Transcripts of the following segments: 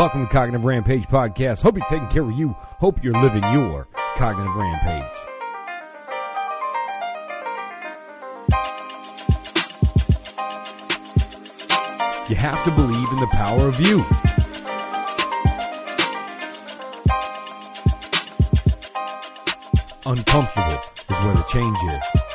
Welcome to Cognitive Rampage Podcast. Hope you're taking care of you. Hope you're living your cognitive rampage. You have to believe in the power of you. Uncomfortable is where the change is.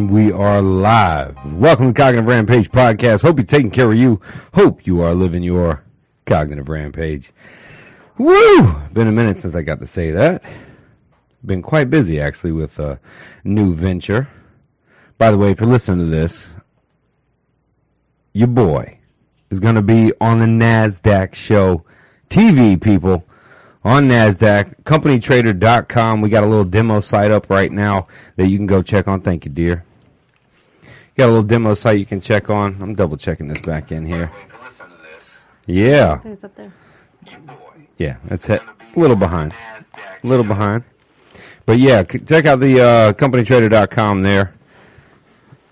And we are live. Welcome to Cognitive Rampage Podcast. Hope you're taking care of you. Hope you are living your cognitive rampage. Woo! Been a minute since I got to say that. Been quite busy actually with a new venture. By the way, if you're listening to this, your boy is going to be on the NASDAQ show. TV people on NASDAQ, companytrader.com. We got a little demo site up right now that you can go check on. Thank you, dear. Got a little demo site you can check on. I'm double checking this back in here. Yeah. It's up there. Yeah, that's it. It's a little behind. A little behind. But yeah, check out the uh, companytrader.com there.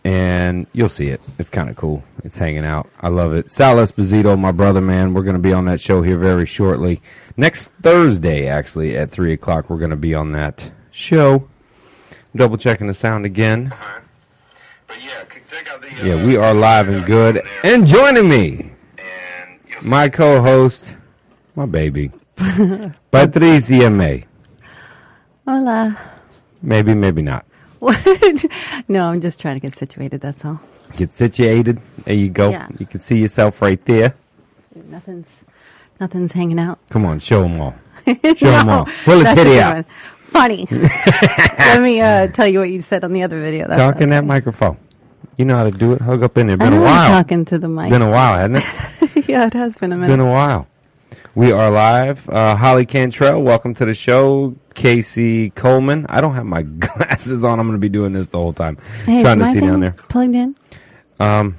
And you'll see it. It's kind of cool. It's hanging out. I love it. Sal Esposito, my brother, man. We're going to be on that show here very shortly. Next Thursday, actually, at 3 o'clock, we're going to be on that show. Double checking the sound again. Yeah, we are live and good. And joining me, my co-host, my baby, Patricia Mae. Hola. Maybe, maybe not. What? no, I'm just trying to get situated. That's all. Get situated. There you go. Yeah. You can see yourself right there. Nothing's, nothing's hanging out. Come on, show them all. Show 'em all. Pull the a titty out. Funny. Let me uh, tell you what you said on the other video. That's Talking that microphone. You know how to do it. Hug up in there. I Been know a I'm while. talking to the mic. It's been a while, hasn't it? yeah, it has been a It's minute. been a while. We are live. Uh, Holly Cantrell, welcome to the show. Casey Coleman. I don't have my glasses on. I'm going to be doing this the whole time. hey, Trying is to my see thing down there. Plugged in. Um,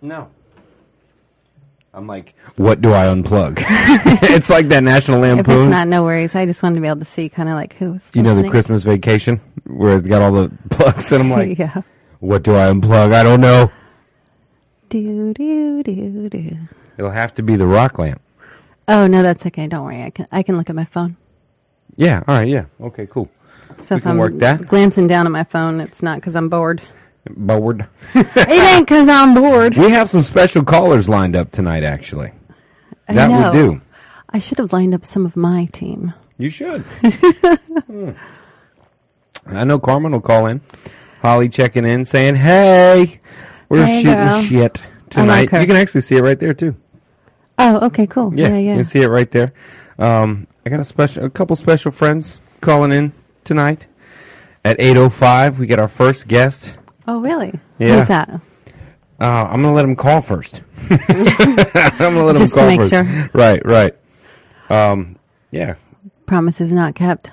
no. I'm like, what do I unplug? it's like that National If it's Lampoon. not, no worries. I just wanted to be able to see kind of like who's. you know the. Christmas vacation where it's got all the plugs, and I'm like, yeah. what do I unplug? I don't know. Do do do do. It'll have to be the rock lamp. Oh no, that's okay. Don't worry. I can I can look at my phone. Yeah. All right. Yeah. Okay. Cool. So We if can I'm work that. glancing down at my phone, it's not because I'm bored. Bored. it ain't because I'm bored. We have some special callers lined up tonight. Actually, I that know. we do. I should have lined up some of my team. You should. Hmm. I know Carmen will call in. Holly checking in, saying, "Hey, we're Hey, shooting girl. shit tonight." her. You can actually see it right there too. Oh, okay, cool. Yeah, Yeah, you can see it right there. Um, I got a special, a couple special friends calling in tonight at eight oh five. We get our first guest. Oh, really? Yeah. Who's that? Uh, I'm gonna let him call first. I'm gonna let him Just to call make first. sure. Right, right. Um, yeah, Promises not kept.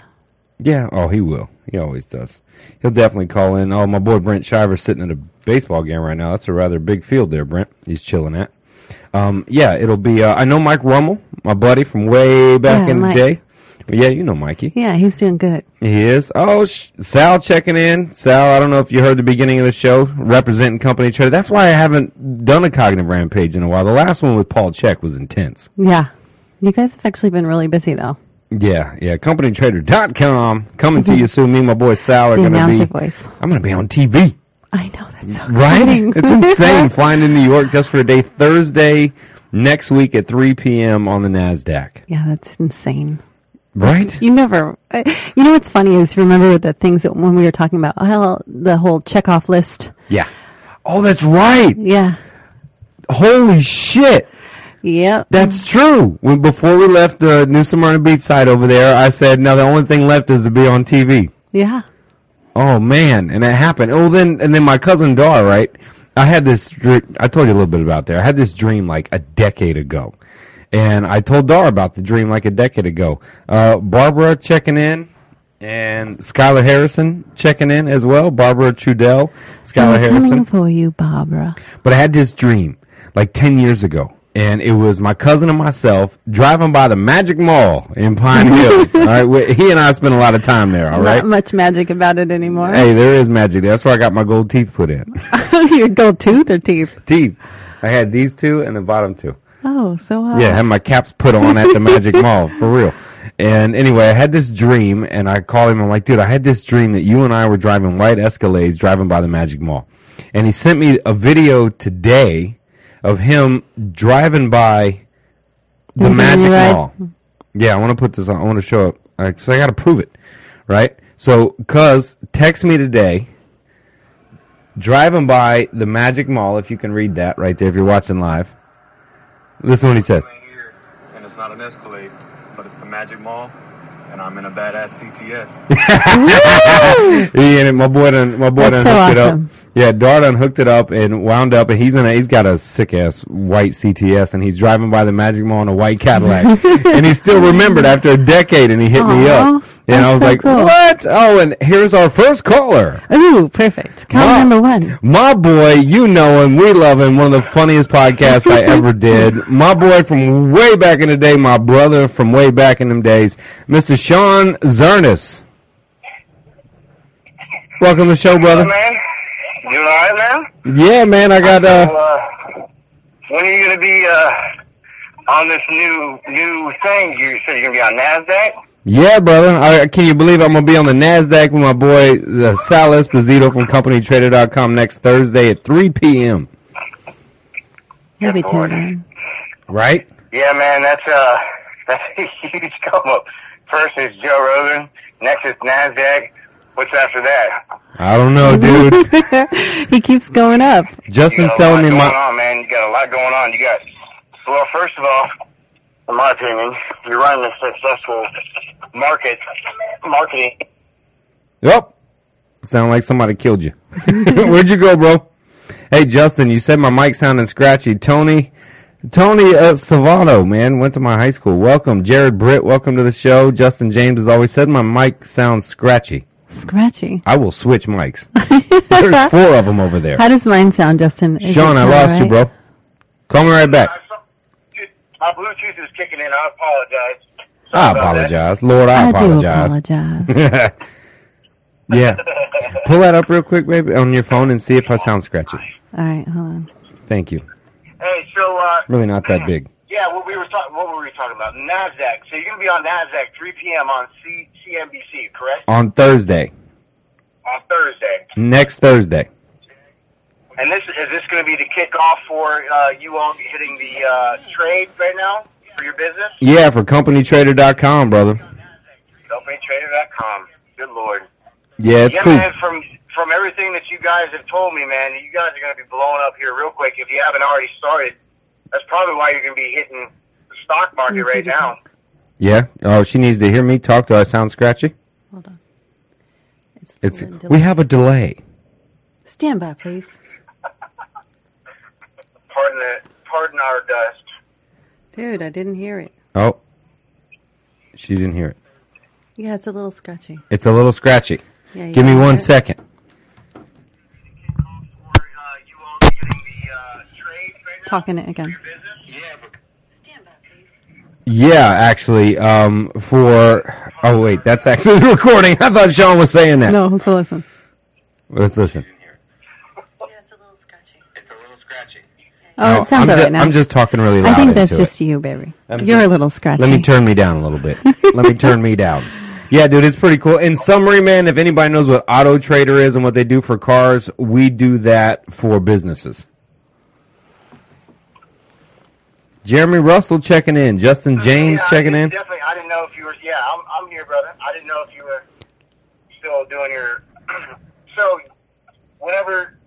Yeah, oh, he will. He always does. He'll definitely call in. Oh, my boy Brent Shiver's sitting at a baseball game right now. That's a rather big field there, Brent. He's chilling at. Um, yeah, it'll be. Uh, I know Mike Rummel, my buddy from way back Yeah, in Mike. the day. Yeah, you know Mikey. Yeah, he's doing good. He is. Oh, sh- Sal checking in. Sal, I don't know if you heard the beginning of the show, representing Company Trader. That's why I haven't done a cognitive rampage in a while. The last one with Paul Check was intense. Yeah. You guys have actually been really busy, though. Yeah, yeah. CompanyTrader.com coming to you soon. Me and my boy Sal are going to be. voice. I'm going to be on TV. I know, that's so Right? it's insane. Flying to New York just for a day. Thursday next week at 3 p.m. on the NASDAQ. yeah, that's insane. Right? You never. uh, You know what's funny is remember the things that when we were talking about the whole checkoff list. Yeah. Oh, that's right. Yeah. Holy shit. Yep. That's true. When before we left the New Smyrna Beach side over there, I said, "Now the only thing left is to be on TV." yeah. Oh man, and that happened. Oh, then and then my cousin Dar, right? I had this. I told you a little bit about there. I had this dream like a decade ago, and I told Dar about the dream like a decade ago. Uh, Barbara checking in. And Skylar Harrison checking in as well. Barbara Trudell, Skylar We're coming Harrison. for you, Barbara. But I had this dream like 10 years ago. And it was my cousin and myself driving by the Magic Mall in Pine Hills. all right. we- He and I spent a lot of time there. All right. Not much magic about it anymore. Hey, there is magic there. That's where I got my gold teeth put in. Your gold tooth or teeth? teeth. I had these two and the bottom two. Oh, so uh, Yeah, I had my caps put on at the Magic Mall for real. And anyway, I had this dream, and I called him. I'm like, dude, I had this dream that you and I were driving white Escalades, driving by the Magic Mall, and he sent me a video today of him driving by the Magic right. Mall. Yeah, I want to put this on. I want to show it because I got to prove it, right? So, cuz text me today. Driving by the Magic Mall, if you can read that right there, if you're watching live. Listen what he said. and it's not an Escalade, but it's the Magic Mall, and I'm in a badass CTS. he and my boy done my boy That's done so hooked awesome. it up. Yeah, Dar done hooked it up and wound up, and he's in a he's got a sick ass white CTS, and he's driving by the Magic Mall in a white Cadillac, and he still remembered after a decade, and he hit me up, and I was so like, cool. what? Oh, and here's our first caller. Ooh, perfect. Call Wow. number one. My boy, you know him, we love him. One of the funniest podcasts I ever did. My boy from way back in the day, my brother from way back in them days, Mr. Sean Zernis. Welcome to the show, brother. man. You all right, man? Yeah, man, I got uh uh, when are you gonna be uh on this new new thing? You said you're gonna be on Nasdaq. Yeah, brother. I, can you believe I'm gonna be on the Nasdaq with my boy uh, Sal Esposito from CompanyTrader.com next Thursday at 3 p.m. He'll be Good tuned Right? Yeah, man. That's uh that's a huge come up. First is Joe Rogan. Next is Nasdaq. What's after that? I don't know, dude. he keeps going up. You Justin's got a telling me going my on, man. You got a lot going on. You got well. First of all, in my opinion, you're running a successful market marketing Yep. Sound like somebody killed you. Where'd you go, bro? Hey, Justin, you said my mic sounding scratchy. Tony, Tony uh, Savano, man, went to my high school. Welcome. Jared Britt, welcome to the show. Justin James has always said my mic sounds scratchy. Scratchy. I will switch mics. There's four of them over there. How does mine sound, Justin? Is Sean, I sound lost you, bro. Call me right back. My Bluetooth is kicking in. I apologize. I Sorry that. apologize. Lord, I, I apologize. do apologize. yeah. Pull that up real quick, baby, on your phone and see if I sound scratchy. All right, hold on. Thank you. Hey, so uh, Really not that big. yeah, what we were talking, what were we talking about? Nasdaq. So you're gonna be on Nasdaq 3 p.m. on C- CNBC, correct? On Thursday. On Thursday. Next Thursday. And this is this gonna be the kickoff for uh, you all hitting the uh, trade right now for your business? Yeah, for CompanyTrader.com, brother. CompanyTrader.com. Good lord. Yeah, it's yeah, cool. man. From from everything that you guys have told me, man, you guys are gonna be blowing up here real quick. If you haven't already started, that's probably why you're gonna be hitting the stock market right now. Yeah. Oh, she needs to hear me talk. Do I sound scratchy? Hold on. It's, It's we have a delay. Stand by, please. Pardon the pardon our dust. Dude, I didn't hear it. Oh, she didn't hear it. Yeah, it's a little scratchy. It's a little scratchy. Yeah, Give me one second. For you all hitting the trade right now Talking it again. for your business? Yeah, actually, um, for oh wait, that's actually the recording. I thought Sean was saying that. No, let's listen. Let's listen. It's a little scratchy. Oh, No, it sounds I'm all ju- now. I'm just talking really loud. I think that's into it. just you, baby. I'm You're just- a little scratchy. Let me turn me down a little bit. Let me turn me down. Yeah, dude, it's pretty cool. In summary, man, if anybody knows what Auto Trader is and what they do for cars, we do that for businesses. Jeremy Russell checking in. Justin uh, James Yeah, checking I in. Definitely, I didn't know if you were. Yeah, I'm, I'm here, brother. I didn't know if you were still doing your. so, whenever,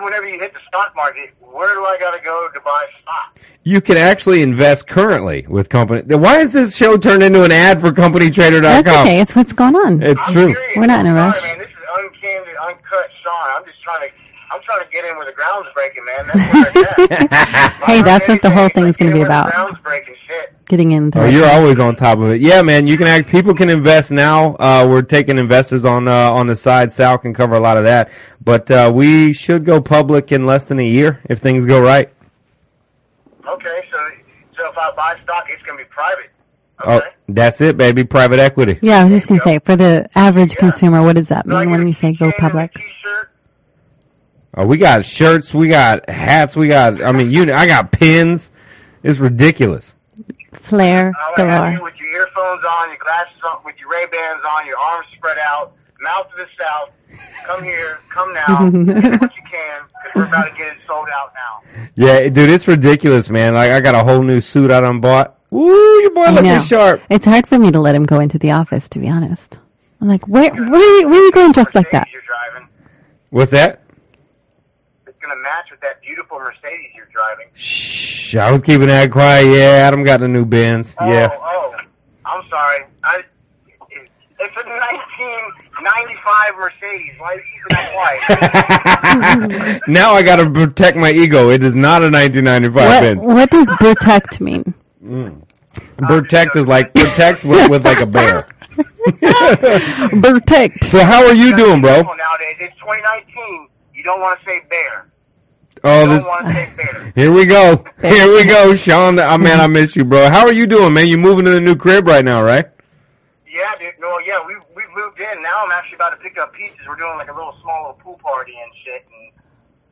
whenever you hit the stock market, where do I got to go to buy stock? You can actually invest currently with company. Why is this show turned into an ad for CompanyTrader.com? That's okay. It's what's going on. It's I'm true. serious. We're not in a I'm rush. Sorry, man. This is uncandid, uncut Sean. I'm just trying to. I'm trying to get in where the ground's breaking, man. That's where it's at. hey, that's what the whole thing is going to be Get in where about. The ground's breaking shit. getting in. The Oh, you're always on top of it. Yeah, man. You can act. People can invest now. Uh, we're taking investors on uh, on the side. Sal can cover a lot of that, but uh, we should go public in less than a year if things go right. Okay, so so if I buy stock, it's gonna be private. Oh, that's it, baby. Private equity. Yeah, I was just gonna say for the average Yeah. consumer, what does that mean get when you say go keychain and a public? T-shirt. Oh, we got shirts. We got hats. We got. I mean, you. I got pins. It's ridiculous. Flair I'll galore. you with your earphones on, your glasses on, with your Ray Bans on, your arms spread out, mouth to the south. Come here, come now, get what you can, because we're about to get it sold out now. Yeah, dude, it's ridiculous, man. Like I got a whole new suit I done bought. Ooh, your boy I know. looking sharp. It's hard for me to let him go into the office, to be honest. I'm like, where, where, are you, where are you going dressed like that? You're driving. What's that? It's gonna match with that beautiful Mercedes you're driving. Shh. I was keeping that quiet. Yeah, Adam got the new Benz. Oh, Yeah. oh, I'm sorry. I, it's a 1995 Mercedes. Why are you keeping that quiet? now I got to protect my ego. It is not a 1995 What, Benz. what does protect mean? Mm. Uh, protect is like protect with, with like a bear. Protect. So how are you doing, bro? Nowadays, it's 2019. You don't want to say bear. Oh, You don't this. want to say bear. Here we go. Here we go, Sean. Oh, man, I miss you, bro. How are you doing, man? You moving to the new crib right now, right? Yeah, dude. No, yeah, we we moved in. Now I'm actually about to pick up pieces. We're doing like a little small little pool party and shit, and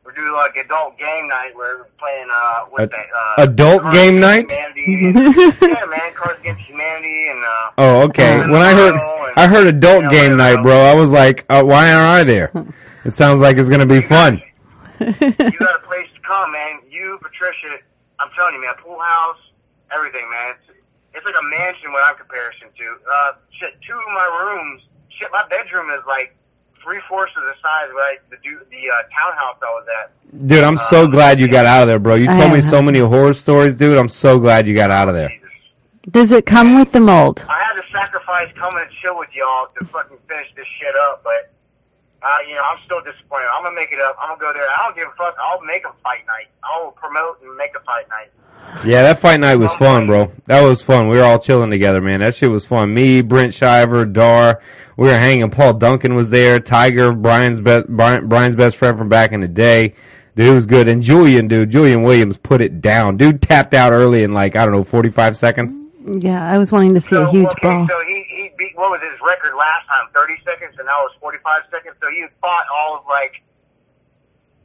we're doing like adult game night where we're playing uh with Ad- that uh adult Cards game night? Humanity. yeah, man, Cards Against Humanity and uh. Oh, okay. When I heard and- I heard adult Yeah, game night, bro, I was like, uh, why aren't I there? It sounds like it's gonna be fun. you got a place to come, man. You, Patricia, I'm telling you, man, pool house, everything, man. It's, it's like a mansion what I'm comparison to. Uh, shit, two of my rooms, shit, my bedroom is like three fourths of the size of like the du- the uh, townhouse I was at. Dude, I'm so glad you got out of there, bro. You I told me so many horror stories, dude. I'm so glad you got out of there. Jesus. Does it come with the mold? I had to sacrifice coming and chill with y'all to fucking finish this shit up, but. Uh, you know, I'm still disappointed. I'm gonna make it up. I'm gonna go there. I don't give a fuck. I'll make a fight night. I'll promote and make a fight night. Yeah, that fight night was fun, bro. That was fun. We were all chilling together, man. That shit was fun. Me, Brent Shiver, Dar, we were hanging. Paul Duncan was there. Tiger, Brian's best, Brian, Brian's best friend from back in the day. Dude, was good. And Julian, dude, Julian Williams put it down. Dude tapped out early in like I don't know, forty five seconds. Yeah, I was wanting to see a huge okay, brawl. So he, he beat, what was his record last time? 30 seconds, and now it's 45 seconds. So he fought all of like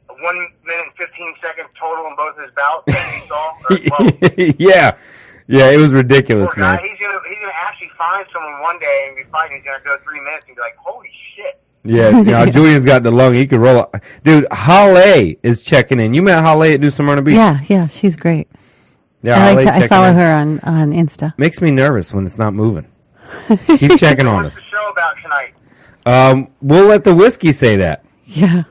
one minute and 15 seconds total in both his bouts that he saw. Or, yeah, yeah, it was ridiculous, poor guy, man. he's gonna he's gonna actually find someone one day and be fighting. He's gonna go three minutes and be like, "Holy shit!" Yeah, you know, Julian's got the lung. He could roll. Up. Dude, Halle is checking in. You met Halle at New Smyrna Beach. Yeah, yeah, she's great. yeah. I like to, I follow in. her on on Insta. Makes me nervous when it's not moving. Keep checking on What's us. the show about tonight? Um, we'll let the whiskey say that. Yeah.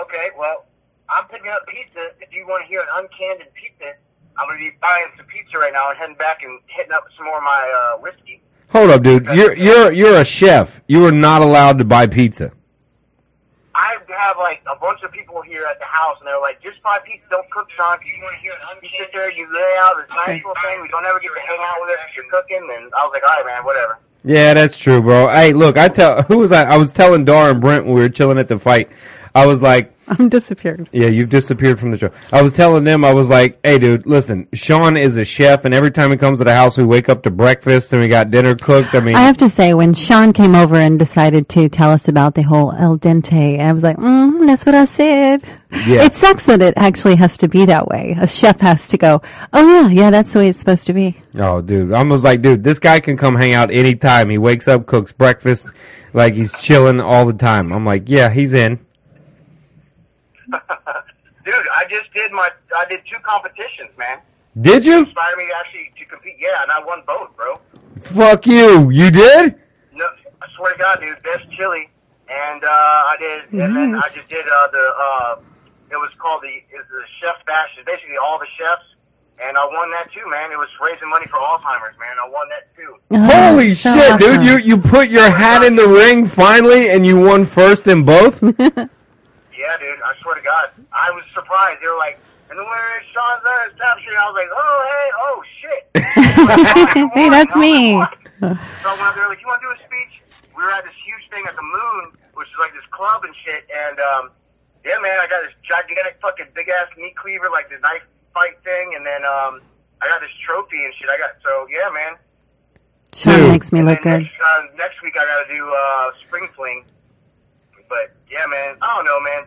Okay, well, I'm picking up pizza. If you want to hear an uncandid pizza, I'm gonna be buying some pizza right now and heading back and hitting up some more of my uh, whiskey. Hold up, dude. You're you're you're a chef. You are not allowed to buy pizza. I have like a bunch of people here at the house, and they're like, "Just buy pizza, don't cook, Sean. 'cause You want to hear an You sit there, you lay out this nice little thing. We don't ever get to hang out with us. If you're cooking." And I was like, "All right, man, whatever." Yeah, that's true, bro. Hey, look, I tell who was I? I was telling Dar and Brent when we were chilling at the fight. I was like, I'm disappeared. Yeah, you've disappeared from the show. I was telling them, I was like, hey, dude, listen, Sean is a chef, and every time he comes to the house, we wake up to breakfast and we got dinner cooked. I mean, I have to say, when Sean came over and decided to tell us about the whole el dente, I was like, mm, that's what I said. Yeah. It sucks that it actually has to be that way. A chef has to go, oh yeah, yeah, that's the way it's supposed to be. oh, dude, I was like, dude, this guy can come hang out anytime. He wakes up, cooks breakfast, like he's chilling all the time. I'm like, yeah, he's in. Dude, I just did my I did two competitions, man. Did you? Inspired me to actually to compete. Yeah, and I won both, bro. Fuck you. You did? No, I swear to God, dude, best chili. And uh, I did, and then I just did uh, the. Uh, it was called the is the chef bash. It's basically all the chefs, and I won that too, man. It was raising money for Alzheimer's, man. I won that too. Oh, Holy so shit, dude! You you put your hat in the ring finally, and you won first in both. Yeah, dude. I swear to God, I was surprised. They were like, And then where is Sean's there, Snapchat? I was like, oh, hey, oh, shit. Hey, that's me. So I went out there, like, you want to do a speech? We were at this huge thing at the Moon, which is like this club and shit. And, um, yeah, man, I got this gigantic fucking big ass meat cleaver, like the knife fight thing. And then, um, I got this trophy and shit. I got, so, yeah, man. Sean Dude. makes me And look good. Next, uh, next week I got to do, uh, Spring Fling. But, yeah, man, I don't know, man.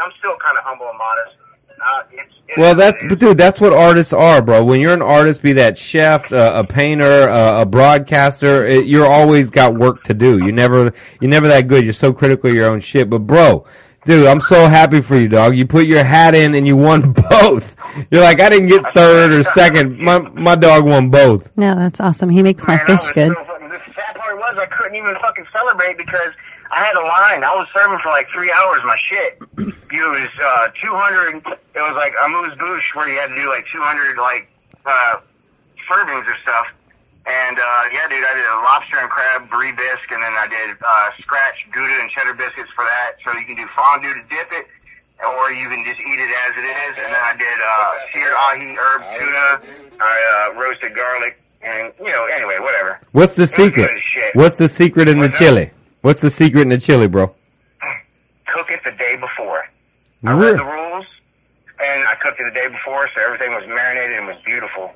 I'm still kind of humble and modest. Uh, it's, it's Well, that's but dude, that's what artists are, bro. When you're an artist, be that chef, uh, a painter, uh, a broadcaster, it, you're always got work to do. You never, you're never that good. You're so critical of your own shit. But bro, dude, I'm so happy for you, dog. You put your hat in and you won both. You're like, I didn't get third or second. My my dog won both. No, that's awesome. He makes my Man, fish was good. so fucking- the sad part was I couldn't even fucking celebrate because I had a line. I was serving for like three hours. My shit. It was uh, 200. It was like amuse bouche where you had to do like 200 like uh, servings or stuff. And uh, yeah, dude, I did a lobster and crab brie bisque, and then I did uh, scratch gouda and cheddar biscuits for that. So you can do fondue to dip it, or you can just eat it as it is. And then I did uh, seared ahi herb tuna. I uh, roasted garlic, and you know, anyway, whatever. What's the secret? What's the secret in the What's that? chili? What's the secret in the chili, bro? Cook it the day before. I Really? read the rules, and I cooked it the day before, so everything was marinated and was beautiful.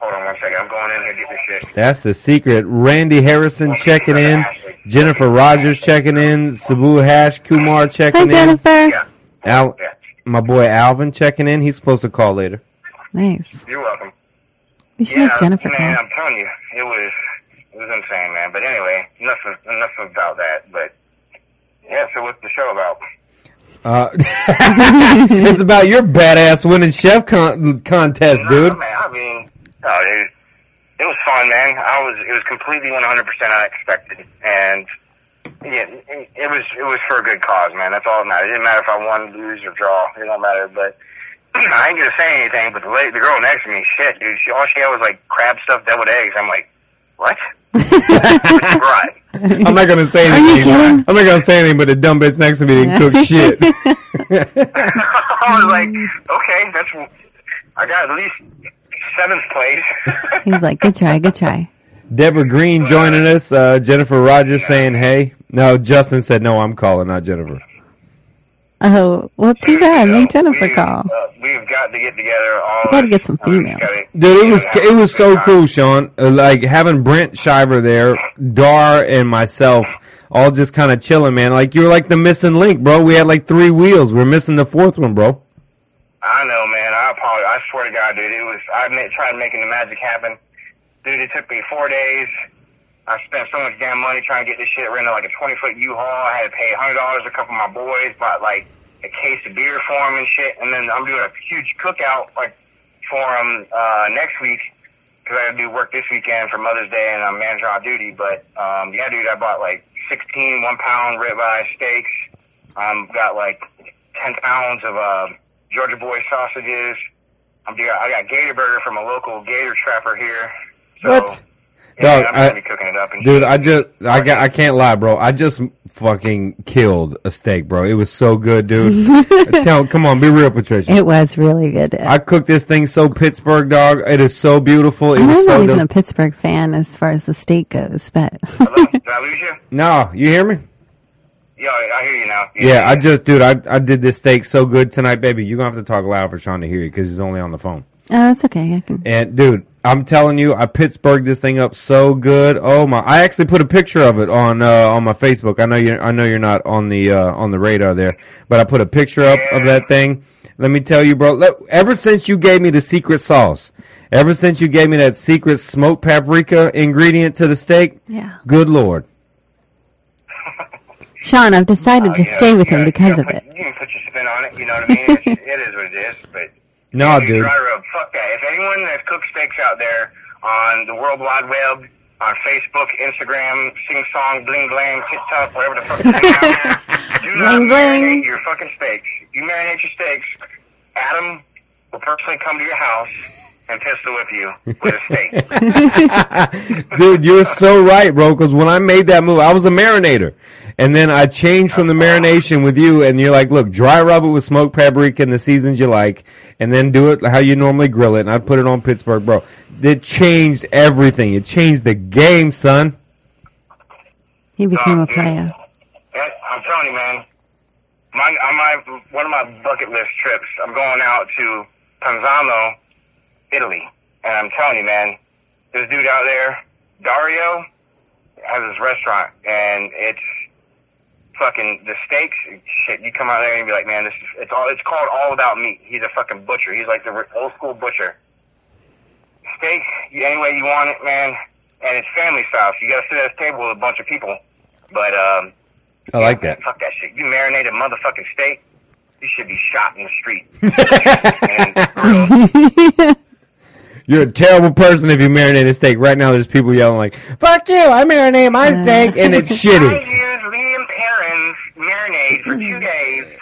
Hold on one second. I'm going in here to get this shit. That's the secret. Randy Harrison checking in. Jennifer Rogers checking in. Sabu Hash Kumar Hi, checking in. Jennifer. Yeah. Al, Yeah. my boy Alvin checking in. He's supposed to call later. Nice. You're welcome. We should Yeah, make Jennifer man, call. I'm telling you, it was it was insane, man. But anyway, enough of, enough about that. But yeah, so what's the show about? Uh, it's about your badass winning chef con- contest, No, dude. man, I mean, no, it, it was fun, man. I was it was completely 100 percent unexpected, and yeah, it, it was it was for a good cause, man. That's all that mattered. It didn't matter if I won, lose, or draw. It don't matter. But I ain't gonna say anything. But the lady, the girl next to me, shit, dude, she all she had was like crab stuffed deviled eggs. I'm like, what? right. I'm not gonna say Are you anything. kidding? I'm not gonna say anything, but the dumb bitch next to me didn't cook shit. I was like, okay, that's I got at least seventh place. He's like, good try, good try. Deborah Green joining us. Uh, Jennifer Rogers saying hey. No, Justin said no. I'm calling, not Jennifer. Oh, well, too bad. Make Jennifer we, call. Uh, we've got to get together. All Gotta get some females. gotta- Dude, it was it was so time. cool, Sean. Uh, Like having Brent Shiver there, Dar, and myself all just kind of chilling, man. Like you were like the missing link, bro. We had like three wheels. We're missing the fourth one, bro. I know, man. I apologize. I swear to God, dude. It was. I made, tried making the magic happen, dude. It took me four days. I spent so much damn money trying to get this shit rented, like a twenty foot U-Haul. I had to pay hundred dollars. A couple of my boys bought like a case of beer for him and shit. And then I'm doing a huge cookout like for him uh, next week because I got to do work this weekend for Mother's Day and I'm manager on duty. But um, yeah, dude, I bought like 16 one pound ribeye steaks. Um, got like 10 pounds of uh, Georgia Boy sausages. I'm doing, I got Gator Burger from a local Gator trapper here. So, What? Yeah, Dog, I'm gonna be cooking it up. And Dude, shit. I just I got I can't lie, bro. I just fucking killed a steak, bro. It was so good, dude. Tell, come on, be real, Patricia. It was really good. I cooked this thing so Pittsburgh, dog. It is so beautiful. It I'm was not so even dope. a Pittsburgh fan as far as the state goes, but Hello? Did I lose you? No, you hear me? Yeah, I hear you now. Yeah, I just, dude, I I did this steak so good tonight, baby. You're gonna have to talk loud for Sean to hear you because he's only on the phone. oh, that's okay. I can. And dude, I'm telling you, I Pittsburgh this thing up so good. Oh my! I actually put a picture of it on uh, on my Facebook. I know you. I know you're not on the uh, on the radar there, but I put a picture up of that thing. Let me tell you, bro. Let, ever since you gave me the secret sauce, ever since you gave me that secret smoked paprika ingredient to the steak, Yeah. good lord. Sean, I've decided Uh, to yeah, stay with yeah, him because you of can it. You can put your spin on it. You know what I mean? It is what it is. But No, dude. dry rub, fuck that. If anyone that cooks steaks out there on the World Wide Web, on Facebook, Instagram, Sing Song, Bling Blang, TikTok, whatever the fuck is out there, do not Bling, bling. marinate your fucking steaks. You marinate your steaks. Adam will personally come to your house and pistol whip you with a steak. Dude, you're so right, bro. Because when I made that move, I was a marinator, and then I changed from the marination with you, and you're like, look, dry rub it with smoked paprika and the seasons you like, and then do it how you normally grill it. And I put it on Pittsburgh, bro. It changed everything. It changed the game, son. He became a player. That- I'm telling you, man. My, on my one of my bucket list trips, I'm going out to Panzano, Italy, and I'm telling you, man, this dude out there, Dario, has his restaurant, and it's fucking the steaks. Shit, you come out there and be like, man, this is it's all it's called all about meat. He's a fucking butcher. He's like the old school butcher. Steak, any way you want it, man, and it's family style. So you gotta sit at a table with a bunch of people, but um. I like that. Fuck that shit. You marinate a motherfucking steak, you should be shot in the street. and. You're a terrible person if you marinate a steak. Right now, there's people yelling like, "Fuck you! I marinate my steak," and it's shitty." I shitty. used Lea & Perrins marinade for two days.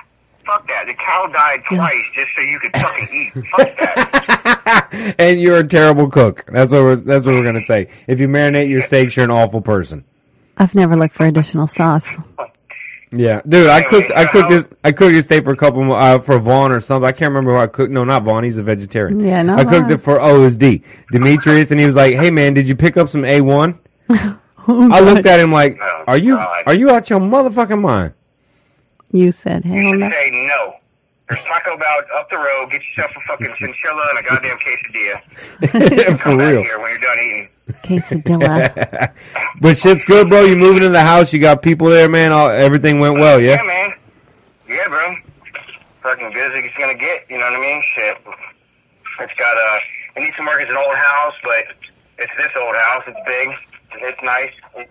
Fuck that. The cow died twice just so you could fucking eat. Fuck that. and you're a terrible cook. That's what we're, that's what we're gonna say. If you marinate your steaks, you're an awful person. I've never looked for additional sauce. Yeah, dude, I cooked I cooked this I cooked this steak for a couple uh, for Vaughn or something. I can't remember who I cooked. No, not Vaughn. He's a vegetarian. Yeah, not I cooked Vaughn. it for OSD Demetrius, and he was like, "Hey, man, did you pick up some A one?" Oh, I looked at him like, Oh, "Are you God. are you out your motherfucking mind?" You said, You hell should no. say no. There's Taco Bell up the road. Get yourself a fucking chinchilla and a goddamn quesadilla. for Come back real. here when you're done eating. Quesadilla. but shit's good, bro. You moving in the house? You got people there, man. All, everything went well, yeah. Yeah, man. Yeah, bro. Fucking good as it's gonna get. You know what I mean? Shit. It's got uh, it needs some work. It's an old house, but it's this old house. It's big. It's nice.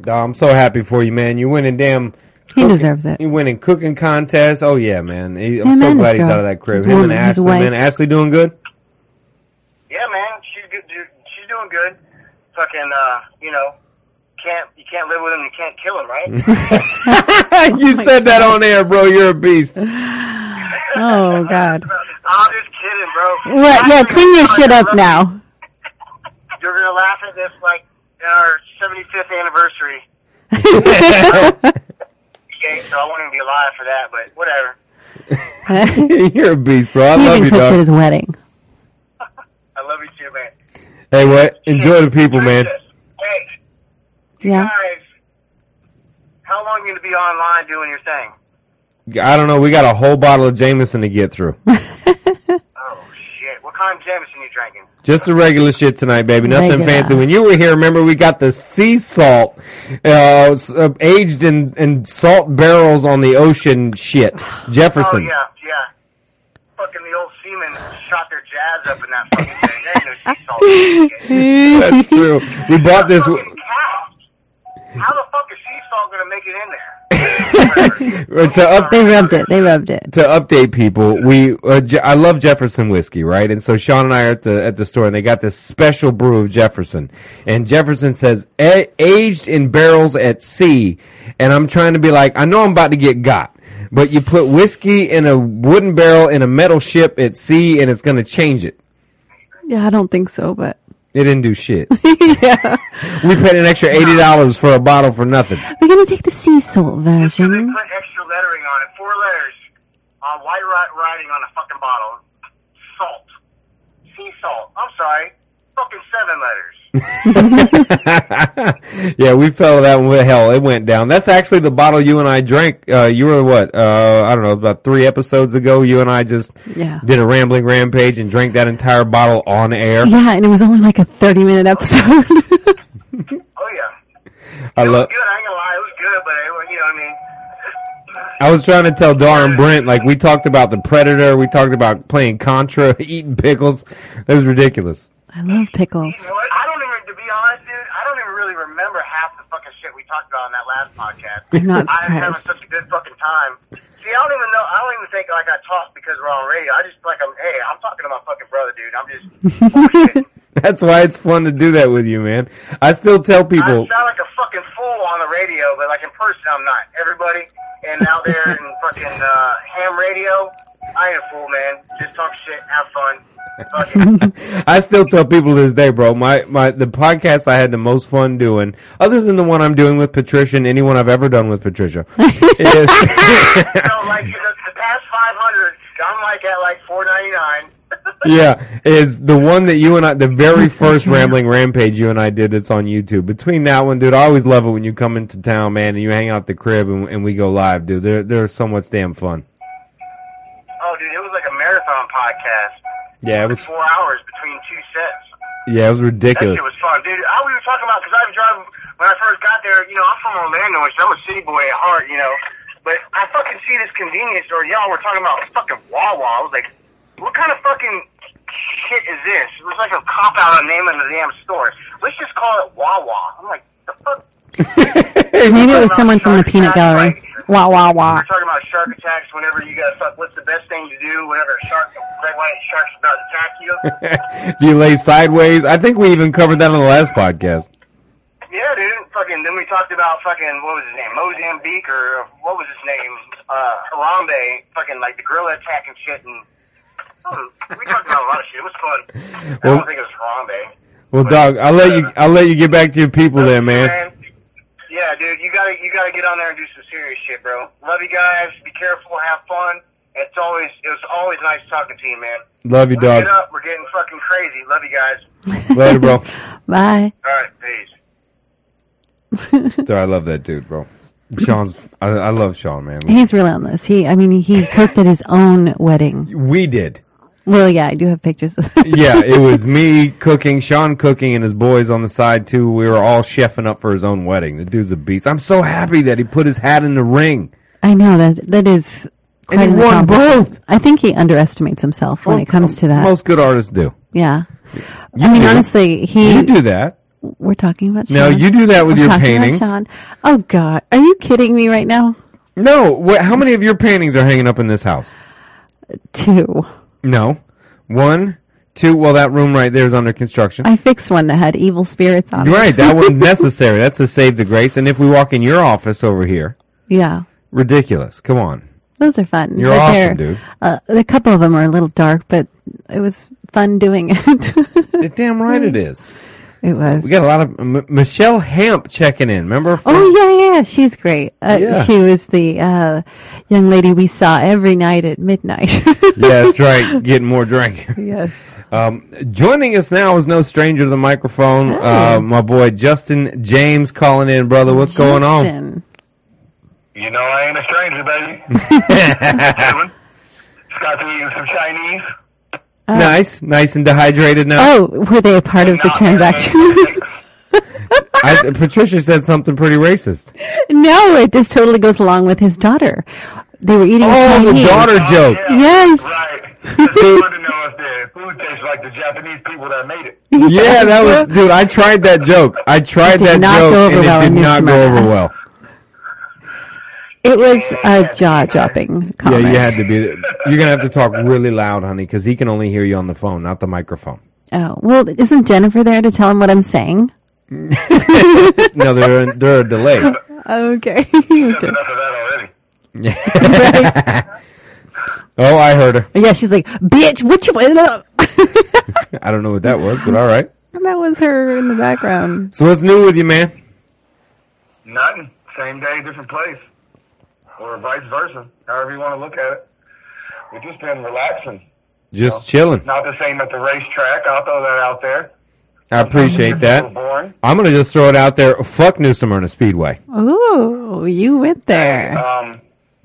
Dawg, I'm so happy for you, man. You winning damn. He cooking- deserves it. You winning cooking contests. Oh yeah, man. He- I'm Him so and glad his he's girl. out of that crib. His Him woman, and his Ashley, wife. man. Ashley doing good. Yeah, man. She's good. dude. She's doing good. Fucking, uh, you know, can't you can't live with him. You can't kill him, right? you said that on air, bro. You're a beast. Oh, God. I'm just kidding, bro. What? Yeah, clean your shit up now. You're gonna laugh at this like in our 75th anniversary. Okay, so I won't even be alive for that, but whatever. You're a beast, bro. I he love even you, dog. his wedding. I love you too, man. Hey, what? Enjoy the people, man. Hey, you Yeah. guys, how long you gonna be online doing your thing? I don't know. We got a whole bottle of Jameson to get through. Shit! What kind of Jameson you drinking? Just the regular shit tonight, baby. Nothing Regular. fancy. When you were here, remember we got the sea salt, uh, s- uh, aged in, in salt barrels on the ocean. Shit, Oh Jefferson's. yeah, yeah. Fucking the old seamen shot their jazz up in that fucking thing. There ain't no sea salt. in that shit. That's true. We bought this. Fucking cow. How the fuck is sea salt gonna make it in there? to up They rubbed it. They rubbed it. to update people, we uh, Je- I love Jefferson whiskey, right? And so Sean and I are at the at the store, and they got this special brew of Jefferson, and Jefferson says "A- aged in barrels at sea, and I'm trying to be like, I know I'm about to get got, but you put whiskey in a wooden barrel in a metal ship at sea, and it's going to change it. Yeah, I don't think so, but It didn't do shit. yeah, we paid an extra eighty dollars for a bottle for nothing. we're gonna take the sea salt So they version. put extra lettering on it, four letters on white writing on a fucking bottle. Salt. Sea salt. I'm sorry. Fucking seven letters. yeah, we fell that one with hell. It went down. That's actually the bottle you and I drank. Uh, you were what? Uh, I don't know, about three episodes ago. You and I just Yeah. did a rambling rampage and drank that entire bottle on air. Yeah, and it was only like a thirty-minute episode. Oh yeah. I It was love. good. I ain't gonna lie. It was good, but it, was- you know what I mean. I was trying to tell Dar and Brent like we talked about the Predator. We talked about playing Contra, eating pickles. It was ridiculous. I love pickles. You know what? I don't even, to be honest, dude. I don't even really remember half the fucking shit we talked about on that last podcast. I'm not surprised. I'm having such a good fucking time. See, I don't even know. I don't even think like I talk because we're on radio. I just like I'm. Hey, I'm talking to my fucking brother, dude. I'm just. That's why it's fun to do that with you, man. I still tell people. I sound like a fucking fool on the radio, but like in person, I'm not. Everybody, and out there in fucking uh, ham radio, I ain't a fool, man. Just talk shit, have fun. Fucking, I still tell people this day, bro. My my the podcast I had the most fun doing, other than the one I'm doing with Patricia and anyone I've ever done with Patricia, is you know, like the, the past 500, I'm like at like 499. yeah, is the one that you and I, the very first rambling rampage you and I did. That's on YouTube. Between that one, dude, I always love it when you come into town, man, and you hang out at the crib and, and we go live, dude. They're they're so much damn fun. Oh, dude, it was like a marathon podcast. Yeah, it was Four hours between two sets. yeah, it was That ridiculous. shit was fun, dude. I we were talking about because I was driving when I first got there. You know, I'm from Orlando, which I'm a city boy at heart. You know, but I fucking see this convenience store. Y'all were talking about fucking Wawa. I was like, what kind of fucking shit is this? It was like a cop out on naming the damn store. Let's just call it Wawa. I'm like, the fuck. Maybe it was someone from the peanut gallery. Wah wah wah. We're talking about shark attacks. Whenever you got fuck, what's the best thing to do? Whenever a shark, a great white shark's about to attack you. Do you lay sideways? I think we even covered that on the last podcast. Yeah, dude. Fucking. Then we talked about fucking what was his name, Mozambique or what was his name, uh, Harambe. Fucking like the gorilla attack and shit. And oh, we talked about a lot of shit. It was fun. I Well- don't think it was Harambe. Well, dog, I'll let you I'll let you get back to your people there, man. Yeah, dude. You gotta you gotta get on there and do some serious shit, bro. Love you guys. Be careful. Have fun. It's always it was always nice talking to you, man. Love you, When we dog. get up, we're getting fucking crazy. Love you guys. Later, bro. Bye. All right, peace. Dude, I love that dude, bro. Sean's I, I love Sean, man. He's relentless. He, I mean, he cooked at his own wedding. We did. Well, yeah, I do have pictures. Yeah, it was me cooking, Sean cooking, and his boys on the side too. We were all chefing up for his own wedding. The dude's a beast. I'm so happy that he put his hat in the ring. I know that that is And quite he won both. I think he underestimates himself when it comes to that. Most good artists do. yeah. You I mean, do. honestly, he. you do that. We're talking about. No, Sean. you do that with We're your paintings. Sean. Oh God, are you kidding me right now? No, wh- how many of your paintings are hanging up in this house? Two. No, one, two. Well, that room right there is under construction. I fixed one that had evil spirits on it. Right, that wasn't necessary. That's a save the grace. And if we walk in your office over here, Yeah, ridiculous. Come on, those are fun. you're But awesome, they're- dude. Uh, a couple of them are a little dark, but it was fun doing it. You're damn right it is. It was. We got a lot of M- Michelle Hamp checking in. Remember? Oh yeah, yeah, she's great. Uh, Yeah. She was the uh, young lady we saw every night at midnight. yeah, that's right. Getting more drink. yes. Um, joining us now is no stranger to the microphone. Hi. Uh, my boy Justin James calling in, brother. What's going on? You know I ain't a stranger, baby. Kevin. Just got to eat some Chinese. Oh. nice, nice and dehydrated now. Oh, were they a part of the Not transaction? I, Patricia said something pretty racist. no, it just totally goes along with his daughter. They were eating Oh, the Chinese. daughter joke. Oh, yeah, Yes. Right. Just wanted to know if the food tastes like the Japanese people that made it. Yeah, that was, dude. I tried that joke. I tried It did that not joke, and it did not go over well. It was a jaw-dropping conversation. Yeah, you had to be. You're gonna have to talk really loud, honey, because he can only hear you on the phone, not the microphone. Oh, well, isn't Jennifer there to tell him what I'm saying? No, they're they're a delay. Okay. That's enough of that already. oh, I heard her. yeah, she's like, bitch, what you... I don't know what that was, but all right. that was her in the background. So what's new with you, man? Nothing. Same day, different place. Or vice versa. However you want to look at it. We've just been relaxing. Just chilling. Not the same at the racetrack. I'll throw that out there. I appreciate It's a little that. I'm gonna just throw it out there. Fuck New Smyrna Speedway. Ooh, you went there. Um,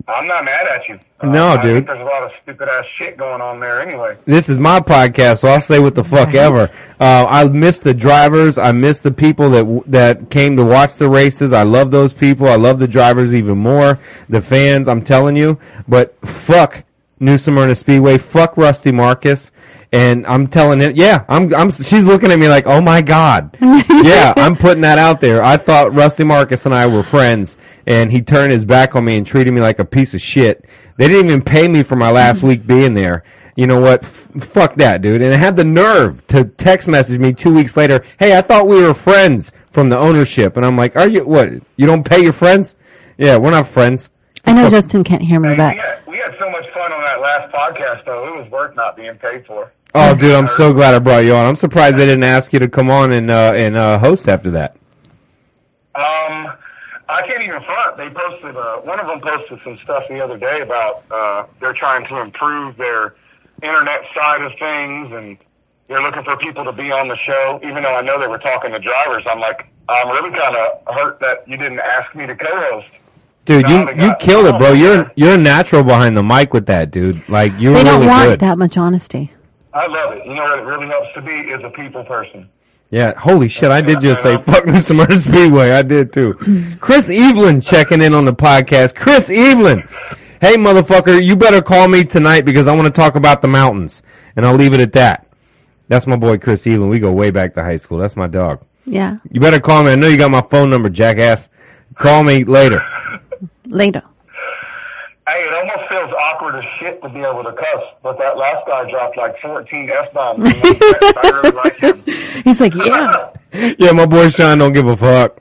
I'm not mad at you. Uh, No, I dude. think there's a lot of stupid ass shit going on there anyway. This is my podcast, so I'll say what the fuck ever. Uh, I miss the drivers. I miss the people that that came to watch the races. I love those people. I love the drivers even more. The fans, I'm telling you. But fuck New Smyrna Speedway. Fuck Rusty Marcus. And I'm telling him, yeah, I'm, I'm, she's looking at me like, oh my God. yeah, I'm putting that out there. I thought Rusty Marcus and I were friends, and he turned his back on me and treated me like a piece of shit. They didn't even pay me for my last week being there. You know what? F- fuck that, dude. And it had the nerve to text message me two weeks later, hey, I thought we were friends from the ownership. And I'm like, are you, what? You don't pay your friends? Yeah, we're not friends. I know Justin can't hear me, Hey, but we, had, we had had so much fun on that last podcast, though. It was worth not being paid for. Oh, dude, I'm so glad I brought you on. I'm surprised they didn't ask you to come on and uh, and uh, host after that. Um, I can't even front. They posted uh, one of them posted some stuff the other day about uh, they're trying to improve their internet side of things, and they're looking for people to be on the show. Even though I know they were talking to drivers, I'm like, I'm really kind of hurt that you didn't ask me to co-host. Dude, you you killed it, bro. You're you're a natural behind the mic with that, dude. Like you're They don't really want good. that much honesty. I love it. You know what it really helps to be is a people person. Yeah, holy shit! I did just say fuck New Smyrna Speedway. I did too. Chris Evelyn checking in on the podcast. Chris Evelyn, hey motherfucker, you better call me tonight because I want to talk about the mountains, and I'll leave it at that. That's my boy Chris Evelyn. We go way back to high school. That's my dog. Yeah. You better call me. I know you got my phone number, jackass. Call me later. Later. Hey, it almost feels awkward as shit to be able to cuss, but that last guy dropped like 14 F bombs. I really like him. He's like, yeah. Yeah, my boy Sean don't give a fuck.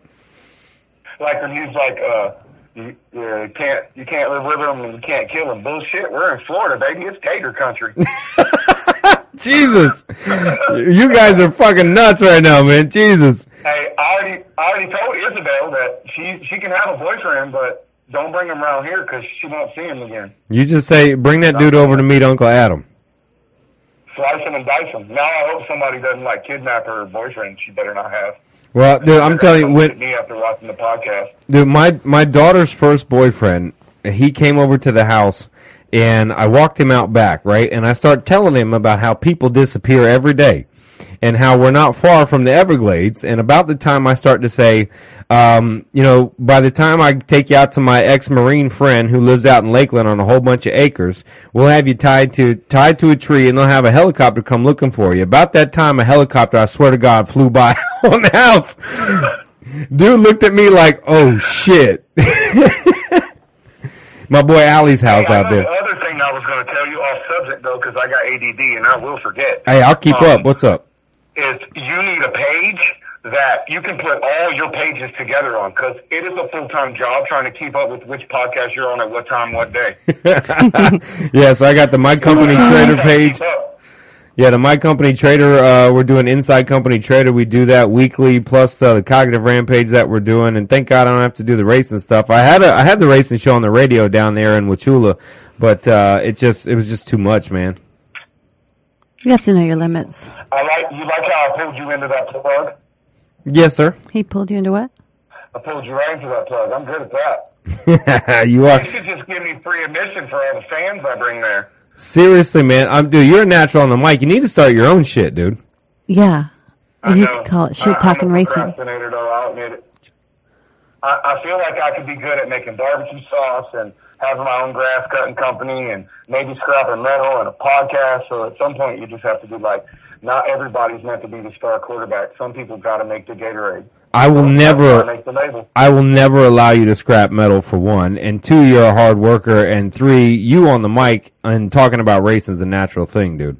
Like when he's like, uh, you, you can't you can't live with him and you can't kill him. Bullshit. We're in Florida, baby. It's Gator country. Jesus, you guys are fucking nuts right now, man. Jesus. hey, I already I already told Isabel that she she can have a boyfriend, but don't bring him around here because she won't see him again. You just say, bring that dude over to meet Uncle Adam. Slice him and dice him. Now I hope somebody doesn't like kidnap her boyfriend. She better not have. Well, dude, I'm telling you, when me after watching the podcast. Dude, my my daughter's first boyfriend, he came over to the house, and I walked him out back, right? And I start telling him about how people disappear every day, and how we're not far from the Everglades. And about the time I start to say, um, you know, by the time I take you out to my ex-marine friend who lives out in Lakeland on a whole bunch of acres, we'll have you tied to tied to a tree, and they'll have a helicopter come looking for you. About that time, a helicopter, I swear to God, flew by on the house. Dude looked at me like, "Oh shit." My boy Ali's house Hey, out there. The other thing I was going to tell you off subject though, because I got ADD and I will forget. Hey, I'll keep Um, up. What's up? Is you need a page that you can put all your pages together on because it is a full time job trying to keep up with which podcast you're on at what time, what day. yeah, so I got the My Company Trader page. Yeah, the My Company Trader. Uh, we're doing Inside Company Trader. We do that weekly, plus uh, the Cognitive Rampage that we're doing. And thank God I don't have to do the racing stuff. I had a I had the racing show on the radio down there in Wauchula, but uh, it just it was just too much, man. You have to know your limits. I like you like how I pulled you into that plug. Yes, sir. He pulled you into what? I pulled you right into that plug. I'm good at that. you are You should just give me free admission for all the fans I bring there. seriously, man. I'm dude. You're a natural on the mic. You need to start your own shit, dude. Yeah. I You know. could call it I- shit talking I'm a racing. though. I'll admit it. I, I feel like I could be good at making barbecue sauce and having my own grass cutting company and maybe scrapping metal and a podcast. So at some point, you just have to be like, not everybody's meant to be the star quarterback. Some people got to make the Gatorade. I will never. make the label. I will never allow you to scrap metal for one, and two, you're a hard worker, and three, you on the mic and talking about racing is a natural thing, dude.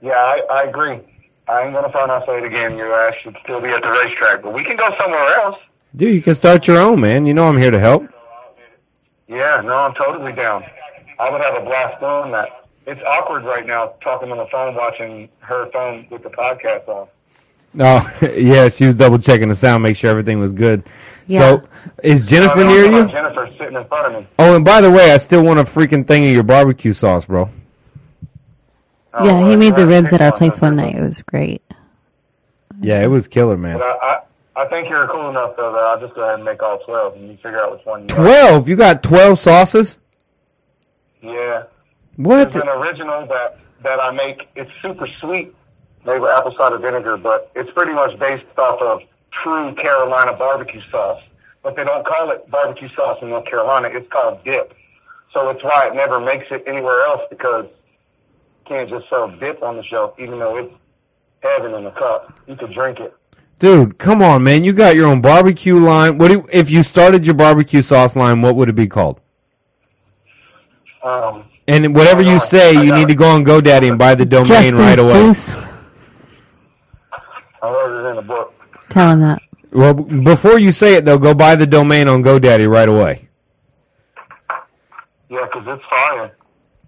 Yeah, I, I agree. I ain't gonna find out say it again. Your ass should still be at the racetrack, but we can go somewhere else. Dude, you can start your own, man. You know I'm here to help. Yeah, no, I'm totally down. I would have a blast doing that. It's awkward right now talking on the phone, watching her phone with the podcast on. Oh, yeah, she was double checking the sound, make sure everything was good. Yeah. So, is Jennifer No, no, near you? Jennifer's sitting in front of me. Oh, and by the way, I still want a freaking thing of your barbecue sauce, bro. Oh, yeah, he well, made the ribs at our place one night. It was great. Yeah, it was killer, man. But I, I, think you're cool enough though that I'll just go ahead and make all twelve, and you figure out which one you like. Twelve? You got twelve sauces? Yeah, What? there's an original that that I make. It's super sweet, made with apple cider vinegar, but it's pretty much based off of true Carolina barbecue sauce. But they don't call it barbecue sauce in North Carolina. It's called dip. So it's why it never makes it anywhere else because you can't just sell dip on the shelf, even though it's heaven in the cup. You could drink it. Dude, come on, man. You got your own barbecue line. What do you, if you started your barbecue sauce line, what would it be called? Um, And whatever you say, you need it. to go on GoDaddy and buy the domain Justin's right away. juice. I wrote it in the book. Tell him that. Well, b- before you say it though, go buy the domain on GoDaddy right away. Yeah, 'cause it's fire.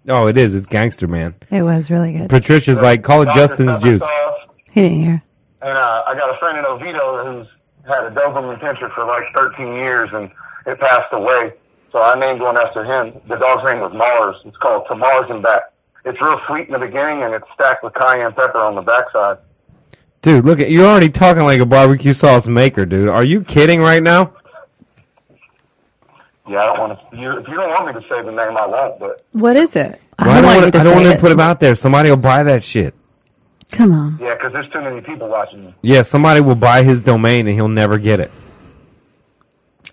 Oh, it is. It's gangster, man. It was really good. Patricia's like, call it Justin's juice. He didn't hear. And uh, I got a friend in Oviedo who's had a Doberman Pinscher for like 13 years, and it passed away. So I named one after him. The dog's name was Mars. It's called To Mars and Back. It's real sweet in the beginning, and it's stacked with cayenne pepper on the backside. Dude, look at you're already talking like a barbecue sauce maker, dude. Are you kidding right now? Yeah, I don't want to. You, if you don't want me to say the name, I won't. But What is it? Well, I don't want want to. I don't want to it. put him out there. Somebody will buy that shit. Come on. Yeah, because there's too many people watching me. Yeah, somebody will buy his domain and he'll never get it.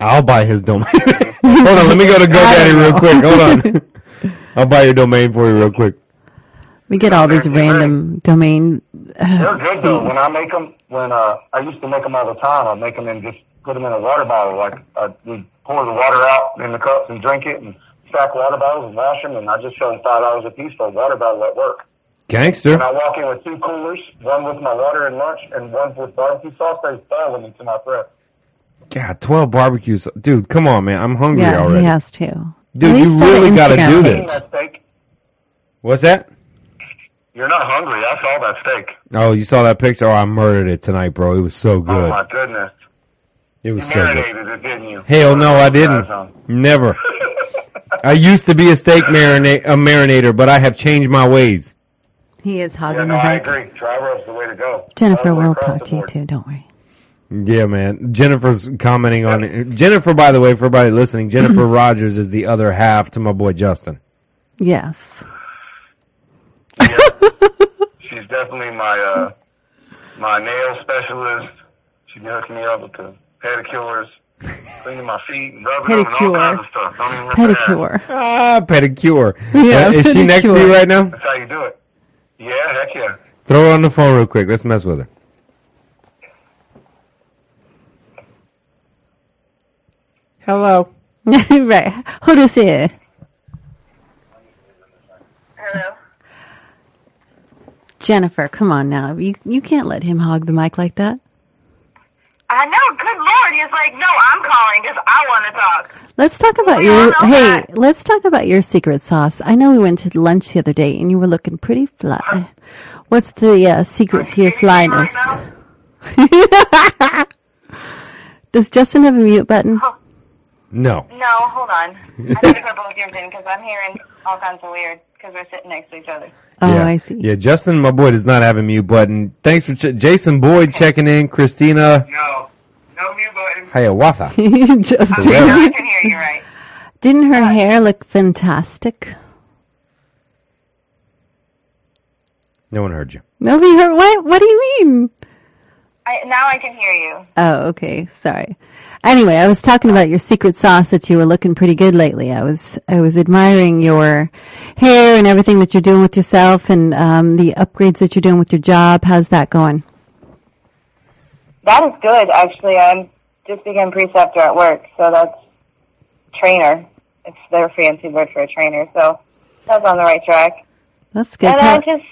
I'll buy his domain. Hold on, let me go to GoDaddy real quick. Hold on. I'll buy your domain for you real quick. We get all these They're great. random domain. They're Uh, good though. When I make them, when uh, I used to make them all the time. I make them and just put them in a water bottle. Like uh, we pour the water out in the cups and drink it, and stack water bottles and wash them. And I just charge five dollars a piece for a water bottle at work. Gangster. And I walk in with two coolers, one with my water and lunch, and one with barbecue sauce. They fall me to my breath. God, 12 barbecues. Dude, come on, man. I'm hungry yeah, already. he has to. Dude, you least start an really gotta do this. That? What's that? You're not hungry. I saw that steak. Oh, you saw that picture? Oh, I murdered it tonight, bro. It was so oh, good. Oh my goodness! it You was so good. marinated it, didn't you? Hell no, I didn't. Never. I used to be a steak marina- a marinator, but I have changed my ways. He is Yeah, hogging no, the I hook. agree. Dry rub's the way to go. Jennifer All the way will talk to you too. Don't worry. Yeah, man. Jennifer's commenting on it. Jennifer, by the way, for everybody listening, Jennifer Rogers is the other half to my boy Justin. Yes. Yeah. She's definitely my uh my nail specialist. She be hooking me up with the pedicures, cleaning my feet, and rubbing them, and all Pedicure. kinds of stuff. Don't even rip the. Pedicure. Ah, pedicure. Yeah, Uh, is she next to you right now? That's how you do it. Yeah, heck yeah. Throw her on the phone real quick. Let's mess with her. Hello. right. Who does it? Hello. Jennifer, come on now. You you can't let him hog the mic like that. I know. Good lord. He's like, no, I'm calling because I want to talk. Let's talk about We your hey. that. Let's talk about your secret sauce. I know we went to lunch the other day and you were looking pretty fly. What's the uh, secret to your Can you see me flyness? right Does Justin have a mute button? No. No, hold on. I need to put both yours in because I'm hearing all kinds of weird because we're sitting next to each other. Oh, yeah. I see. Yeah, Justin, my boy, does not have a mute button. Thanks for ch- Jason Boyd checking in. Christina No, no mute button. Hiawatha. Justin. Yeah. Now I can hear you right. Didn't her hair look fantastic? No one heard you. Nobody heard. What? What do you mean? I, now I can hear you. Oh, okay. Sorry. Anyway, I was talking about your secret sauce that you were looking pretty good lately. I was I was admiring your hair and everything that you're doing with yourself and um, the upgrades that you're doing with your job. How's that going? That is good, actually. I'm just became preceptor at work, so that's trainer. It's their fancy word for a trainer. So that's on the right track. That's good. And I just,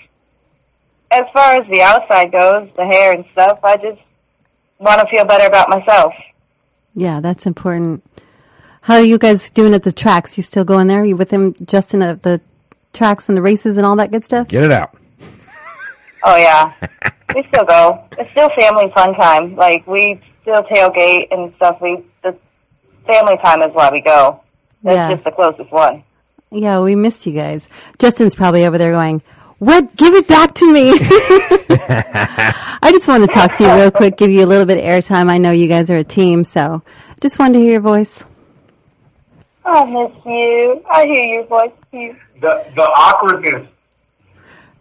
as far as the outside goes, the hair and stuff, I just want to feel better about myself. yeah, that's important. How are you guys doing at the tracks? You still going there? you with him, Justin, at the tracks and the races and all that good stuff? Get it out. Oh yeah, we still go. It's still family fun time. Like we still tailgate and stuff. We the family time is why we go. That's Yeah. just the closest one. Yeah, we missed you guys. Justin's probably over there going, What? Give it back to me. I just want to talk to you real quick, give you a little bit of airtime. I know you guys are a team, so just wanted to hear your voice. I miss you. I hear your voice too. The the awkwardness,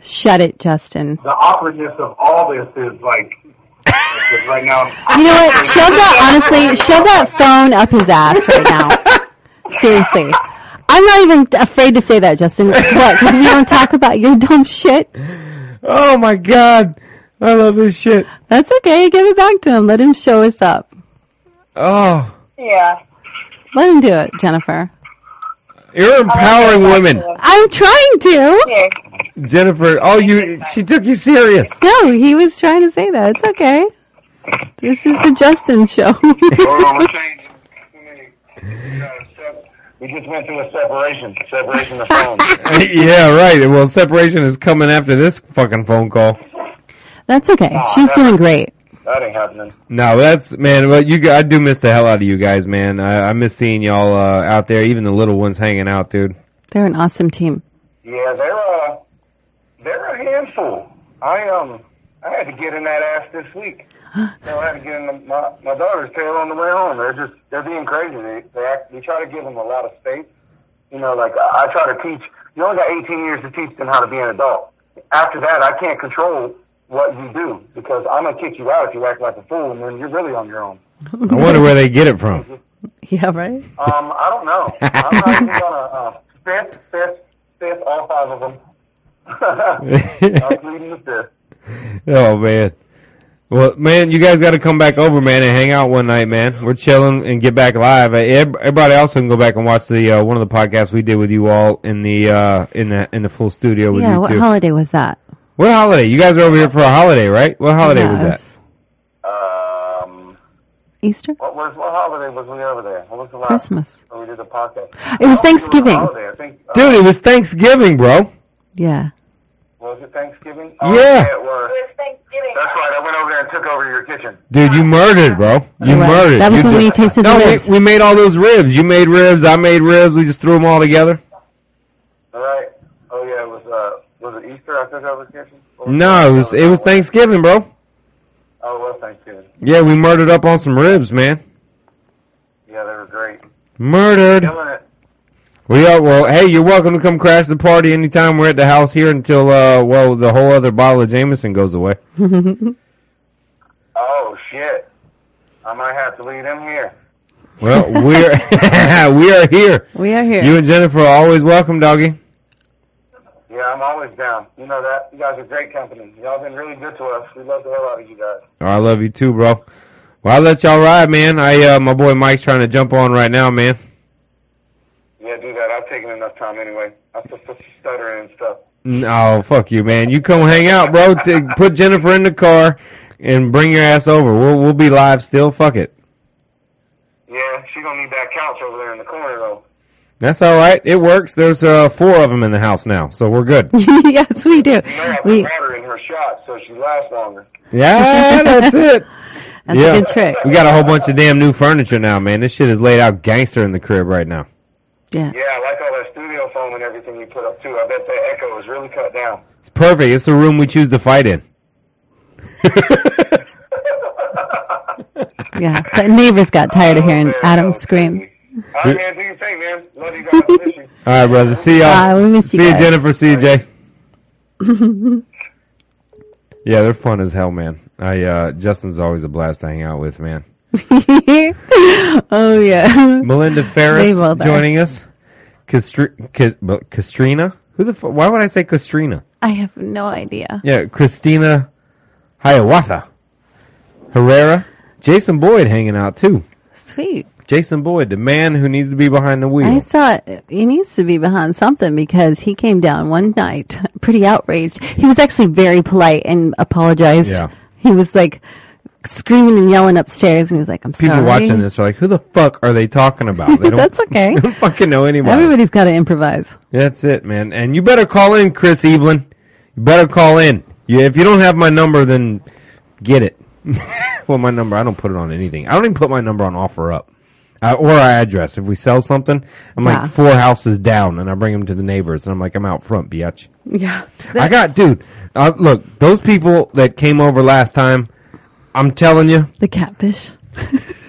Shut it, Justin. the awkwardness of all this is like, right now. You know what? Shove that, honestly, shove that phone up his ass right now. Seriously. I'm not even afraid to say that, Justin. What? Because we don't talk about your dumb shit? Oh my god. I love this shit. That's okay. Give it back to him. Let him show us up. Oh. Yeah. Let him do it, Jennifer. You're oh, empowering women. I'm trying to. Here. Jennifer, oh you she took you serious. No, he was trying to say that. It's okay. This is the Justin show. Hold on, we're changing. You gotta accept We just went through a separation, separation of phones. yeah, right. Well, separation is coming after this fucking phone call. That's okay. Aw, She's never. doing great. That ain't happening. No, that's man. Well, you, I do miss the hell out of you guys, man. I, I miss seeing y'all uh, out there, even the little ones hanging out, dude. They're an awesome team. Yeah, they're uh, they're a handful. I um, I had to get in that ass this week. So I had to get in the, my my daughter's tail on the way home. They're just they're being crazy. They they act, we try to give them a lot of space. You know, like I, I try to teach. You only got 18 years to teach them how to be an adult. After that, I can't control what you do because I'm gonna kick you out if you act like a fool, and then you're really on your own. I wonder where they get it from. Yeah, right? Um, I don't know. I'm not even gonna uh, fifth, fifth, fifth, all five of them. I'm pleading the fifth. oh man. Well, man, you guys got to come back over, man, and hang out one night, man. We're chilling and get back live. Everybody else can go back and watch the uh, one of the podcasts we did with you all in the uh, in the in the full studio with Yeah, you what too. holiday was that? What holiday? You guys are over here for a holiday, right? What holiday Yeah, was that? Um, Easter? what was what holiday was we over there? What was the last? Christmas. When we did the podcast. It was I don't think Thanksgiving. a think. Uh, Dude, it was Thanksgiving, bro. Yeah. was it Thanksgiving? Yeah. it was. It was Thanksgiving. That's right. I went over there and took over your kitchen. Dude, you murdered, bro. You Right. murdered. That was You when we tasted no, the we- ribs. We, made all those ribs. You made ribs. I made ribs. We just threw them all together. All right. Oh yeah, it was. Uh, was it Easter? I took over the kitchen. No, it was it was Thanksgiving, bro. Oh, it was Thanksgiving. Yeah, we murdered up on some ribs, man. Yeah, they were great. Murdered. Killing it. We are well. Hey, you're welcome to come crash the party anytime we're at the house here until uh well the whole other bottle of Jameson goes away. Oh shit! I might have to leave them here. Well, we're we are here. We are here. You and Jennifer are always welcome, doggy. Yeah, I'm always down. You know that. You guys are great company. Y'all been really good to us. We love the hell out of you guys. Oh, I love you too, bro. Well, I'll let y'all ride, man. I uh my boy Mike's trying to jump on right now, man. Yeah, do that. I've taken enough time anyway. I'm just stuttering and stuff. No, fuck you, man. You come hang out, bro. T- put Jennifer in the car and bring your ass over. We'll we'll be live still. Fuck it. Yeah, she gonna need that couch over there in the corner though. That's all right. It works. There's uh four of them in the house now, so we're good. yes, we do. You may have We, to water in her shot so she lasts longer. Yeah, that's it. that's yeah. a good trick. We got a whole bunch of damn new furniture now, man. This shit is laid out gangster in the crib right now. Yeah. Yeah, I like all that studio foam and everything you put up too. I bet that echo is really cut down. It's perfect. It's the room we choose to fight in. Yeah. The neighbors got tired of Oh, hearing man, Adam scream. Crazy. All right, man. Do your thing, man. Love you guys. Miss you. All right, brother. See y'all. Bye, we miss See you, guys. Jennifer. See you, Jay. yeah, they're fun as hell, man. I uh Justin's always a blast to hang out with, man. oh, yeah. Melinda Ferris They both are. joining us. Castri- Ca- Castrina? Who the? F- why would I say Castrina? I have no idea. Yeah, Christina Hiawatha. Herrera. Jason Boyd hanging out too. Sweet. Jason Boyd, the man who needs to be behind the wheel. I thought he needs to be behind something because he came down one night pretty outraged. He was actually very polite and apologized. Yeah. He was like screaming and yelling upstairs and he was like, I'm People sorry. People watching this are like, who the fuck are they talking about? They don't, That's okay. they don't fucking know anybody. Everybody's got to improvise. That's it, man. And you better call in, Chris Evelyn. You better call in. If you don't have my number, then get it. well, my number, I don't put it on anything. I don't even put my number on OfferUp. Uh, or our address. If we sell something, I'm Yeah. like four houses down, and I bring them to the neighbors, and I'm like, I'm out front, biatch. Yeah. I got, dude. Uh, look, those people that came over last time, I'm telling you, the catfish.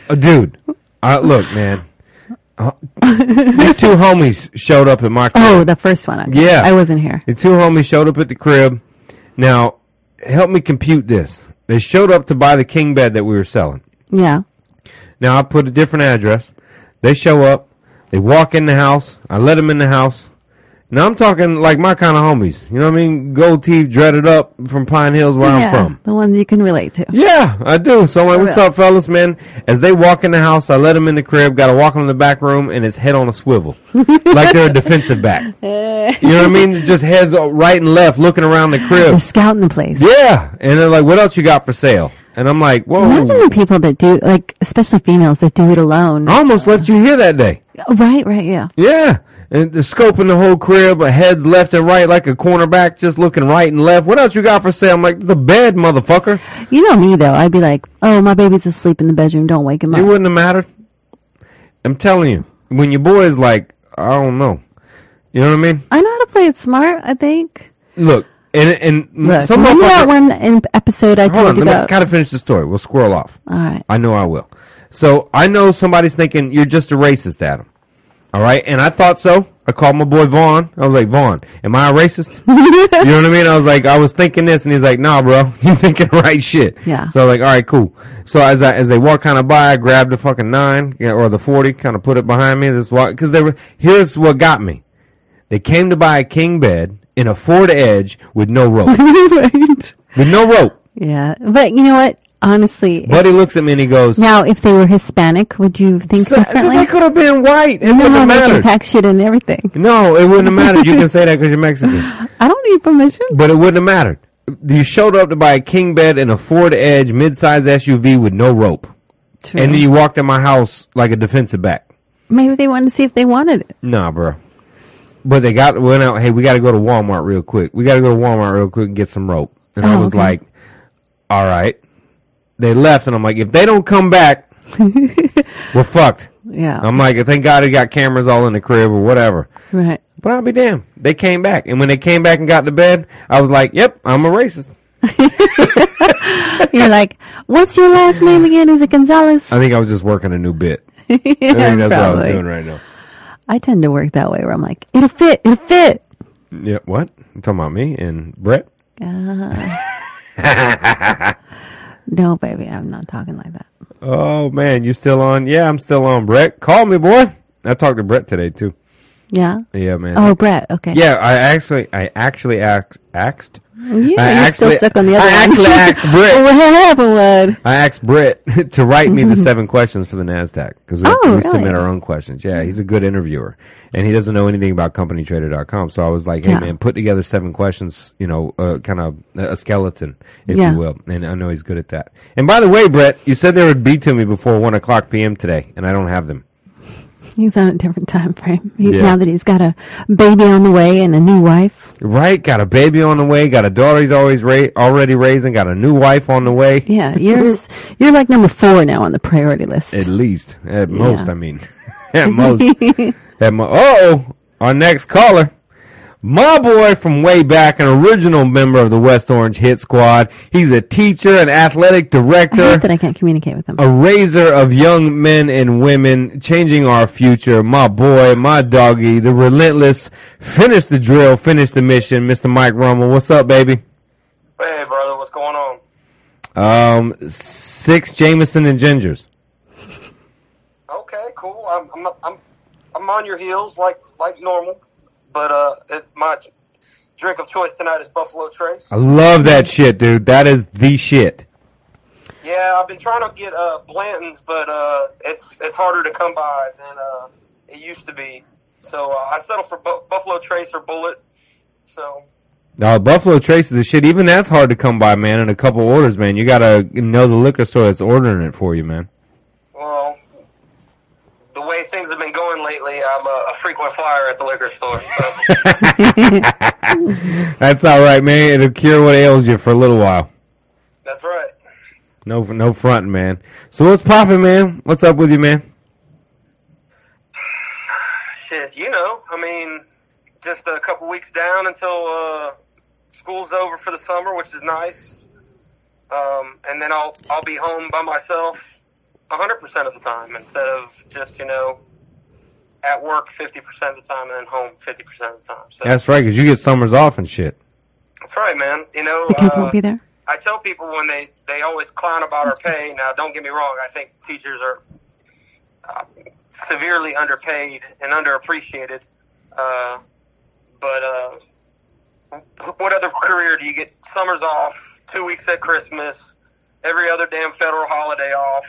uh, dude. Uh, look, man. Uh, these two homies showed up at my crib. Oh, the first one. Okay. Yeah. I wasn't here. The two homies showed up at the crib. Now, help me compute this. They showed up to buy the king bed that we were selling. Yeah. Now, I put a different address. They show up. They walk in the house. I let them in the house. Now, I'm talking like my kind of homies. You know what I mean? Gold teeth, dreaded up from Pine Hills, where yeah. I'm from. The ones you can relate to. Yeah, I do. So I'm like, what's up, fellas, man? As they walk in the house, I let them in the crib, got to walk them in the back room, and his head on a swivel. like they're a defensive back. Uh. You know what I mean? Just heads right and left looking around the crib. They're scouting the place. Yeah, and they're like, "What else you got for sale?" And I'm like, whoa. Imagine the people that do, like, especially females that do it alone. I almost left you here that day. Oh, right, right, yeah. Yeah. And the scoping the whole crib, but heads left and right like a cornerback, just looking right and left. What else you got for sale? I'm like, the bed, motherfucker. You know me though. I'd be like, "Oh, my baby's asleep in the bedroom. Don't wake him up. It wouldn't have mattered. I'm telling you, when your boy is like, I don't know. You know what I mean? I know how to play it smart. I think. Look, and and Look, some remember that one in episode I told on, you let me about? kind of finish the story. We'll squirrel off. All right. I know I will. So I know somebody's thinking you're just a racist, Adam. All right, and I thought so. I called my boy Vaughn. I was like, Vaughn, am I a racist? you know what I mean? I was like, I was thinking this, and he's like, Nah, bro, you thinking the right shit. Yeah. So I was like, all right, cool. So as I as they walk kind of by, I grabbed the fucking nine yeah, or the forty, kind of put it behind me. This walk because they were. Here's what got me. They came to buy a king bed in a Ford Edge with no rope. right. with no rope. Yeah, but you know what? Honestly, Buddy looks at me and he goes, now if they were Hispanic, would you think "So- differently? They could have been white. It you know wouldn't how have they can mattered. pack shit and everything. No, it wouldn't have mattered. You can say that because you're Mexican, I don't need permission. but it wouldn't have mattered. You showed up to buy a king bed in a Ford Edge mid-size SUV with no rope, True. and then you walked in my house like a defensive back. Maybe they wanted to see if they wanted it. Nah, bro. But they got went out. Hey, we got to go to Walmart real quick. We got to go to Walmart real quick and get some rope. And I Oh, was okay. like, all right. They left, and I'm like, if they don't come back, we're fucked. Yeah. I'm like, thank God he got cameras all in the crib or whatever. right. But I'll be damned. They came back. And when they came back and got to bed, I was like, yep, I'm a racist. You're like, what's your last name again? Is it Gonzalez? I think I was just working a new bit. I think that's what I was doing right now. I tend to work that way where I'm like, it'll fit, it'll fit. Yeah, what? You talking about me and Brett? Uh, no, baby, I'm not talking like that. Oh, man, you still on? Yeah, I'm still on, Brett. Call me, boy. I talked to Brett today, too. Yeah. Yeah, man. Oh, Brett. Okay. Yeah, I actually, I actually asked, asked. Yeah, I you're actually- still stuck on the other I one. actually asked Brett. what happened, Wood? I asked Brett to write me the seven questions for the Nasdaq because we, Oh, we really? submit our own questions. Yeah, he's a good interviewer, and he doesn't know anything about CompanyTrader.com. So I was like, "Hey, Yeah. man, put together seven questions. You know, uh, kind of a skeleton, if Yeah. you will." And I know he's good at that. And by the way, Brett, you said they would be to me before one o'clock p.m. today, and I don't have them. He's on a different time frame. He, Yeah. Now that he's got a baby on the way and a new wife. Right? Got a baby on the way. Got a daughter he's always ra- already raising. Got a new wife on the way. Yeah, you're you're like number four now on the priority list. At least, at most, I mean, at most. at mo- oh, our next caller, my boy from way back, an original member of the West Orange Hit Squad. He's a teacher, an athletic director. I hate director, that I can't communicate with him. a raiser of young men and women, changing our future. My boy, my doggy, the relentless. Finish the drill, finish the mission, Mr. Mike Rummel. What's up, baby? Hey, brother, what's going on? Um, six Jameson and Gingers. Okay, cool. I'm I'm I'm, I'm on your heels like like normal, but uh, it, my drink of choice tonight is Buffalo Trace. I love that shit, dude. That is the shit. Yeah, I've been trying to get uh, Blanton's, but uh, it's it's harder to come by than uh, it used to be. So uh, I settled for Bu- Buffalo Trace or Bulleit. So No, Buffalo Trace is the shit. Even that's hard to come by, man. In a couple orders, man. You gotta know the liquor store that's ordering it for you, man. well, the way things have been going lately, I'm a frequent flyer at the liquor store. So That's all right, man. It'll cure what ails you for a little while. that's right. No, no fronting, man. So what's popping, man? What's up with you, man? Shit, you know, I mean, just a couple weeks down until uh, school's over for the summer, which is nice. Um, and then I'll I'll be home by myself 100% of the time instead of just you know at work 50% of the time and then home 50% of the time. So That's right, 'cause you get summers off and shit. that's right, man. You know, the kids uh, won't be there. I tell people when they they always clown about our pay. Now, don't get me wrong. I think teachers are uh, severely underpaid and underappreciated. Uh, but uh, what other career do you get summers off, two weeks at Christmas, every other damn federal holiday off?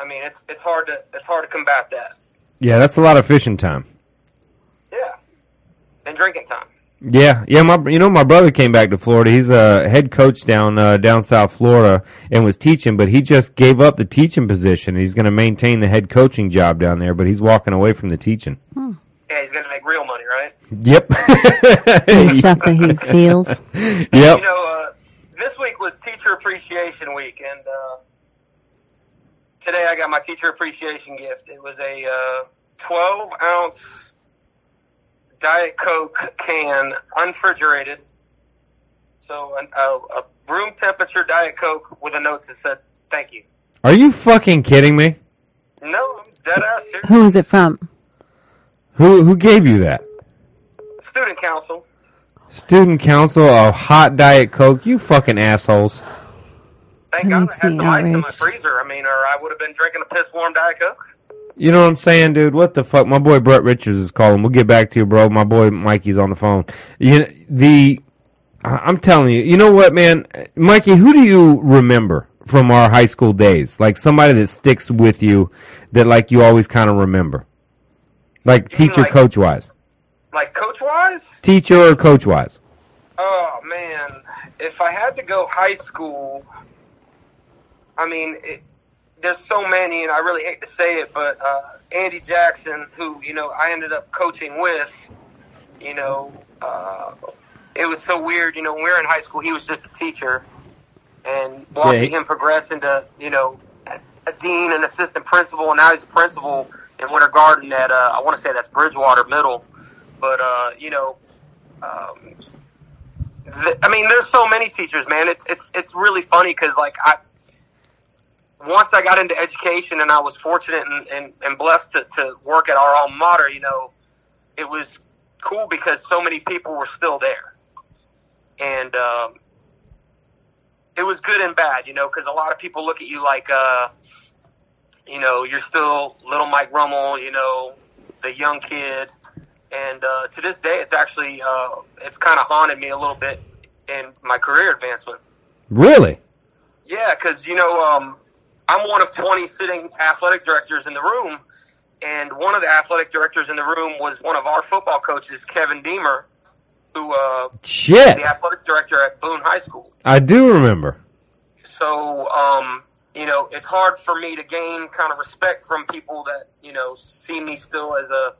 I mean, it's it's hard to it's hard to combat that. Yeah, that's a lot of fishing time. Yeah, and drinking time. Yeah, yeah. My, you know, my brother came back to Florida. He's a head coach down uh, down South Florida and was teaching, but he just gave up the teaching position. He's going to maintain the head coaching job down there, but he's walking away from the teaching. Yeah, he's gonna make real money, right? Yep. And stuff that he feels. yep. You know, uh, this week was Teacher Appreciation Week, and uh, today I got my Teacher Appreciation gift. It was a uh, 12 ounce Diet Coke can, unrefrigerated. So an, a, a room temperature Diet Coke with a note that said, "Thank you." Are you fucking kidding me? No, I'm dead ass serious. Who is it from? Who who gave you that? Student council. Student council of hot diet coke. You fucking assholes. Thank That God I makes had me some ice in my freezer. I mean, or I would have been drinking a piss warm Diet Coke. You know what I'm saying, dude? What the fuck? My boy Brett Richards is calling. We'll get back to you, bro. My boy Mikey's on the phone. You know, the I- I'm telling you, you know what, man, Mikey? Who do you remember from our high school days? Like somebody that sticks with you, that like you always kind of remember, like You teacher, like- coach wise, Like coach wise? teacher or coach wise. Oh man, if I had to go high school, I mean, it, there's so many, and I really hate to say it, but uh, Andy Jackson, who you know I ended up coaching with, you know, uh, it was so weird. You know, when we were in high school, he was just a teacher, and watching Yeah, him progress into, you know, a, a dean, an assistant principal, and now he's a principal in Winter Garden at, uh, I want to say that's Bridgewater Middle, but uh, you know. Um, th- I mean, there's so many teachers, man. It's it's it's really funny because like I once I got into education and I was fortunate and, and, and blessed to, to work at our alma mater, you know, it was cool because so many people were still there, and um, it was good and bad, you know, because a lot of people look at you like, uh, you know, you're still little Mike Rummel, you know, the young kid, and uh, to this day, it's actually uh, it's kind of haunted me a little bit in my career advancement. Really? Yeah, because you know, um, I'm one of 20 sitting athletic directors in the room, and one of the athletic directors in the room was one of our football coaches, Kevin Deemer, who uh, Shit. the athletic director at Boone High School. I do remember. So, um, you know, it's hard for me to gain kind of respect from people that, you know, see me still as a,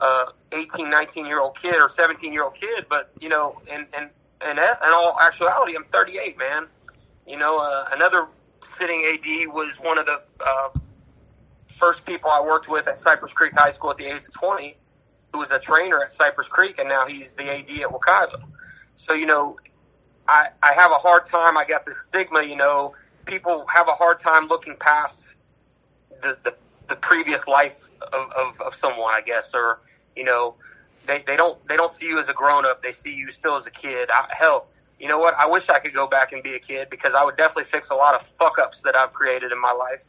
uh, 18, 19 year old kid or 17 year old kid. But, you know, in, in, in, in all actuality, I'm 38, man. You know, uh, another sitting AD was one of the, uh, first people I worked with at Cypress Creek High School at the age of 20, who was a trainer at Cypress Creek, and now he's the AD at Wekiva. So, you know, I, I have a hard time. I got this stigma, you know, people have a hard time looking past the, the, the previous life of, of, of someone, I guess, or, you know, they, they don't, they don't see you as a grown up. They see you still as a kid. I, hell, you know what? I wish I could go back and be a kid because I would definitely fix a lot of fuck ups that I've created in my life.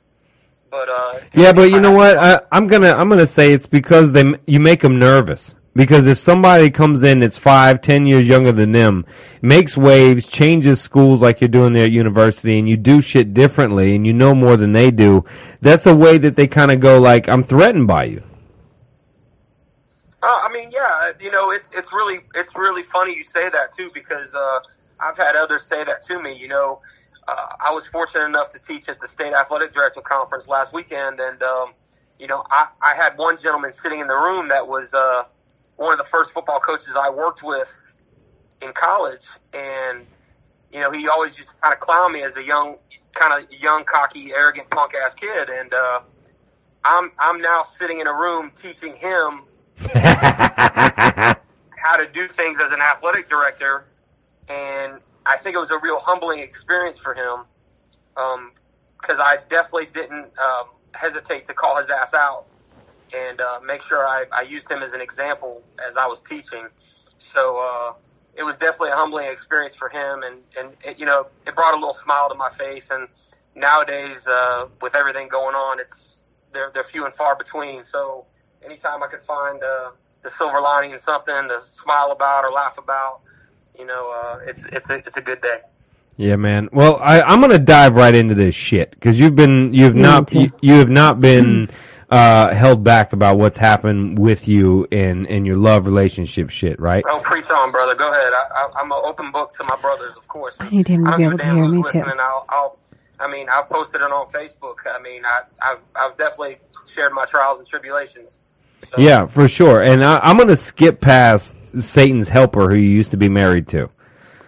But, uh, Yeah, but you know what? I, I'm gonna I'm gonna say it's because they you make them nervous. Because if somebody comes in that's five, ten years younger than them, makes waves, changes schools like you're doing there at university, and you do shit differently, and you know more than they do, that's a way that they kind of go like, "I'm threatened by you." Uh, I mean, yeah, you know, it's it's really it's really funny you say that too because uh, I've had others say that to me. You know, uh, I was fortunate enough to teach at the state athletic director conference last weekend, and um, you know, I, I had one gentleman sitting in the room that was uh, one of the first football coaches I worked with in college, and you know, he always used to kind of clown me as a young, kind of young, cocky, arrogant, punk ass kid, and uh, I'm I'm now sitting in a room teaching him how to do things as an athletic director, and I think it was a real humbling experience for him because I definitely didn't um, hesitate to call his ass out and uh, make sure I, I used him as an example as I was teaching. So uh, it was definitely a humbling experience for him, and and it, you know it brought a little smile to my face. And nowadays, uh, with everything going on, it's they're they're few and far between. So anytime I could find uh, the silver lining in something to smile about or laugh about, you know, uh, it's it's a it's a good day. Yeah, man. Well, I, I'm gonna dive right into this shit because you've been, you've Me not, you, you have not been uh, held back about what's happened with you in in your love relationship shit, right? Oh, preach on, brother. Go ahead. I, I, I'm an open book to my brothers, of course. I need him to I be able to hear me too. listening. I'll, I'll, I mean, I've posted it on Facebook. I mean, I, I've, I've definitely shared my trials and tribulations. So, Yeah, for sure. And I, I'm gonna skip past Satan's helper, who you used to be married to.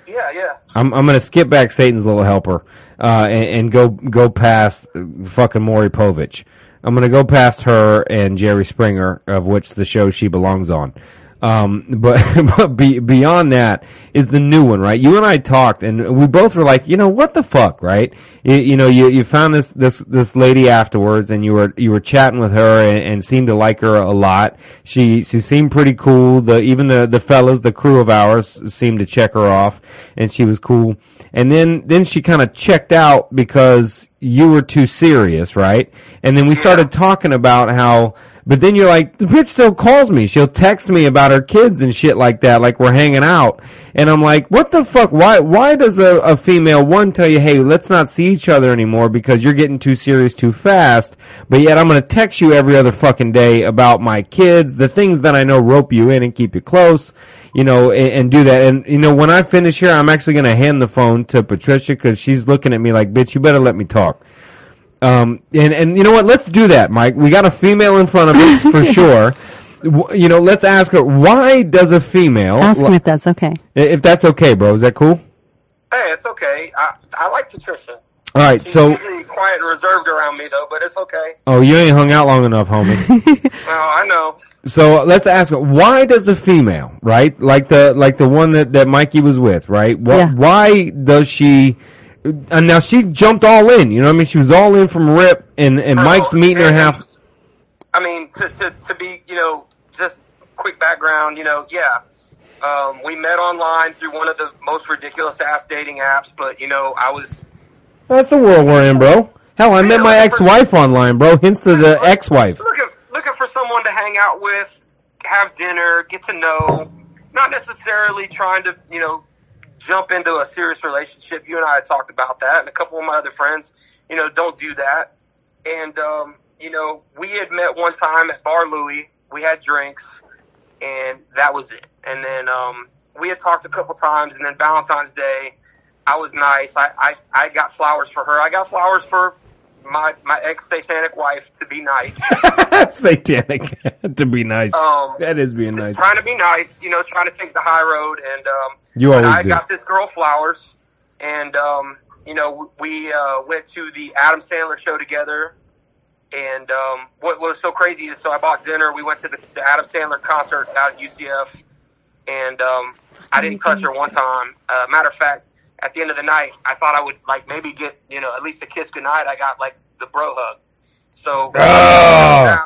Yeah, yeah. I'm I'm gonna skip back Satan's little helper, uh, and, and go go past fucking Maury Povich. I'm gonna go past her and Jerry Springer, of which the show she belongs on. Um, but but be, beyond that is the new one, right? You and I talked, and we both were like, you know, what the fuck, right? You, you know, you, you found this this this lady afterwards, and you were you were chatting with her, and, and seemed to like her a lot. She she seemed pretty cool. The even the the fellas, the crew of ours, seemed to check her off, and she was cool. And then then she kind of checked out because you were too serious, right? And then we started talking about how but then you're like, the bitch still calls me. She'll text me about her kids and shit like that, like we're hanging out. And I'm like, what the fuck? Why, why does a, a female one tell you, hey, let's not see each other anymore because you're getting too serious too fast, but yet I'm gonna text you every other fucking day about my kids, the things that I know rope you in and keep you close, you know, and, and do that. And, you know, when I finish here, I'm actually gonna hand the phone to Patricia because she's looking at me like, bitch, you better let me talk. Um, and, and you know what? Let's do that, Mike. We got a female in front of us for sure. W- You know, let's ask her, why does a female, Ask him if that's okay. if that's okay, bro, is that cool? Hey, it's okay. I, I like Patricia. All right, She's so, usually quiet and reserved around me, though, but it's okay. oh, you ain't hung out long enough, homie. Well, I know. so let's ask her, why does a female, right, like the, like the one that, that Mikey was with, right? Why, Yeah. why does she, and now she jumped all in, you know what I mean? She was all in from rip, and, and Mike's meeting her half, I mean, to, to, to be, you know, just quick background, you know, yeah. Um, we met online through one of the most ridiculous ass dating apps, but, you know, I was, that's the world we're in, bro. Hell, I met my ex-wife online, bro, hence to the ex-wife. looking, looking for someone to hang out with, have dinner, get to know, not necessarily trying to, you know, jump into a serious relationship. You and I had talked about that, and a couple of my other friends, you know, don't do that. And, um, you know, we had met one time at Bar Louie. We had drinks, and that was it. And then um, we had talked a couple times, and then Valentine's Day, I was nice. I, I, I got flowers for her. I got flowers for my my ex satanic wife to be nice. Satanic to be nice. Um, that is being nice. Trying to be nice, you know, trying to take the high road. And um, You but always I do. got this girl flowers, and um, you know, we uh, went to the Adam Sandler show together. And um, what, what was so crazy is, so I bought dinner. We went to the, the Adam Sandler concert out at UCF, and um, I didn't touch her one time. Uh, matter of fact, at the end of the night, I thought I would like maybe get you know at least a kiss goodnight. I got like the bro hug. So Oh,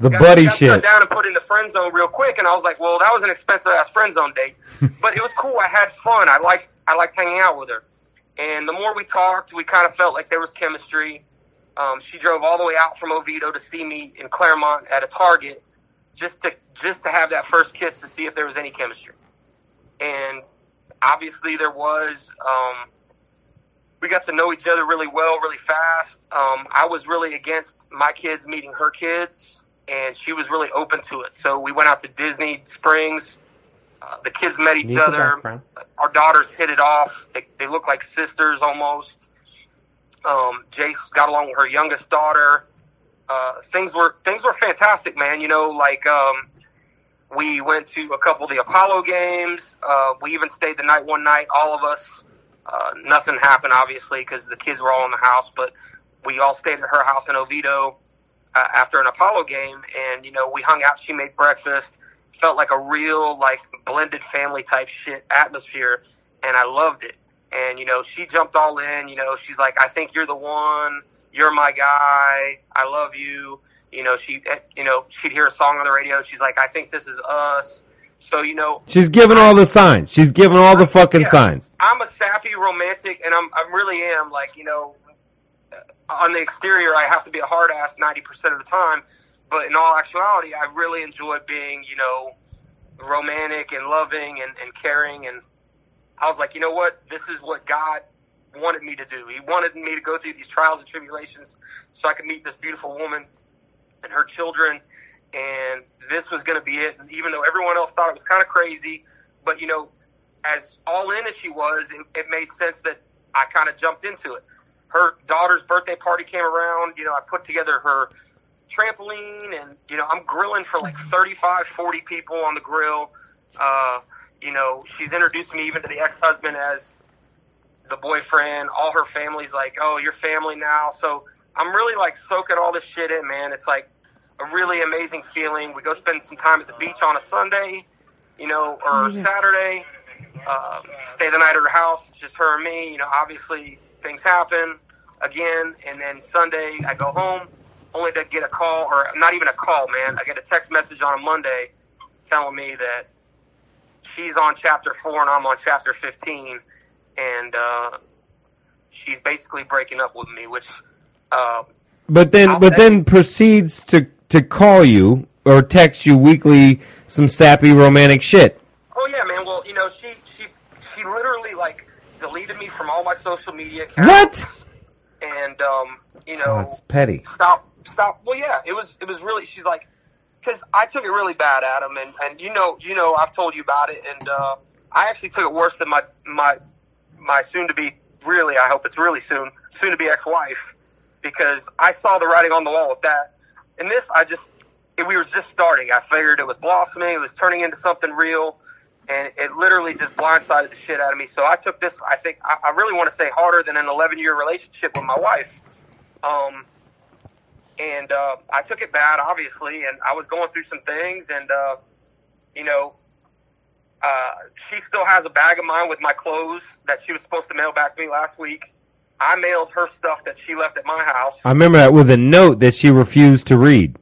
the got, buddy got shit. down and put in the friend zone real quick, and I was like, well, that was an expensive ass friend zone date, but it was cool. I had fun. I like I liked hanging out with her, and the more we talked, we kind of felt like there was chemistry. Um, she drove all the way out from Oviedo to see me in Clermont at a Target, just to just to have that first kiss to see if there was any chemistry, and obviously there was. Um, we got to know each other really well, really fast. Um, I was really against my kids meeting her kids, and she was really open to it. So we went out to Disney Springs. Uh, the kids met each other. Our daughters hit it off. They, they look like sisters almost. Um, Jace got along with her youngest daughter. Uh, things were things were fantastic, man. You know, like um, we went to a couple of the Apollo games. Uh, we even stayed the night one night, all of us. Uh, nothing happened, obviously, because the kids were all in the house, but we all stayed at her house in Oviedo uh, after an Apollo game, and you know we hung out. She made breakfast. Felt like a real like blended family type shit atmosphere, and I loved it. And you know she jumped all in. You know she's like, I think you're the one. You're my guy. I love you. You know she, eh, you know she'd hear a song on the radio. She's like, I think this is us. So you know She's giving all the signs. She's giving all the fucking Yeah. signs. I'm a sappy romantic, and I'm I really am like you know, uh, on the exterior I have to be a hard ass ninety percent of the time, but in all actuality I really enjoy being you know, romantic and loving and, and caring, and I was like, you know what, this is what God wanted me to do. He wanted me to go through these trials and tribulations so I could meet this beautiful woman, and her children, and this was going to be it. And even though everyone else thought it was kind of crazy, but you know, as all in as she was, it, it made sense that I kind of jumped into it. Her daughter's birthday party came around. You know, I put together her trampoline and, you know, I'm grilling for like 35, 40 people on the grill. Uh, you know, she's introduced me even to the ex-husband as the boyfriend. All her family's like, oh, you're family now. So I'm really like soaking all this shit in, man. It's like a really amazing feeling. We go spend some time at the beach on a Sunday, you know, or Saturday. Um, stay the night at her house. It's just her and me. You know, obviously things happen again, and then Sunday I go home, only to get a call, or not even a call, man. I get a text message on a Monday telling me that she's on chapter four and I'm on chapter fifteen, and uh, she's basically breaking up with me, which. Uh, But then, I'll but then you- proceeds to to call you or text you weekly some sappy romantic shit. Oh yeah, man. Well, you know, she she she literally like deleted me from all my social media accounts. What? And um, you know, Oh, that's petty. stop, stop. Well, yeah, it was it was really. She's like, because I took it really bad, Adam, and and you know, you know, I've told you about it, and uh, I actually took it worse than my my my soon to be really. I hope it's really soon soon to be ex wife, because I saw the writing on the wall with that. And this, I just we were just starting. I figured it was blossoming. It was turning into something real. And it literally just blindsided the shit out of me. So I took this, I think, I, I really want to say harder than an 11 year relationship with my wife. Um, and uh, I took it bad, obviously, and I was going through some things, and uh, you know, uh, she still has a bag of mine with my clothes that she was supposed to mail back to me last week. I mailed her stuff that she left at my house. I remember that with a note that she refused to read.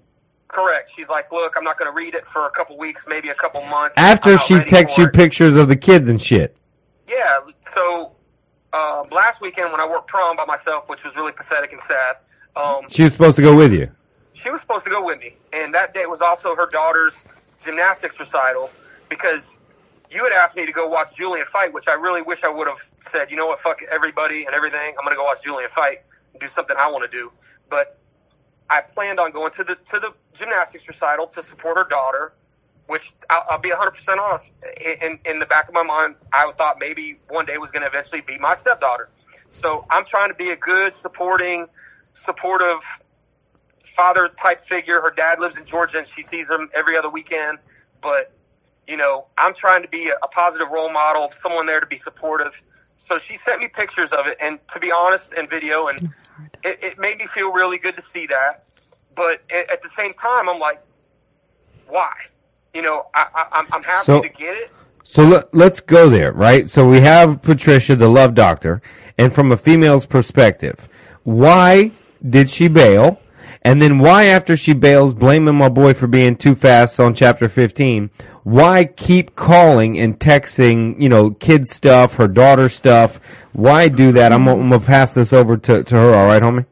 Correct. She's like, "Look, I'm not going to read it for a couple weeks, maybe a couple months." After she texts you it." pictures of the kids and shit. Yeah. So uh, last weekend when I worked prom by myself, which was really pathetic and sad, um, She was supposed to go with you. she was supposed to go with me, and that day was also her daughter's gymnastics recital because you had asked me to go watch Julian fight, which I really wish I would have said, you know what, fuck everybody and everything. I'm gonna go watch Julian fight and do something I want to do. But I planned on going to the to the gymnastics recital to support her daughter, which I'll, I'll be 100 percent honest. In in the back of my mind, I thought maybe one day was going to eventually be my stepdaughter. So I'm trying to be a good, supporting, supportive father type figure. Her dad lives in Georgia and she sees him every other weekend. But, you know, I'm trying to be a, a positive role model, someone there to be supportive. So she sent me pictures of it and to be honest and video and it, it made me feel really good to see that. But at, at the same time, I'm like, why? You know, I, I, I'm, I'm happy So- to get it. So let, let's go there, right? So we have Patricia, the love doctor, and from a female's perspective, why did she bail? And then why, after she bails, blaming my boy for being too fast on chapter 15, why keep calling and texting, you know, kid stuff, her daughter stuff? Why do that? I'm, gonna- I'm going to pass this over to, to her, all right, homie?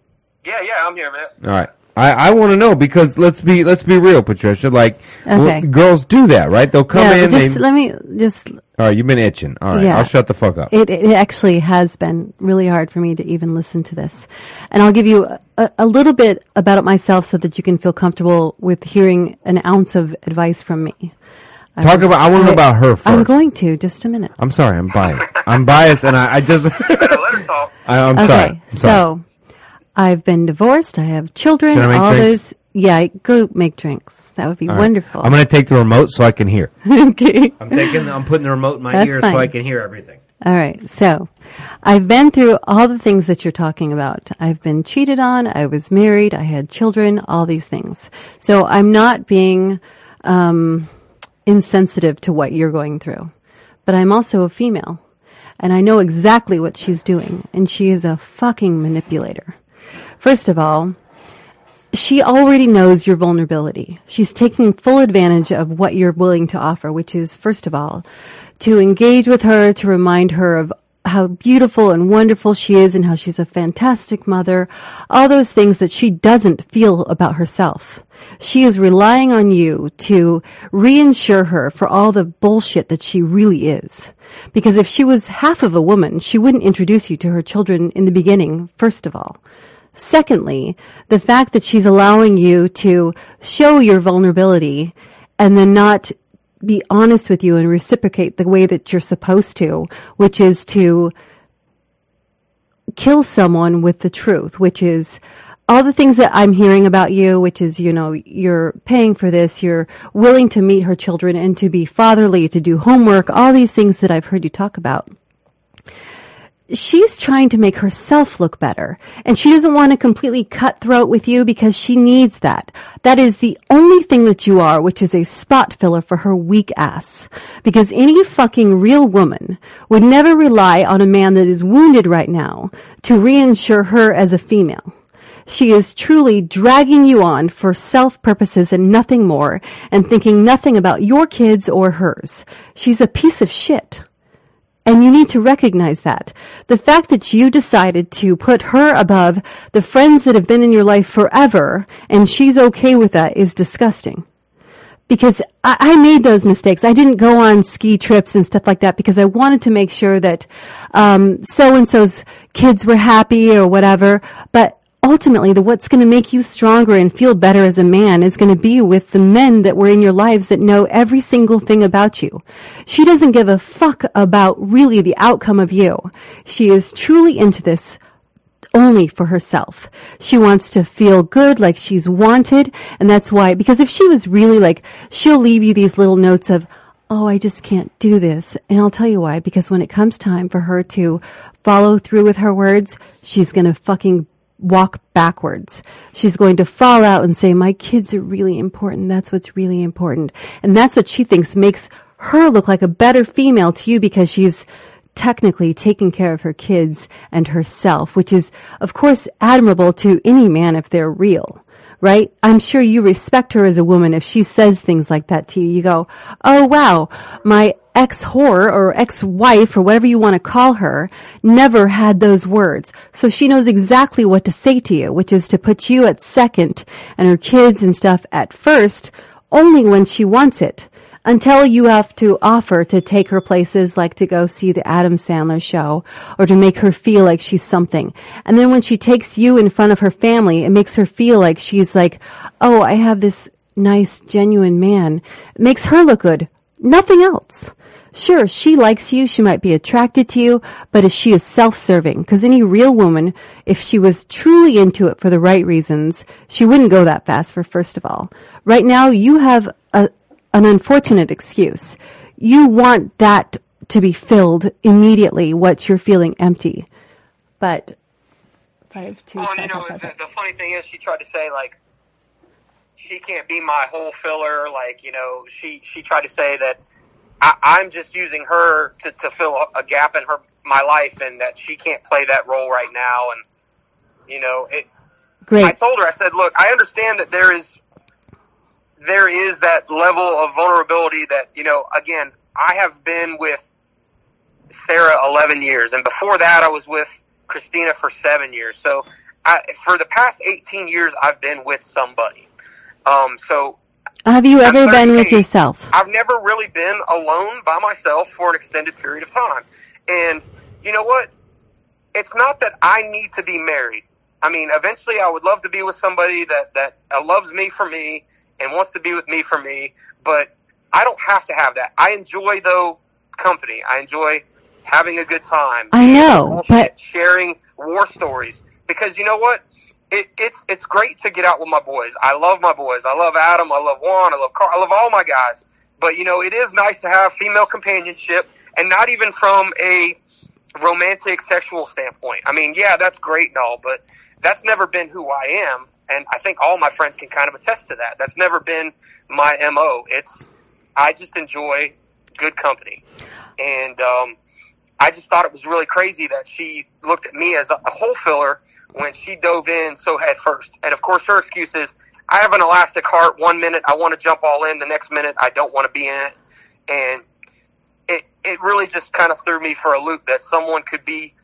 Yeah, yeah, I'm here, man. All right. I, I want to know because let's be let's be real, Patricia. Like Okay. w- girls do that, right? They'll come yeah, in. but just they, let me just. all right, you've been itching. All right, Yeah. I'll shut the fuck up. It, it actually has been really hard for me to even listen to this, and I'll give you a, a little bit about it myself so that you can feel comfortable with hearing an ounce of advice from me. Talk about. I want to know about her 1st I'm going to just a minute. I'm sorry. I'm biased. I'm biased, and I, I just. Let her talk. I, I'm okay, sorry. I'm sorry. so I've been divorced. I have children. I make all drinks? those. Yeah, go make drinks. That would be All right. wonderful. I'm going to take the remote so I can hear. okay. I'm taking. I'm putting the remote in my That's ear so. I can hear everything. All right. So I've been through all the things that you're talking about. I've been cheated on. I was married. I had children, all these things. So I'm not being um, insensitive to what you're going through. But I'm also a female. And I know exactly what she's doing. And she is a fucking manipulator. First of all, she already knows your vulnerability. She's taking full advantage of what you're willing to offer, which is, first of all, to engage with her, to remind her of how beautiful and wonderful she is and how she's a fantastic mother, all those things that she doesn't feel about herself. She is relying on you to reinsure her for all the bullshit that she really is. Because if she was half of a woman, she wouldn't introduce you to her children in the beginning, first of all. Secondly, the fact that she's allowing you to show your vulnerability and then not be honest with you and reciprocate the way that you're supposed to, which is to kill someone with the truth, which is all the things that I'm hearing about you, which is, you know, you're paying for this, you're willing to meet her children and to be fatherly, to do homework, all these things that I've heard you talk about she's trying to make herself look better and she doesn't want to completely cut throat with you because she needs that. That is the only thing that you are, which is a spot filler for her weak ass. Because any fucking real woman would never rely on a man that is wounded right now to reinsure her as a female. She is truly dragging you on for self purposes and nothing more and thinking nothing about your kids or hers. She's a piece of shit. And you need to recognize that. The fact that you decided to put her above the friends that have been in your life forever and she's okay with that is disgusting. Because I, I made those mistakes. I didn't go on ski trips and stuff like that because I wanted to make sure that um so and so's kids were happy or whatever. But ultimately the what's going to make you stronger and feel better as a man is going to be with the men that were in your lives that know every single thing about you. She doesn't give a fuck about really the outcome of you. She is truly into this only for herself. She wants to feel good, like she's wanted, and that's why, because if she was really like, she'll leave you these little notes of, oh, I just can't do this. And I'll tell you why, because when it comes time for her to follow through with her words, she's gonna fucking walk backwards. She's going to fall out and say, my kids are really important. That's what's really important. And that's what she thinks makes her look like a better female to you because she's technically taking care of her kids and herself, which is, of course, admirable to any man if they're real right? I'm sure you respect her as a woman if she says things like that to you. You go, oh wow, my ex whore or ex wife or whatever you want to call her never had those words. So she knows exactly what to say to you, which is to put you at second and her kids and stuff at first only when she wants it until you have to offer to take her places like to go see the Adam Sandler show or to make her feel like she's something. And then when she takes you in front of her family, it makes her feel like she's like, oh, I have this nice, genuine man. It makes her look good. Nothing else. Sure, she likes you, she might be attracted to you, but she is self-serving. Because any real woman, if she was truly into it for the right reasons, she wouldn't go that fast for first of all. Right now, you have a, an unfortunate excuse. You want that to be filled immediately, what you're feeling empty. But five, two, oh, Well, five, and you know, five, the, five, the funny thing is, she tried to say like she can't be my whole filler. Like you know, she she tried to say that I, I'm just using her to to fill a gap in her my life, and that she can't play that role right now. And you know, it. Great. I told her, I said, look, I understand that there is there is that level of vulnerability that you know. Again, I have been with Sarah 11 years, and before that, I was with Christina for seven years. So, I, for the past 18 years, I've been with somebody. Um, so Have you ever been with yourself? I've never really been alone by myself for an extended period of time. And you know what? It's not that I need to be married. I mean, eventually I would love to be with somebody that, that uh, loves me for me and wants to be with me for me, but I don't have to have that. I enjoy though company. I enjoy having a good time. I know, but- sharing war stories because you know what? It, it's it's great to get out with my boys. I love my boys. I love Adam. I love Juan. I love Carl. I love all my guys. But you know, it is nice to have female companionship, and not even from a romantic sexual standpoint. I mean, yeah, that's great and all, but that's never been who I am, and I think all my friends can kind of attest to that. That's never been my mo. It's I just enjoy good company, and um, I just thought it was really crazy that she looked at me as a, hole filler when she dove in so head first. And of course, her excuse is, I have an elastic heart. One minute I want to jump all in, the next minute I don't want to be in it, and it it really just kind of threw me for a loop that someone could be,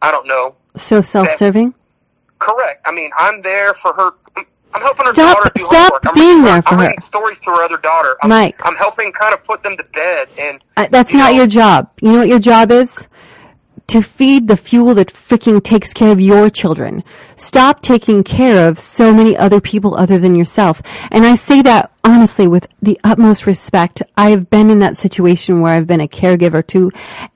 I don't know, So self-serving? Correct. I mean, I'm there for her. I'm- I'm helping her Stop- daughter do stop homework. I'm being reading, there for I'm her. reading stories to her other daughter. I'm, Mike. I'm helping kind of put them to bed. And Uh, that's you not know, your job. You know what your job is? to feed the fuel that freaking takes care of your children. Stop taking care of so many other people other than yourself. And I say that honestly with the utmost respect. I have been in that situation where I've been a caregiver to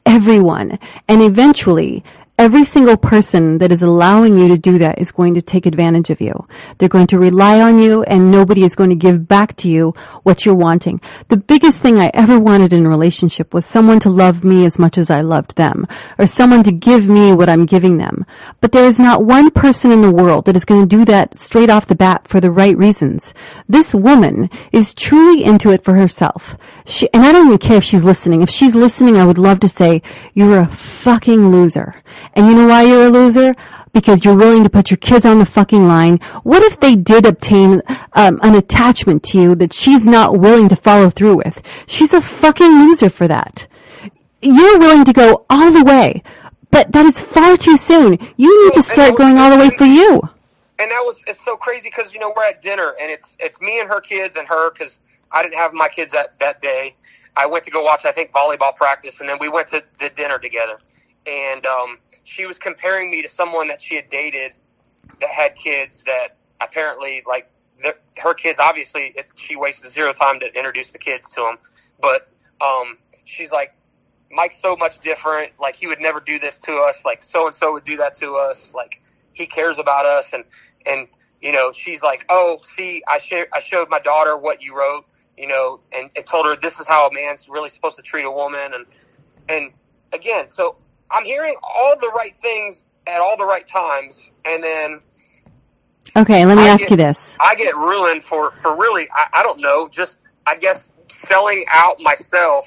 everyone. And eventually, Every single person that is allowing you to do that is going to take advantage of you. They're going to rely on you and nobody is going to give back to you what you're wanting. The biggest thing I ever wanted in a relationship was someone to love me as much as I loved them or someone to give me what I'm giving them. But there is not one person in the world that is going to do that straight off the bat for the right reasons. This woman is truly into it for herself. She, and I don't even care if she's listening. If she's listening, I would love to say, you're a fucking loser. And you know why you're a loser? Because you're willing to put your kids on the fucking line. What if they did obtain um, an attachment to you that she's not willing to follow through with? She's a fucking loser for that. You're willing to go all the way, but that is far too soon. You need to start going all the way for you. And that was it's so crazy because you know we're at dinner and it's it's me and her kids and her because I didn't have my kids that that day. I went to go watch I think volleyball practice and then we went to, to dinner together and um, she was comparing me to someone that she had dated that had kids that apparently like the, her kids obviously it, she wasted zero time to introduce the kids to them but um, she's like mike's so much different. Like he would never do this to us. Like so and so would do that to us. Like he cares about us. And and you know she's like oh see i shared i showed my daughter what you wrote you know and, and told her this is how a man's really supposed to treat a woman. And and again so I'm hearing all the right things at all the right times, and then. Okay, let me I ask get- you this. I get ruined for for really I, I don't know just I guess selling out myself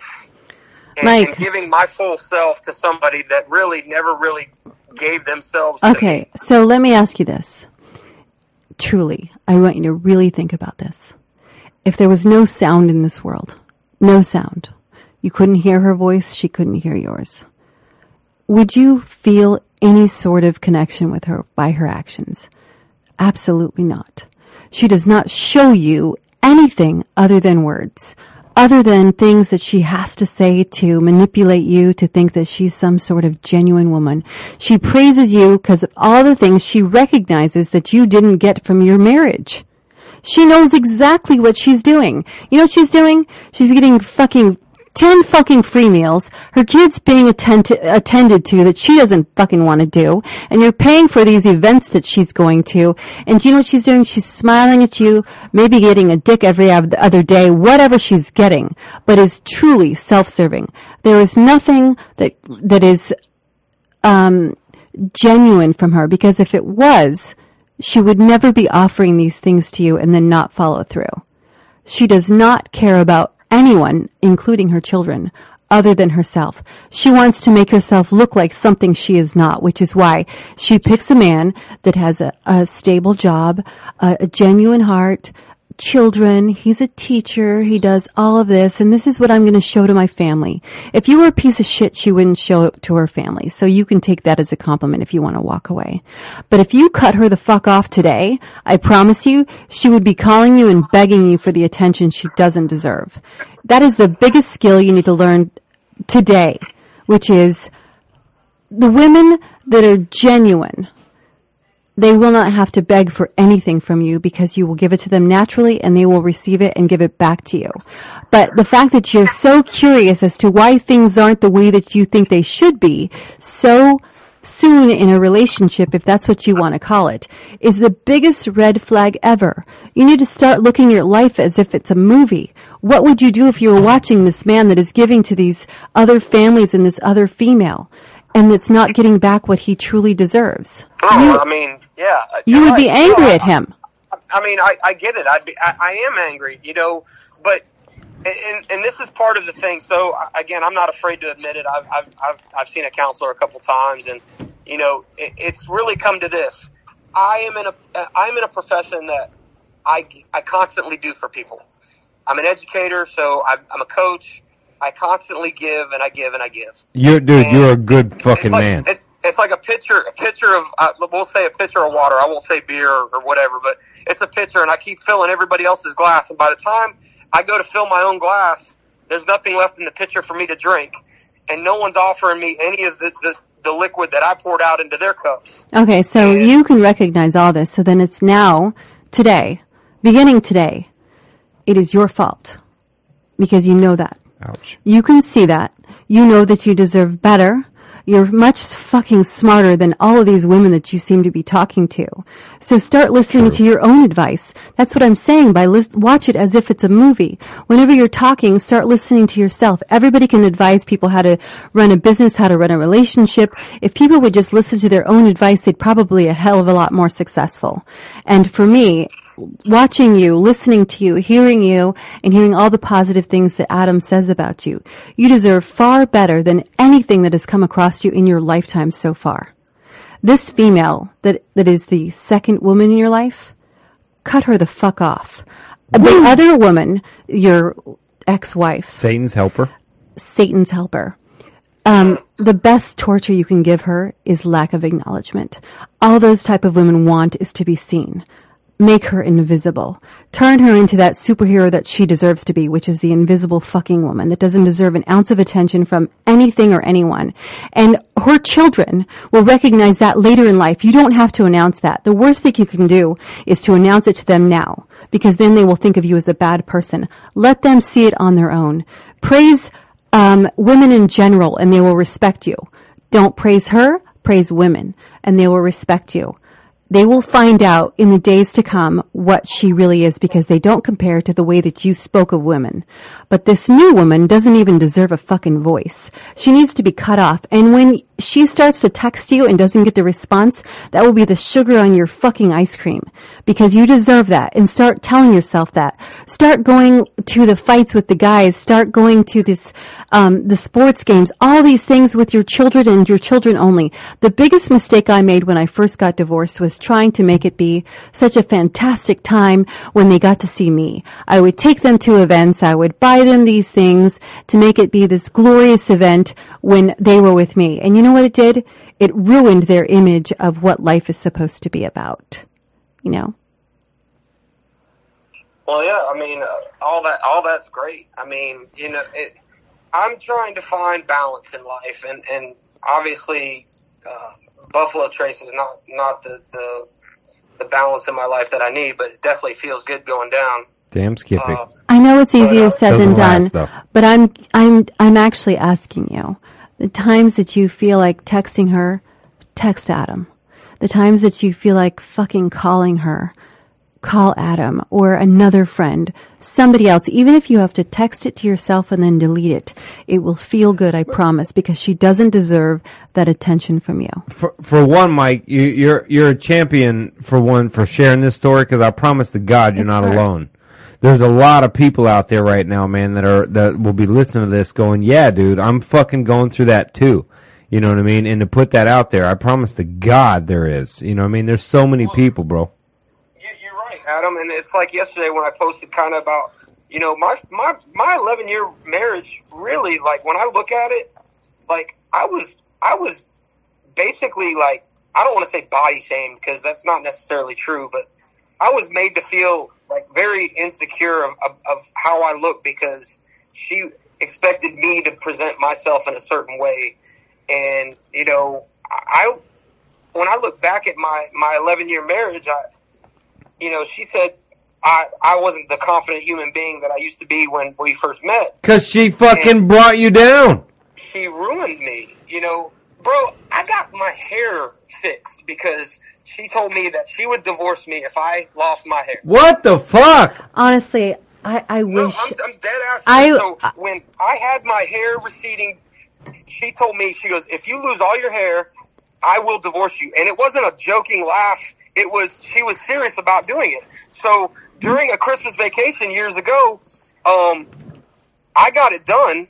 and, Mike. and giving my full self to somebody that really never really gave themselves. Okay, so let me ask you this. Truly, I want you to really think about this. If there was no sound in this world, no sound, you couldn't hear her voice, she couldn't hear yours. Would you feel any sort of connection with her by her actions? Absolutely not. She does not show you anything other than words, other than things that she has to say to manipulate you to think that she's some sort of genuine woman. She praises you because of all the things she recognizes that you didn't get from your marriage. She knows exactly what she's doing. You know what she's doing? She's getting fucking 10 fucking free meals, her kids being attend- attended to that she doesn't fucking want to do, and you're paying for these events that she's going to, and do you know what she's doing? She's smiling at you, maybe getting a dick every oth- other day, whatever she's getting, but is truly self-serving. There is nothing that, that is, um, genuine from her, because if it was, she would never be offering these things to you and then not follow through. She does not care about anyone, including her children, other than herself. She wants to make herself look like something she is not, which is why she picks a man that has a, a stable job, a, a genuine heart, children. He's a teacher. He does all of this. And this is what I'm going to show to my family. If you were a piece of shit, she wouldn't show it to her family. So you can take that as a compliment if you want to walk away. But if you cut her the fuck off today, I promise you, she would be calling you and begging you for the attention she doesn't deserve. That is the biggest skill you need to learn today, which is the women that are genuine they will not have to beg for anything from you because you will give it to them naturally and they will receive it and give it back to you. But the fact that you're so curious as to why things aren't the way that you think they should be so soon in a relationship, if that's what you want to call it, is the biggest red flag ever. You need to start looking at your life as if it's a movie. What would you do if you were watching this man that is giving to these other families and this other female and that's not getting back what he truly deserves? Oh, You- I mean, yeah. you you're would be right. angry No, I- at him. I mean, I, I get it. I'd be, I, I am angry, you know, but, and, and this is part of the thing. So again, I'm not afraid to admit it. I've, I've, I've, I've seen a counselor a couple times and, you know, it, it's really come to this. I am in a, I'm in a profession that I, I constantly do for people. I'm an educator, so I'm, I'm a coach. I constantly give and I give and I give. You're, dude, And you're a good it's fucking like, man. It, it's like a pitcher, a pitcher of, uh, we'll say a pitcher of water. I won't say beer or, or whatever, but it's a pitcher, and I keep filling everybody else's glass. And by the time I go to fill my own glass, there's nothing left in the pitcher for me to drink, and no one's offering me any of the the, the liquid that I poured out into their cups. Okay, so you can recognize all this. So then it's now, today, beginning today, it is your fault because you know that. Ouch. You can see that. You know that you deserve better. You're much fucking smarter than all of these women that you seem to be talking to. So start listening to your own advice. That's what I'm saying by list- watch it as if it's a movie. Whenever you're talking, start listening to yourself. Everybody can advise people how to run a business, how to run a relationship. If people would just listen to their own advice, they'd probably a hell of a lot more successful. And for me, watching you, listening to you, hearing you, and hearing all the positive things that Adam says about you. You deserve far better than anything that has come across you in your lifetime so far. This female that, that is the second woman in your life, cut her the fuck off. The other woman, your ex-wife, Satan's helper. Satan's helper. Um, the best torture you can give her is lack of acknowledgement. All those type of women want is to be seen. Make her invisible. Turn her into that superhero that she deserves to be, which is the invisible fucking woman that doesn't deserve an ounce of attention from anything or anyone. And her children will recognize that later in life. You don't have to announce that. The worst thing you can do is to announce it to them now, because then they will think of you as a bad person. Let them see it on their own. Praise um, women in general, and they will respect you. Don't praise her, praise women, and they will respect you. They will find out in the days to come what she really is because they don't compare to the way that you spoke of women. But this new woman doesn't even deserve a fucking voice. She needs to be cut off. And when she starts to text you and doesn't get the response, that will be the sugar on your fucking ice cream because you deserve that and start telling yourself that. Start going to the fights with the guys. Start going to this, um, the sports games, all these things with your children and your children only. The biggest mistake I made when I first got divorced was trying to make it be such a fantastic time when they got to see me. I would take them to events. I would buy them these things to make it be this glorious event when they were with me. And you know what it did? It ruined their image of what life is supposed to be about. You know? Well, yeah, I mean, uh, all that, all that's great. I mean, you know, it, I'm trying to find balance in life, and and obviously, uh, Buffalo Trace is not not the, the the balance in my life that I need, but it definitely feels good going down. Damn Skippy. Uh, I know it's easier But, uh, said than doesn't done, last, though. but I'm I'm I'm actually asking you. The times that you feel like texting her, text Adam. The times that you feel like fucking calling her, call Adam or another friend, somebody else. Even if you have to text it to yourself and then delete it, it will feel good, I promise, because she doesn't deserve that attention from you. for for one, Mike, you, you're you're a champion for one for sharing this story because I promise to God you're It's not hard. alone. There's a lot of people out there right now, man, that are that will be listening to this, going, "Yeah, dude, I'm fucking going through that too." You know what I mean? And to put that out there, I promise to God there is. You know what I mean? There's so many people, bro. You- You're right, Adam. And it's like yesterday when I posted kind of about, you know, my my my 11 year marriage. Really, like when I look at it, like I was I was basically like I don't want to say body shamed because that's not necessarily true, but I was made to feel like very insecure of, of, of how I look because she expected me to present myself in a certain way, and you know, I when I look back at my my 11 year marriage, I you know, she said I I wasn't the confident human being that I used to be when we first met. Cause she fucking brought you down. She ruined me, you know, bro. I got my hair fixed because she told me that she would divorce me if I lost my hair. What the fuck? Honestly, I, I No, wish. I'm, I'm dead ass. I- serious. so when I had my hair receding, she told me, she goes, if you lose all your hair, I will divorce you. And it wasn't a joking laugh. It was, she was serious about doing it. So during a Christmas vacation years ago, um, I got it done,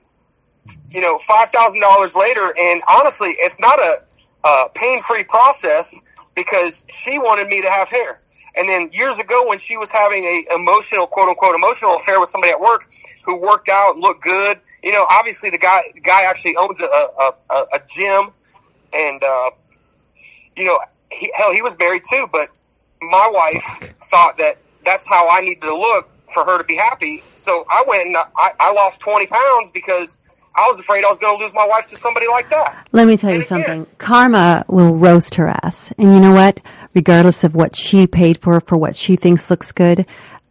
you know, $5,000 later. And honestly, it's not a, a pain-free process because she wanted me to have hair. And then years ago when she was having a emotional, quote unquote, emotional affair with somebody at work who worked out and looked good, you know, obviously the guy, the guy actually owns a, a, a, a gym and, uh, you know, he, hell, he was married too, but my wife thought that that's how I needed to look for her to be happy. So I went and I, I lost 20 pounds because I was afraid I was going to lose my wife to somebody like that. Let me tell you And again- something. Karma will roast her ass. And you know what? Regardless of what she paid for, for what she thinks looks good,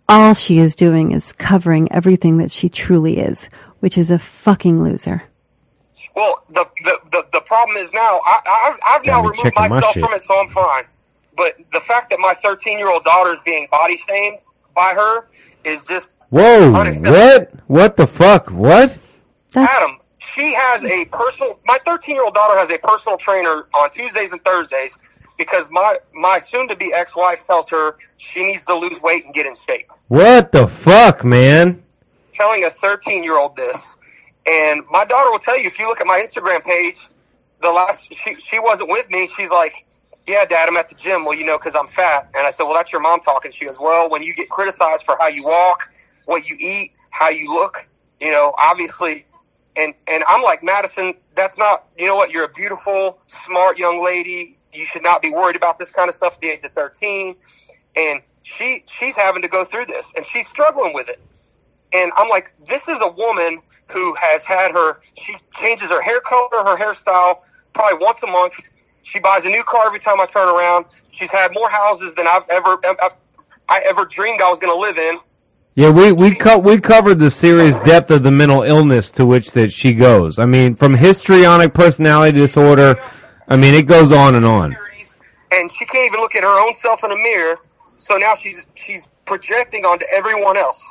all she is doing is covering everything that she truly is, which is a fucking loser. Well, the the the, the problem is now I, I've I've now removed checking my myself from it, so I'm fine. But the fact that my 13 year old daughter is being body shamed by her is just Whoa! What? What the fuck? What? That's, Adam. She has a personal. My 13 year old daughter has a personal trainer on Tuesdays and Thursdays because my my soon to be ex wife tells her she needs to lose weight and get in shape. What the fuck, man? telling a 13 year old this. And my daughter will tell you, if you look at my Instagram page, the last, she, she wasn't with me. She's like, yeah, dad, I'm at the gym. Well, you know, cause I'm fat. And I said, well, that's your mom talking. She goes, well, when you get criticized for how you walk, what you eat, how you look, you know, obviously, and, and I'm like, Madison, that's not, you know what? You're a beautiful, smart young lady. You should not be worried about this kind of stuff at the age of 13. And she, she's having to go through this and she's struggling with it. And I'm like, this is a woman who has had her, she changes her hair color, her hairstyle probably once a month. She buys a new car every time I turn around. She's had more houses than I've ever, I've, I ever dreamed I was going to live in. Yeah, we we co- we covered the serious depth of the mental illness to which that she goes. I mean, from histrionic personality disorder. I mean, it goes on and on. And she can't even look at her own self in a mirror. So now she's, she's projecting onto everyone else.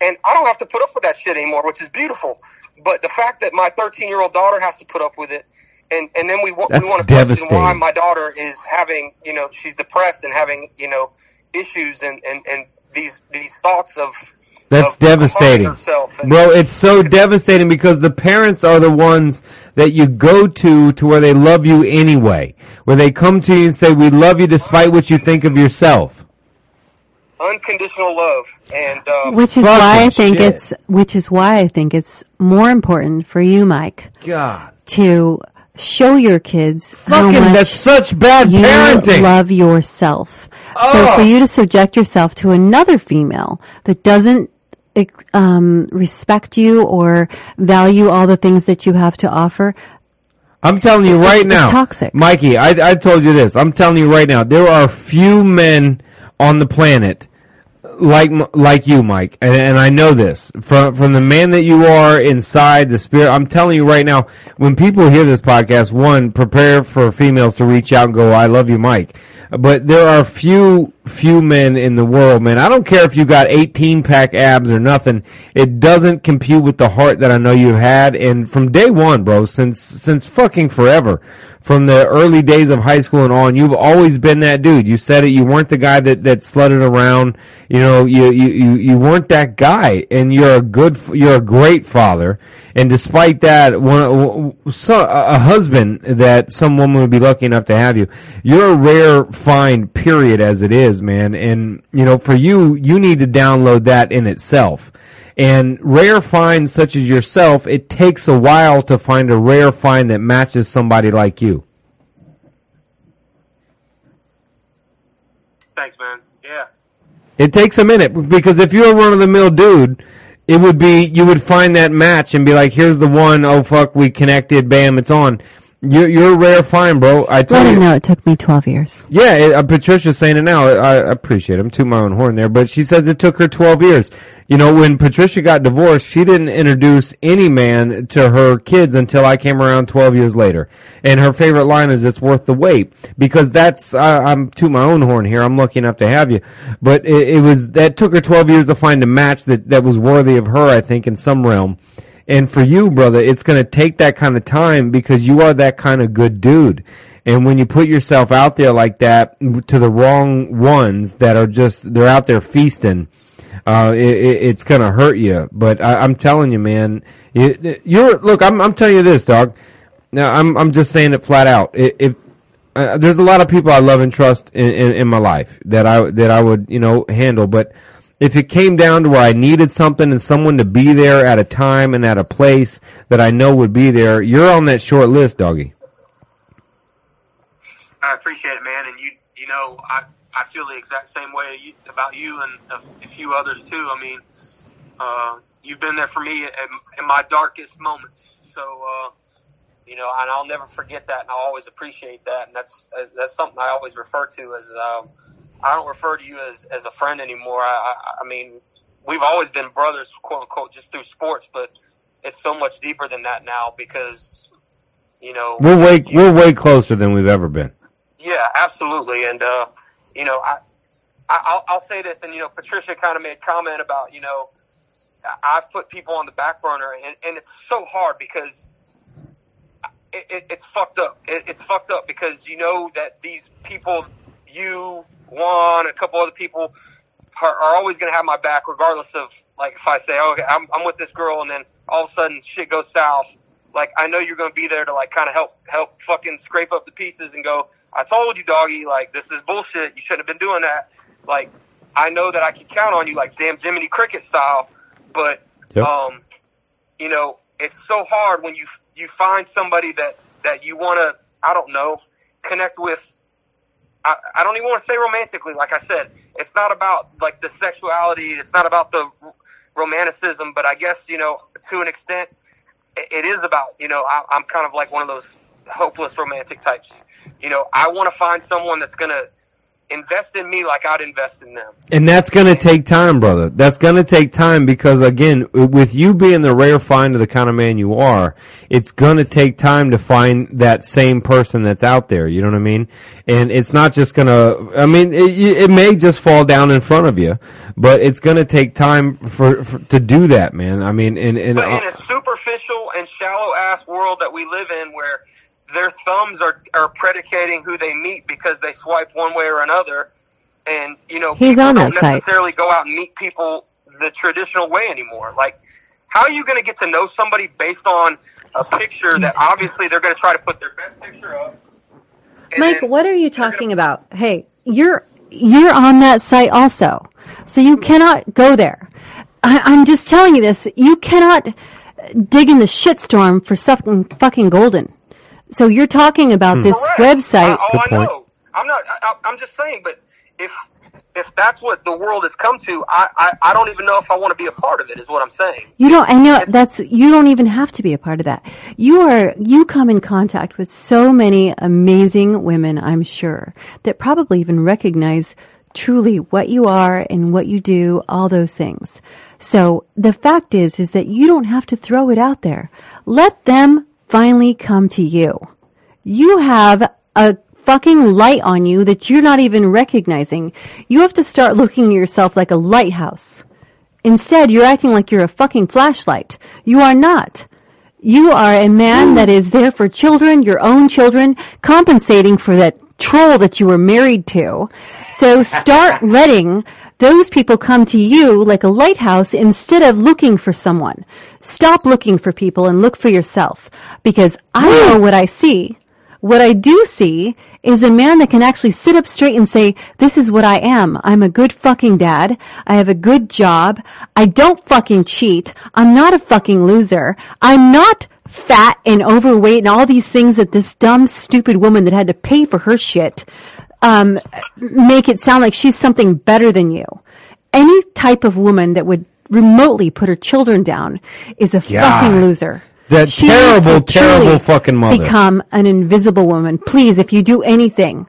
And I don't have to put up with that shit anymore, which is beautiful. But the fact that my 13 year old daughter has to put up with it, and and then we wa- That's we want to question why my daughter is having, you know, she's depressed and having, you know, issues and and and these these thoughts of That's of devastating. herself. And, Bro, it's so devastating because the parents are the ones that you go to to where they love you anyway. Where they come to you and say, "We love you despite what you think of yourself." unconditional love and um, which is why I think shit. it's, which is why I think it's more important for you, Mike, God, to show your kids how much that's such bad you parenting. love yourself. So Oh. for you to subject yourself to another female that doesn't um, respect you or value all the things that you have to offer, I'm telling you It's- right it's now, toxic. Mikey. I, I told you this. I'm telling you right now. There are few men on the planet like like you, Mike, and, and I know this from from the man that you are inside the spirit. I'm telling you right now. When people hear this podcast, one, prepare for females to reach out and go, "I love you, Mike." But there are few few men in the world, man. I don't care if you got 18 pack abs or nothing. It doesn't compute with the heart that I know you've had, and from day one, bro, since since fucking forever, from the early days of high school and on, you've always been that dude. You said it. You weren't the guy that that slutted around. You know, you you you, weren't that guy, and you're a good, you're a great father. And despite that, one a husband that some woman would be lucky enough to have you, you're a rare find. Period, as it is, man. And you know, for you, you need to download that in itself. And rare finds such as yourself, it takes a while to find a rare find that matches somebody like you. thanks, man. Yeah. It takes a minute because if you're a run of the mill dude, it would be you would find that match and be like, "Here's the one. Oh fuck, we connected. Bam, it's on." You're you're a rare find, bro. I tell let you. know it took me 12 years. Yeah, it, uh, Patricia's saying it now. I, I appreciate it. I'm to my own horn there, but she says it took her 12 years. You know, when Patricia got divorced, she didn't introduce any man to her kids until I came around 12 years later. And her favorite line is, "It's worth the wait," because that's I, I'm to my own horn here. I'm lucky enough to have you, but it, it was that took her 12 years to find a match that that was worthy of her. I think in some realm. And for you, brother, it's going to take that kind of time because you are that kind of good dude. And when you put yourself out there like that to the wrong ones that are just, they're out there feasting, uh, it, it, it's going to hurt you. But I, I'm telling you, man, you, you're, look, I'm, I'm telling you this, dog. Now, I'm, I'm just saying it flat out. If, uh, there's a lot of people I love and trust in, in, in my life that I, that I would, you know, handle, but, if it came down to where I needed something and someone to be there at a time and at a place that I know would be there, you're on that short list, doggy. I appreciate it, man. And you, you know, I, I feel the exact same way you, about you and a, a few others too. I mean, uh, you've been there for me in, in my darkest moments. So, uh, you know, and I'll never forget that, and I'll always appreciate that. And that's uh, that's something I always refer to as. Um, I don't refer to you as as a friend anymore. I, I, I mean, we've always been brothers, quote unquote, just through sports, but it's so much deeper than that now because, you know, We're way we're way closer than we've ever been. yeah, absolutely. And, uh, you know, I, I, I'll, I'll say this, and, you know, Patricia kind of made comment about, you know, I've put people on the back burner, and, and it's so hard because it, it, it's fucked up. It, it's fucked up because you know that these people, you, Juan, a couple other people, are, are always going to have my back, regardless of like if I say, oh, okay, I'm, I'm with this girl, and then all of a sudden shit goes south. Like I know you're going to be there to like kind of help help fucking scrape up the pieces and go. I told you, doggy. Like this is bullshit. You shouldn't have been doing that. Like I know that I can count on you, like damn Jiminy Cricket style. But Yep. um, you know, it's so hard when you you find somebody that that you want to, I don't know, connect with. I, I don't even want to say romantically. Like I said, it's not about like the sexuality. It's not about the romanticism. But I guess you know, to an extent, it, is about you know. I, I'm kind of like one of those hopeless romantic types. You know, I want to find someone that's gonna invest in me like I'd invest in them. And that's going to take time, brother. That's going to take time because, again, with you being the rare find of the kind of man you are, it's going to take time to find that same person that's out there. You know what I mean? And it's not just going to, I mean, it, it may just fall down in front of you, but it's going to take time for, for to do that, man. I mean, and, and But in a superficial and shallow ass world that we live in where their thumbs are, are predicating who they meet because they swipe one way or another. And, you know, He's people on don't that site. necessarily go out and meet people the traditional way anymore. Like, how are you going to get to know somebody based on a picture that obviously they're going to try to put their best picture up? Mike, what are you they're gonna- talking about? Hey, you're you're on that site also, so you cannot go there. I, I'm just telling you this. You cannot dig in the shitstorm for something fucking golden. So you're talking about hmm. this Correct. website. I, oh, Good I point. know. I'm not. I, I'm just saying. But if if that's what the world has come to, I, I I don't even know if I want to be a part of it. Is what I'm saying. You don't. I know It's- that's. You don't even have to be a part of that. You are. You come in contact with so many amazing women. I'm sure that probably even recognize truly what you are and what you do. All those things. So the fact is, is that you don't have to throw it out there. Let them finally come to you. You have a fucking light on you that you're not even recognizing. You have to start looking at yourself like a lighthouse. Instead, you're acting like you're a fucking flashlight. You are not. You are a man that is there for children, your own children, compensating for that troll that you were married to. So start letting those people come to you like a lighthouse instead of looking for someone. Stop looking for people and look for yourself because I know what I see. What I do see is a man that can actually sit up straight and say, this is what I am. I'm a good fucking dad. I have a good job. I don't fucking cheat. I'm not a fucking loser. I'm not fat and overweight and all these things that this dumb, stupid woman that had to pay for her shit, um, make it sound like she's something better than you. Any type of woman that would remotely put her children down is a fucking loser. That She terrible, terrible fucking mother. Become an invisible woman. Please, if you do anything,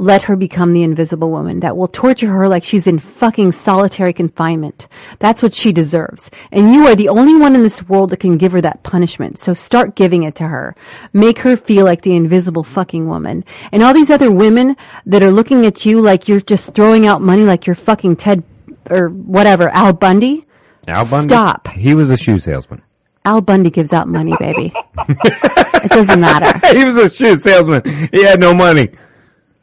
let her become the invisible woman that will torture her like she's in fucking solitary confinement. That's what she deserves. And you are the only one in this world that can give her that punishment. So start giving it to her. Make her feel like the invisible fucking woman. And all these other women that are looking at you like you're just throwing out money like you're fucking Ted or whatever, Al Bundy. Al Bundy? Stop. He was a shoe salesman. Al Bundy gives out money, baby. it doesn't matter. he was a shoe salesman. He had no money.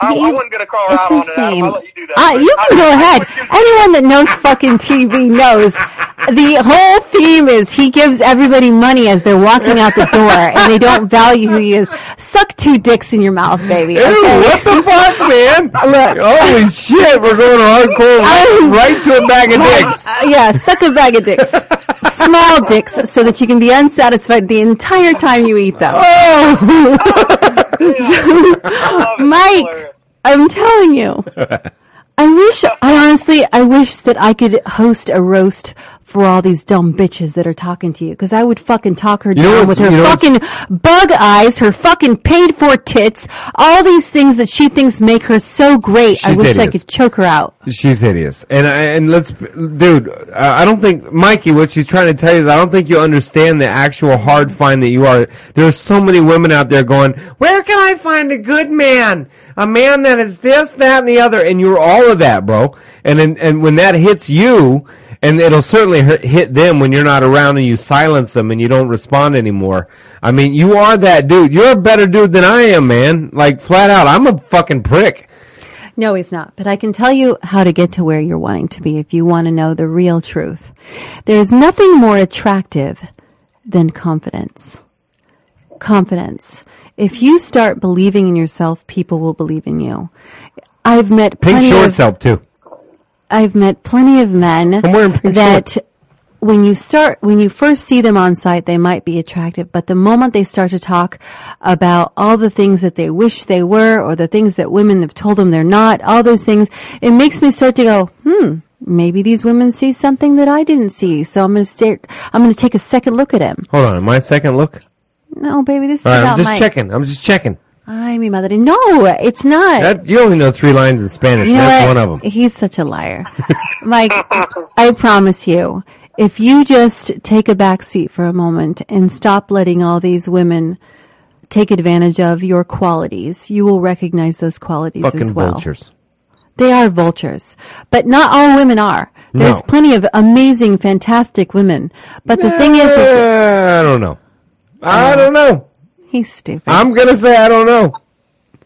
I, I wasn't gonna call her out on it. Adam. I'll let you do that. Uh, you I- can go I- ahead. you're saying- Anyone that knows fucking TV knows the whole theme is he gives everybody money as they're walking out the door and they don't value who he is. Suck two dicks in your mouth, baby. Ew, okay? what the fuck, man? Look. Holy shit, we're going to hardcore right, right to a bag of dicks. Uh, yeah, suck a bag of dicks. Small dicks so that you can be unsatisfied the entire time you eat them. I Mike, I'm telling you. I wish, I honestly, I wish that I could host a roast for all these dumb bitches that are talking to you because I would fucking talk her know down with her you fucking bug eyes, her fucking paid for tits, all these things that she thinks make her so great. I She's wish I could choke her out. She's hideous, and I- and let's, dude. I I don't think Mikey. What she's trying to tell you is, I don't think you understand the actual hard find that you are. There are so many women out there going, "Where can I find a good man? A man that is this, that, and the other." And you're all of that, bro. And then, and when that hits you, and it'll certainly hit, them when you're not around and you silence them and you don't respond anymore. I mean, you are that dude. You're a better dude than I am, man. Like flat out, I'm a fucking prick. No, he's not. But I can tell you how to get to where you're wanting to be if you want to know the real truth. There's nothing more attractive than confidence. Confidence. If you start believing in yourself, people will believe in you. I've met Pink shorts of help too. I've met plenty of men I'm wearing pink that when you start when you first see them on site they might be attractive but the moment they start to talk about all the things that they wish they were or the things that women have told them they're not all those things it makes me start to go hmm maybe these women see something that I didn't see so I'm going to start I'm going to take a second look at him Hold on, my second look. no baby this is right, about I'm just my checking. I'm just checking. Ay, mi madre no it's not That you only know three lines in Spanish. You know that's what? one of them. He's such a liar. Mike, I promise you, if you just take a back seat for a moment and stop letting all these women take advantage of your qualities, you will recognize those qualities as well. vultures. They are vultures, but not all women are. There's No. plenty of amazing, fantastic women. But the thing is, is I don't know. I don't know. He's stupid. I'm gonna say I don't know.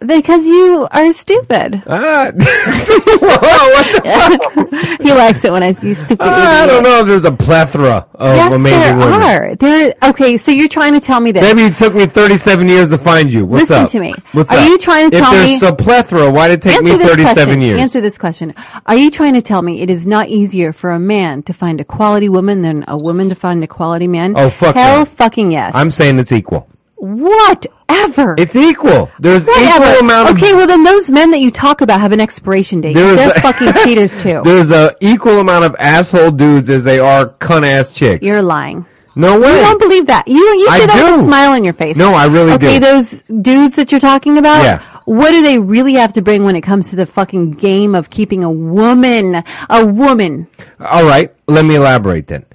because you are stupid. Ah, Whoa, what the- he likes it when I see stupid. I don't know if there's a plethora of Yes, amazing there women. are. There. Okay, so you're trying to tell me this. Maybe it took me 37 years to find you. What's Listen up? to me. What's Are up? you trying to if tell there's a plethora, why did it take me 37 question. years? Answer this question. Are you trying to tell me it is not easier for a man to find a quality woman than a woman to find a quality man? Oh, fuck Hell no. fucking yes. I'm saying it's equal. Whatever. It's equal. There's Whatever. equal amount of okay, well then those men that you talk about have an expiration date. There's They're a- fucking cheaters too. There's a equal amount of asshole dudes as they are cunt ass chicks. You're lying. no way. You don't believe that. You you I say that with a smile on your face. No, I really okay, do. Okay, those dudes that you're talking about. Yeah. What do they really have to bring when it comes to the fucking game of keeping a woman, a woman? All right, let me elaborate then.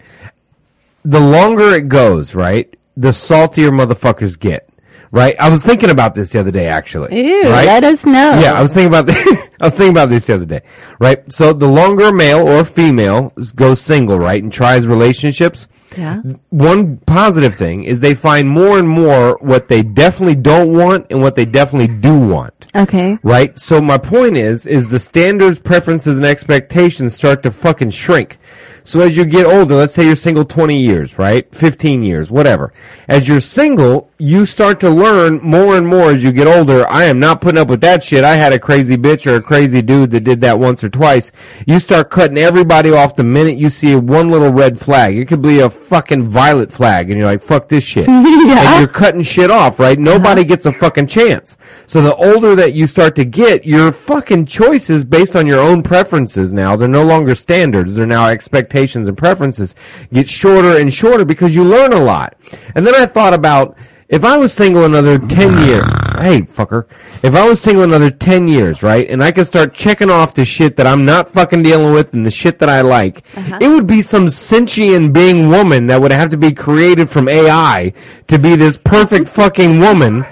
The longer it goes, right, the saltier motherfuckers get. Right? I was thinking about this the other day actually. Ew, right? let us know. Yeah, I was thinking about I was thinking about this the other day. Right? So the longer male or female goes single, right, and tries relationships, Yeah. one positive thing is they find more and more what they definitely don't want and what they definitely do want Okay. right? So my point is, is the standards, preferences, and expectations start to fucking shrink. So as you get older, let's say you're single 20 years, right? 15 years, whatever. As you're single, you start to learn more and more as you get older. I am not putting up with that shit. I had a crazy bitch or a crazy dude that did that once or twice. You start cutting everybody off the minute you see one little red flag. It could be a fucking violet flag and you're like, fuck this shit. And you're cutting shit off, right? Nobody uh-huh. gets a fucking chance. So the older that you start to get, your fucking choices based on your own preferences now, they're no longer standards. They're now expectations and preferences get shorter and shorter because you learn a lot. And then I thought about if I was single another 10 years, hey, fucker, if I was single another 10 years, right, and I could start checking off the shit that I'm not fucking dealing with and the shit that I like, uh-huh. it would be some sentient being woman that would have to be created from AI to be this perfect fucking woman.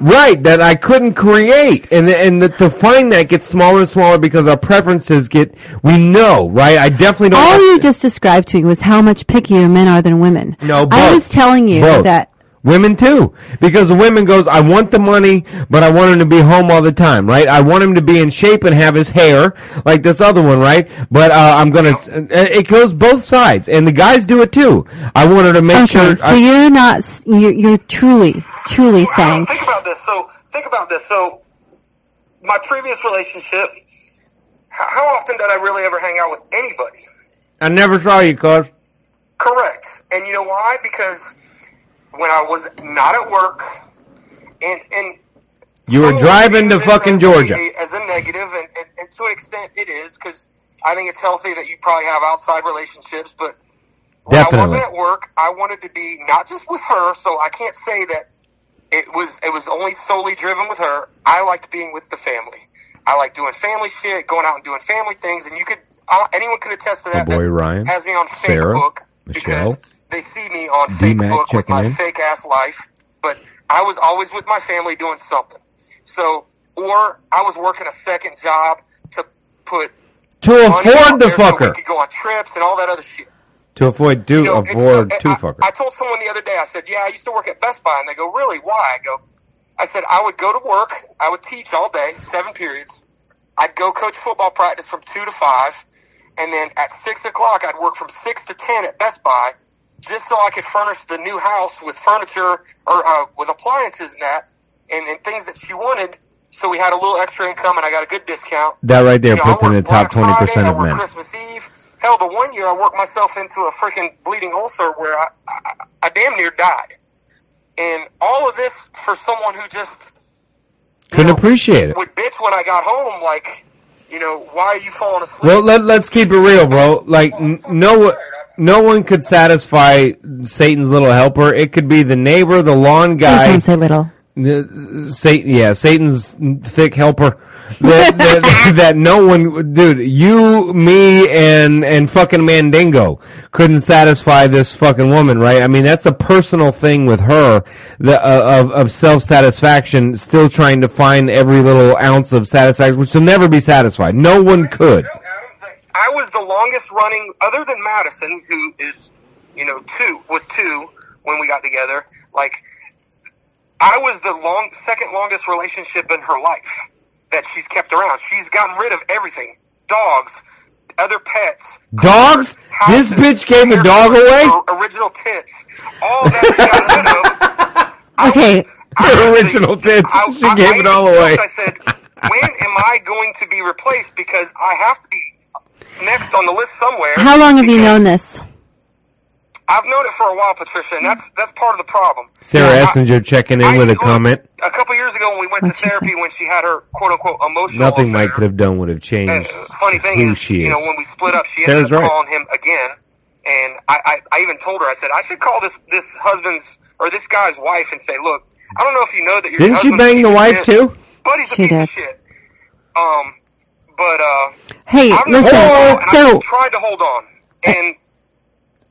Right, that I couldn't create, and and the, to find that gets smaller and smaller because our preferences get. We know, right? I definitely don't. All you to- just described to me was how much pickier men are than women. No, I both. was telling you Both. that Women too, because the women goes, I want the money, but I want him to be home all the time, right? I want him to be in shape and have his hair like this other one, right? But uh, I'm gonna. uh, It goes both sides, and the guys do it too. I wanted to make okay, sure. so I- you're not you're, you're truly truly saying Think about this. So think about this. So my previous relationship. How often did I really ever hang out with anybody? I never saw you, cuz. Correct. And you know why? Because when I was not at work, and and You were driving to fucking as Georgia. a, as a negative, and, and, and to an extent it is because I think it's healthy that you probably have outside relationships, but when I wasn't at work, I wanted to be not just with her, so I can't say that it was it was only solely driven with her. I liked being with the family. I like doing family shit, going out and doing family things, and you could uh, anyone could attest to that. My boy that Ryan, has me on Sarah, Facebook Michelle, because they see me on D-Mac Facebook with my in. fake ass life. But I was always with my family doing something. So, or I was working a second job to put To afford the there so fucker. could go on trips and all that other shit. To avoid do You know, afford so- eh, two I, fucker. I told someone the other day, I said, yeah, I used to work at Best Buy. And they go, really? Why? I go, I said, I would go to work. I would teach all day, seven periods. I'd go coach football practice from two to five. And then at six o'clock, I'd work from six to ten at Best Buy just so I could furnish the new house with furniture or uh, with appliances and that and, and things that she wanted. So we had a little extra income and I got a good discount. that right there You puts I in the top twenty percent of men. Christmas Eve. Hell, the one year I worked myself into a freaking bleeding ulcer where I, I, I damn near died. And all of this for someone who just Couldn't know, appreciate it. would bitch when I got home, like, you know, why are you falling asleep? Well, let, let's keep it real, bro. Like, n- no, no one could satisfy Satan's little helper. It could be the neighbor, the lawn Please guy, don't say little. the, Satan. Yeah, Satan's thick helper. That, that, that no one, dude, you, me, and and fucking Mandingo couldn't satisfy this fucking woman, right? I mean, that's a personal thing with her, the uh, of of self satisfaction. Still trying to find every little ounce of satisfaction, which will never be satisfied. No one could. I was the longest running, other than Madison, who is, you know, two was two when we got together. Like, I was the long, second longest relationship in her life that she's kept around. She's gotten rid of everything: dogs, other pets, Dogs? This bitch gave the dog away? Original tits. All that got rid of. Okay. Her original tits. I- She I- gave I it all away. I said, when am I going to be replaced? Because I have to be next on the list somewhere. How long have you known this? I've known it for a while, Patricia, and that's that's part of the problem. Sarah I- Essinger checking in I- with a comment. A couple years ago, when we went What'd to therapy, say? when she had her quote unquote emotional Nothing affair, Mike could have done would have changed uh, funny thing who is, she is. you know, when we split up, she Sarah's ended up right. calling him again, and I, I, I even told her, I said, I should call this this husband's or this guy's wife and say, look, I don't know if you know that your Didn't she husband's a bang the wife shit, too? But he's a She piece did. of shit. Um, but uh, Hey, I've known listen. her for a while, and I just tried to hold on, and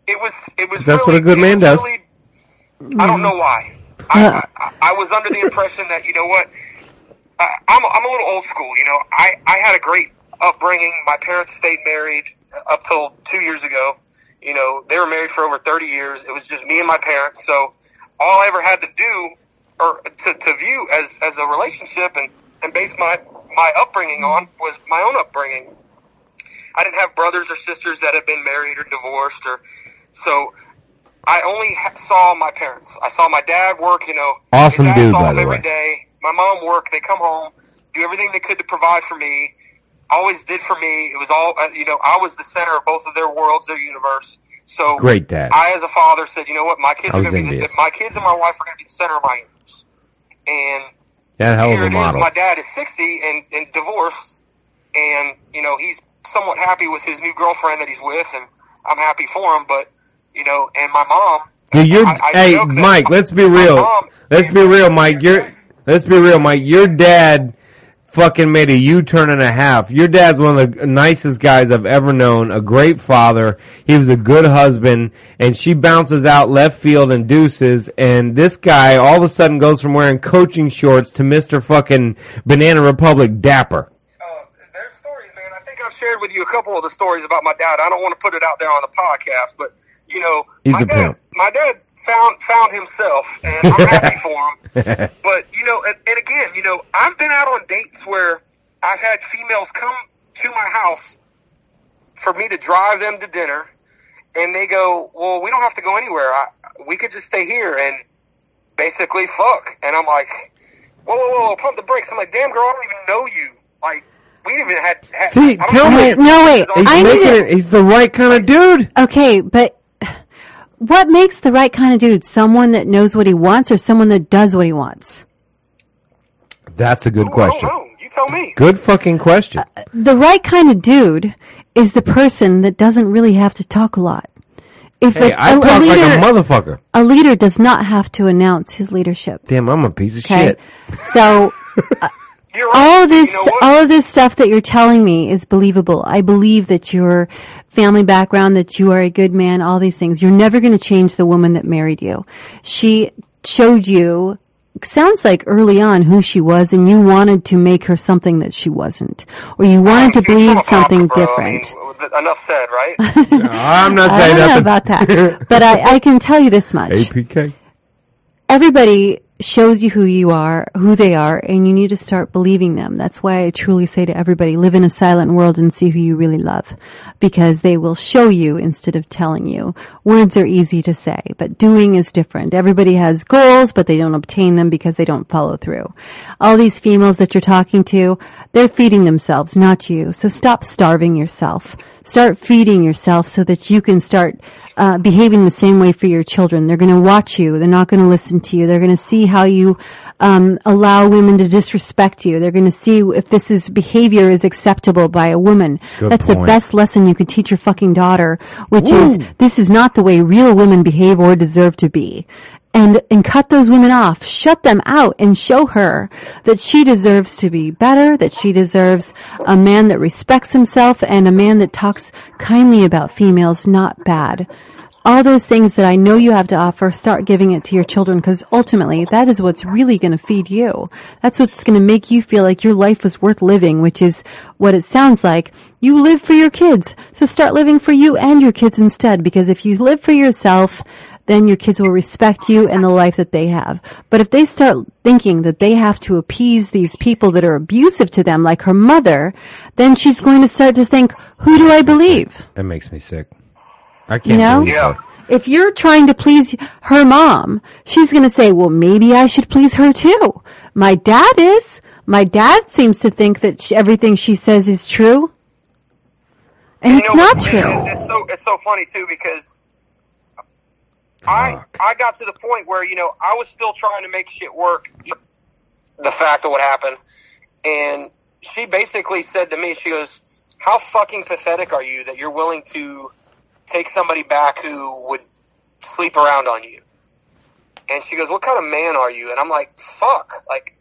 it was it was. That's really, what a good man does. Really, I don't know why. Uh, I, I, I was under the impression that you know what, I, I'm I'm a little old school. You know, I I had a great upbringing. My parents stayed married up till two years ago. You know, they were married for over 30 years. It was just me and my parents. So all I ever had to do or to, to view as, as a relationship and, and base my, my upbringing on was my own upbringing. I didn't have brothers or sisters that had been married or divorced or so I only ha- saw my parents. I saw my dad work, you know. Awesome his dude, by the every way. day. My mom work. They come home, do everything they could to provide for me. Always did for me. It was all, uh, you know, I was the center of both of their worlds, their universe. So Great dad. I, as a father, said, you know what, my kids I are going to be, the, my kids and my wife are going to be the center of my universe. And That hell of a it is. model. My dad is 60 and, and divorced, and you know he's somewhat happy with his new girlfriend that he's with, and I'm happy for him. But you know, and my mom. Dude, you're, I- I hey, Mike, let's be real. mom- Let's be real, Mike. You're, let's be real, Mike. Your dad fucking made a U-turn and a half. Your dad's one of the nicest guys I've ever known. A great father. He was a good husband. And she bounces out left field and deuces. And this guy all of a sudden goes from wearing coaching shorts to Mr. fucking Banana Republic dapper. Uh, there's stories, man. I think I've shared with you a couple of the stories about my dad. I don't want to put it out there on the podcast, but you know, He's my a dad, pimp. my dad found found himself, and I'm happy for him. But you know, and, and again, you know, I've been out on dates where I've had females come to my house for me to drive them to dinner, and they go, "Well, we don't have to go anywhere. I, we could just stay here and basically fuck." And I'm like, "Whoa, whoa, whoa! Pump the brakes!" I'm like, "Damn, girl, I don't even know you. Like, we even had." had See, tell me- No, wait, this is on- He's I need making to- it, he's the right kind of dude. okay, but what makes the right kind of dude? Someone that knows what he wants or someone that does what he wants? That's a good Oh, I don't question. You tell me. Good fucking question. Uh, the right kind of dude is the person that doesn't really have to talk a lot. If Hey, a, I a- a talk leader, like a motherfucker. a leader does not have to announce his leadership. Damn, I'm a piece of Okay, shit. so You're uh, right. all of this, You know all of this stuff that you're telling me is believable. I believe that your family background, that you are a good man, all these things. You're never going to change the woman that married you. She showed you, sounds like early on who she was and you wanted to make her something that she wasn't. Or you wanted to She's believe something bro. I different. mean, enough said, right? I'm not I saying don't know nothing. about that, but I, I can tell you this much. APK. everybody shows you who you are, who they are, and you need to start believing them. That's why I truly say to everybody, live in a silent world and see who you really love. Because they will show you instead of telling you. Words are easy to say, but doing is different. Everybody has goals, but they don't obtain them because they don't follow through. All these females that you're talking to, they're feeding themselves, not you. So stop starving yourself. Start feeding yourself so that you can start uh, behaving the same way for your children. They're going to watch you. They're not going to listen to you. They're going to see how you um, allow women to disrespect you. They're going to see if this is behavior is acceptable by a woman. Good That's the best lesson you can teach your fucking daughter, which is this is not the way real women behave or deserve to be. And, and cut those women off, shut them out and show her that she deserves to be better, that she deserves a man that respects himself and a man that talks kindly about females, not bad. All those things that I know you have to offer, start giving it to your children because ultimately that is what's really going to feed you. That's what's going to make you feel like your life is worth living, which is what it sounds like. You live for your kids. So start living for you and your kids instead because if you live for yourself, then your kids will respect you and the life that they have. But if they start thinking that they have to appease these people that are abusive to them, like her mother, then she's going to start to think, who do I believe? That makes me sick. I can't You know? believe Yeah. If you're trying to please her mom, she's going to say, well, maybe I should please her too. My dad is. My dad seems to think that sh everything she says is true. And You it's know, not true. It's so it's so funny too because I I got to the point where you know I was still trying to make shit work. The fact of what happened, and she basically said to me, she goes, "How fucking pathetic are you that you're willing to take somebody back who would sleep around on you?" And she goes, "What kind of man are you?" And I'm like, "Fuck, like."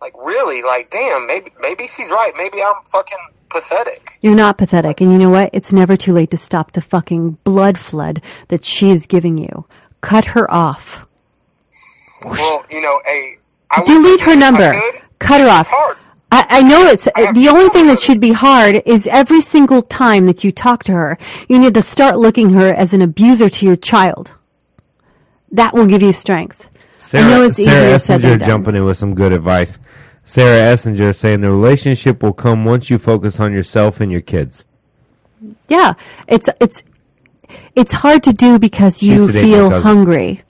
Like really, like damn, maybe maybe she's right. Maybe I'm fucking pathetic. You're not pathetic. And you know what? It's never too late to stop the fucking blood flood that she is giving you. Cut her off. Well, you know, a I was Delete her if I number. Cut her it's off. hard. I, I know it's I the only thing that that. should be hard is every single time that you talk to her, you need to start looking her as an abuser to your child. That will give you strength. I know Sarah, it's Sarah easier said than Essinger done. jumping in with some good advice. Sarah Essinger saying the relationship will come once you focus on yourself and your kids. Yeah, it's it's it's hard to do because you used to date my feel hungry,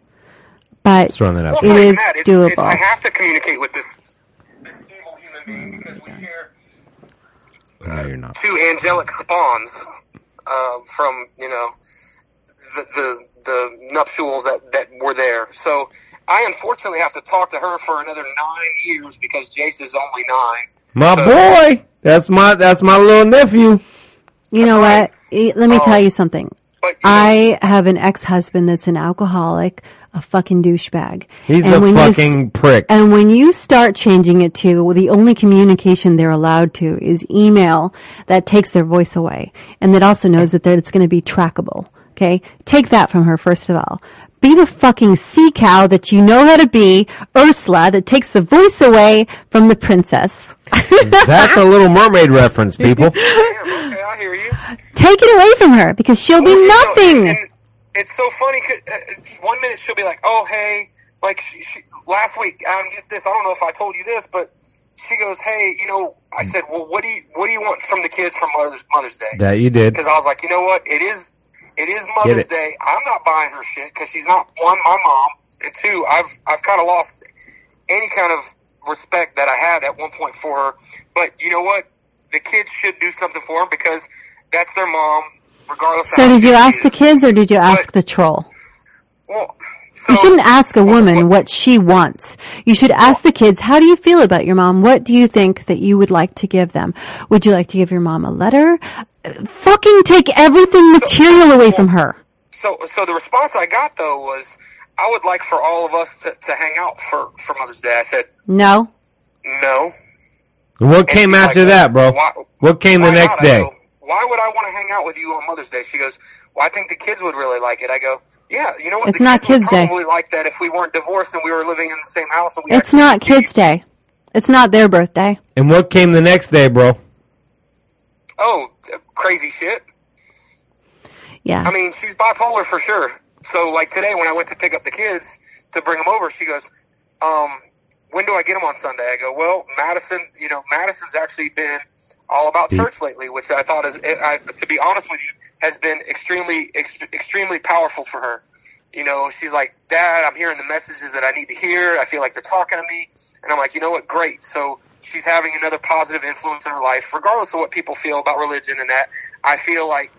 but Just throwing that out Well, it's It not is that. It's, doable. It's, I have to communicate with this this evil human being because we share No, you're not. two angelic spawns uh, from you know the, the the nuptials that that were there. So I unfortunately have to talk to her for another nine years because Jace is only nine. My So- boy, that's my that's my little nephew. you know what? Eh, Let me Oh. tell you something. But you know, I have an ex-husband that's an alcoholic, a fucking douchebag. He's And a when you st- fucking prick. And when you start changing it to well, the only communication they're allowed to is email that takes their voice away and that also knows that there- it's going to be trackable. Okay. Take that from her, first of all. Be the fucking sea cow that you know how to be, Ursula, that takes the voice away from the princess. That's a Little Mermaid reference, people. damn, okay, I hear you. Take it away from her because she'll be Well, you know, nothing. and- and it's so funny 'cause, uh, one minute she'll be like, "Oh, hey," like she, she, last week. Um, get this. I don't know if I told you this, but she goes, "Hey, you know," I said, "Well, what do you what do you want from the kids from Mother's Mother's Day?" That you did. Because I was like, you know what? It is it is Mother's it. Day. I'm not buying her shit because she's not one my mom, and two, I've I've kind of lost any kind of respect that I had at one point for her. But you know what? The kids should do something for them because that's their mom, regardless. of So how did you she ask the kids or did you ask But- the troll? Well, So, You shouldn't ask a woman what she wants. You should ask the kids, how do you feel about your mom? What do you think that you would like to give them? Would you like to give your mom a letter? Fucking take everything material away from her. so, so the response I got though was, I would like for all of us to, to hang out for, for Mother's Day. I said, No. no. What And came after like, that, bro? why- What came the next not? Day? go, Why would I want to hang out with you on Mother's Day? She goes, Well, I think the kids would really like it. I go, Yeah, you know what? It's the not kids would Kids' Day. probably like that if we weren't divorced and we were living in the same house. And we It's not kids' day. It's not their birthday. And what came the next day, bro? Oh, crazy shit. Yeah. I mean, she's bipolar for sure. So, like today, when I went to pick up the kids to bring them over, she goes, um, "When do I get them on Sunday?" I go, "Well, Madison, you know, Madison's actually been all about church lately, which I thought is, I, to be honest with you, has been extremely, ex- extremely powerful for her. You know, she's like, Dad, I'm hearing the messages that I need to hear. I feel like they're talking to me, and I'm like, you know what? Great. So she's having another positive influence in her life, regardless of what people feel about religion and that. I feel like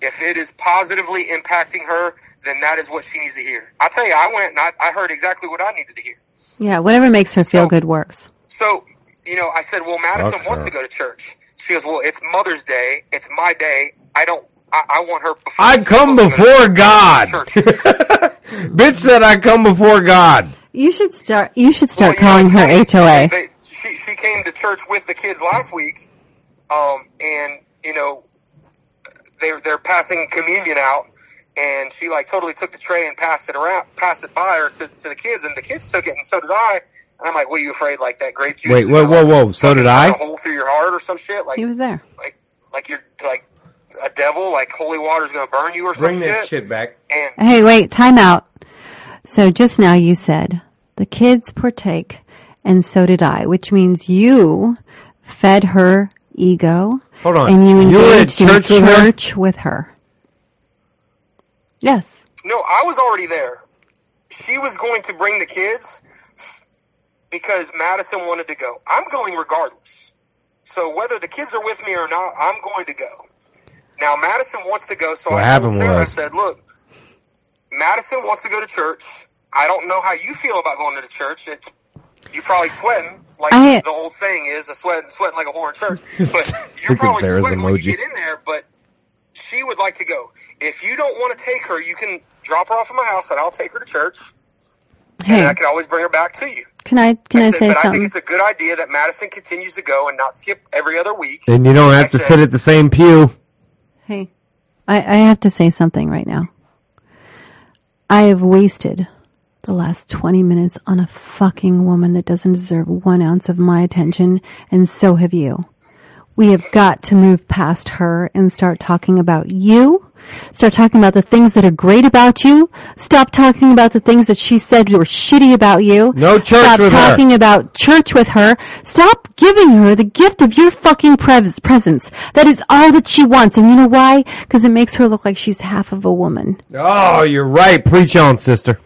if it is positively impacting her, then that is what she needs to hear. I tell you, I went and I, I heard exactly what I needed to hear. yeah, whatever makes her feel So- good works. So, you know, I said, well, Madison Fuck wants her. to go to church. She goes, well, it's Mother's Day. It's my day. I don't, I, I want her before. I come supposed to go before God. Bitch said I come before God. You should start. You should Well, start you know, calling her HOA. they- she, she came to church with the kids last week, um, and you know, they're they're passing communion out, and she like totally took the tray and passed it around, passed it by her to, to the kids, and the kids took it, and so did I. And I'm like, what are you afraid? Like that grape juice? Wait, is whoa, whoa, like, whoa, so did I? cut hole through your heart or some shit? Like He was there. like like you're like a devil? Like holy water's gonna burn you or Bring some shit? back. And Hey, wait, time out. So just now you said the kids partake, and so did I, which means you fed her ego Hold on. and you You were at engaged in church with her? church with her. Yes. No, I was already there. She was going to bring the kids because Madison wanted to go. I'm going regardless. So whether the kids are with me or not, I'm going to go. Now Madison wants to go, so What I happened told Sarah, was- I said, look, Madison wants to go to church. I don't know how you feel about going to the church. It's you probably sweating like I- the old saying is, a sweat sweating like a whore in church. But you're probably Sarah's sweating when you get in there. But she would like to go. If you don't want to take her, you can drop her off at my house, and I'll take her to church, and Hey, I can always bring her back to you. can I can I, said, say but I think it's a good idea that Madison continues to go and not skip every other week. And you don't have I to said- sit at the same pew. Hey, I, I have to say something right now. I have wasted the last 20 minutes on a fucking woman that doesn't deserve one ounce of my attention, and so have you. We have got to move past her and start talking about you. Start talking about the things that are great about you. Stop talking about the things that she said were shitty about you. No church Stop with her. talking about church with her. Stop giving her the gift of your fucking pres- presence. That is all that she wants. And you know why? Because it makes her look like she's half of a woman. Oh, you're right. Preach on, sister.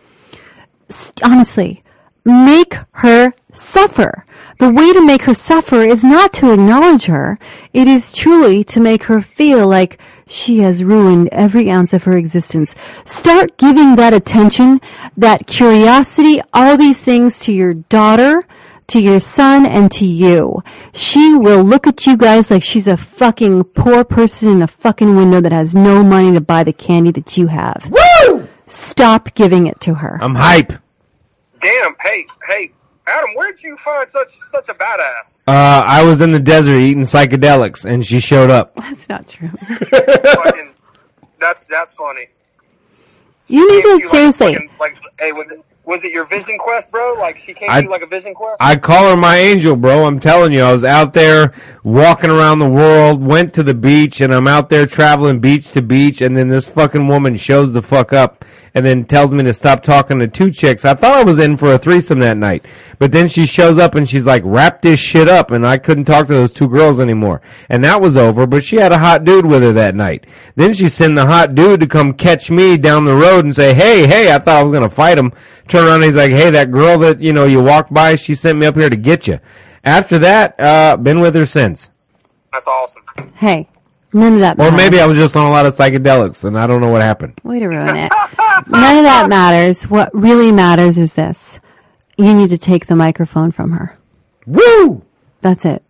honestly, make her suffer. The way to make her suffer is not to acknowledge her. It is truly to make her feel like she has ruined every ounce of her existence. Start giving that attention, that curiosity, all these things to your daughter, to your son, and to you. She will look at you guys like she's a fucking poor person in a fucking window that has no money to buy the candy that you have. Woo! Stop giving it to her. I'm hype. Damn, hey, hey, Adam, where'd you find such such a badass? Uh, I was in the desert eating psychedelics, and she showed up. That's not true. Fucking, that's that's funny. You need Came to you, seriously. Like, fucking, like, hey, was it was it your vision quest, bro? Like she came I- to you like a vision quest? I call her my angel, bro. I'm telling you, I was out there walking around the world, went to the beach, and I'm out there traveling beach to beach, and then this fucking woman shows the fuck up and then tells me to stop talking to two chicks. I thought I was in for a threesome that night, but then she shows up and she's like, wrap this shit up, and I couldn't talk to those two girls anymore. And that was over, but she had a hot dude with her that night. Then she sent the hot dude to come catch me down the road and say, hey, hey, I thought I was gonna fight him. Turn around and he's like, hey, that girl that, you know, you walked by, she sent me up here to get you. After that, uh, been with her since. That's awesome. hey, None of that Or maybe I was just on a lot of psychedelics and I don't know what happened. Way to ruin it. None of that matters. What really matters is this. You need to take the microphone from her. Woo! That's it.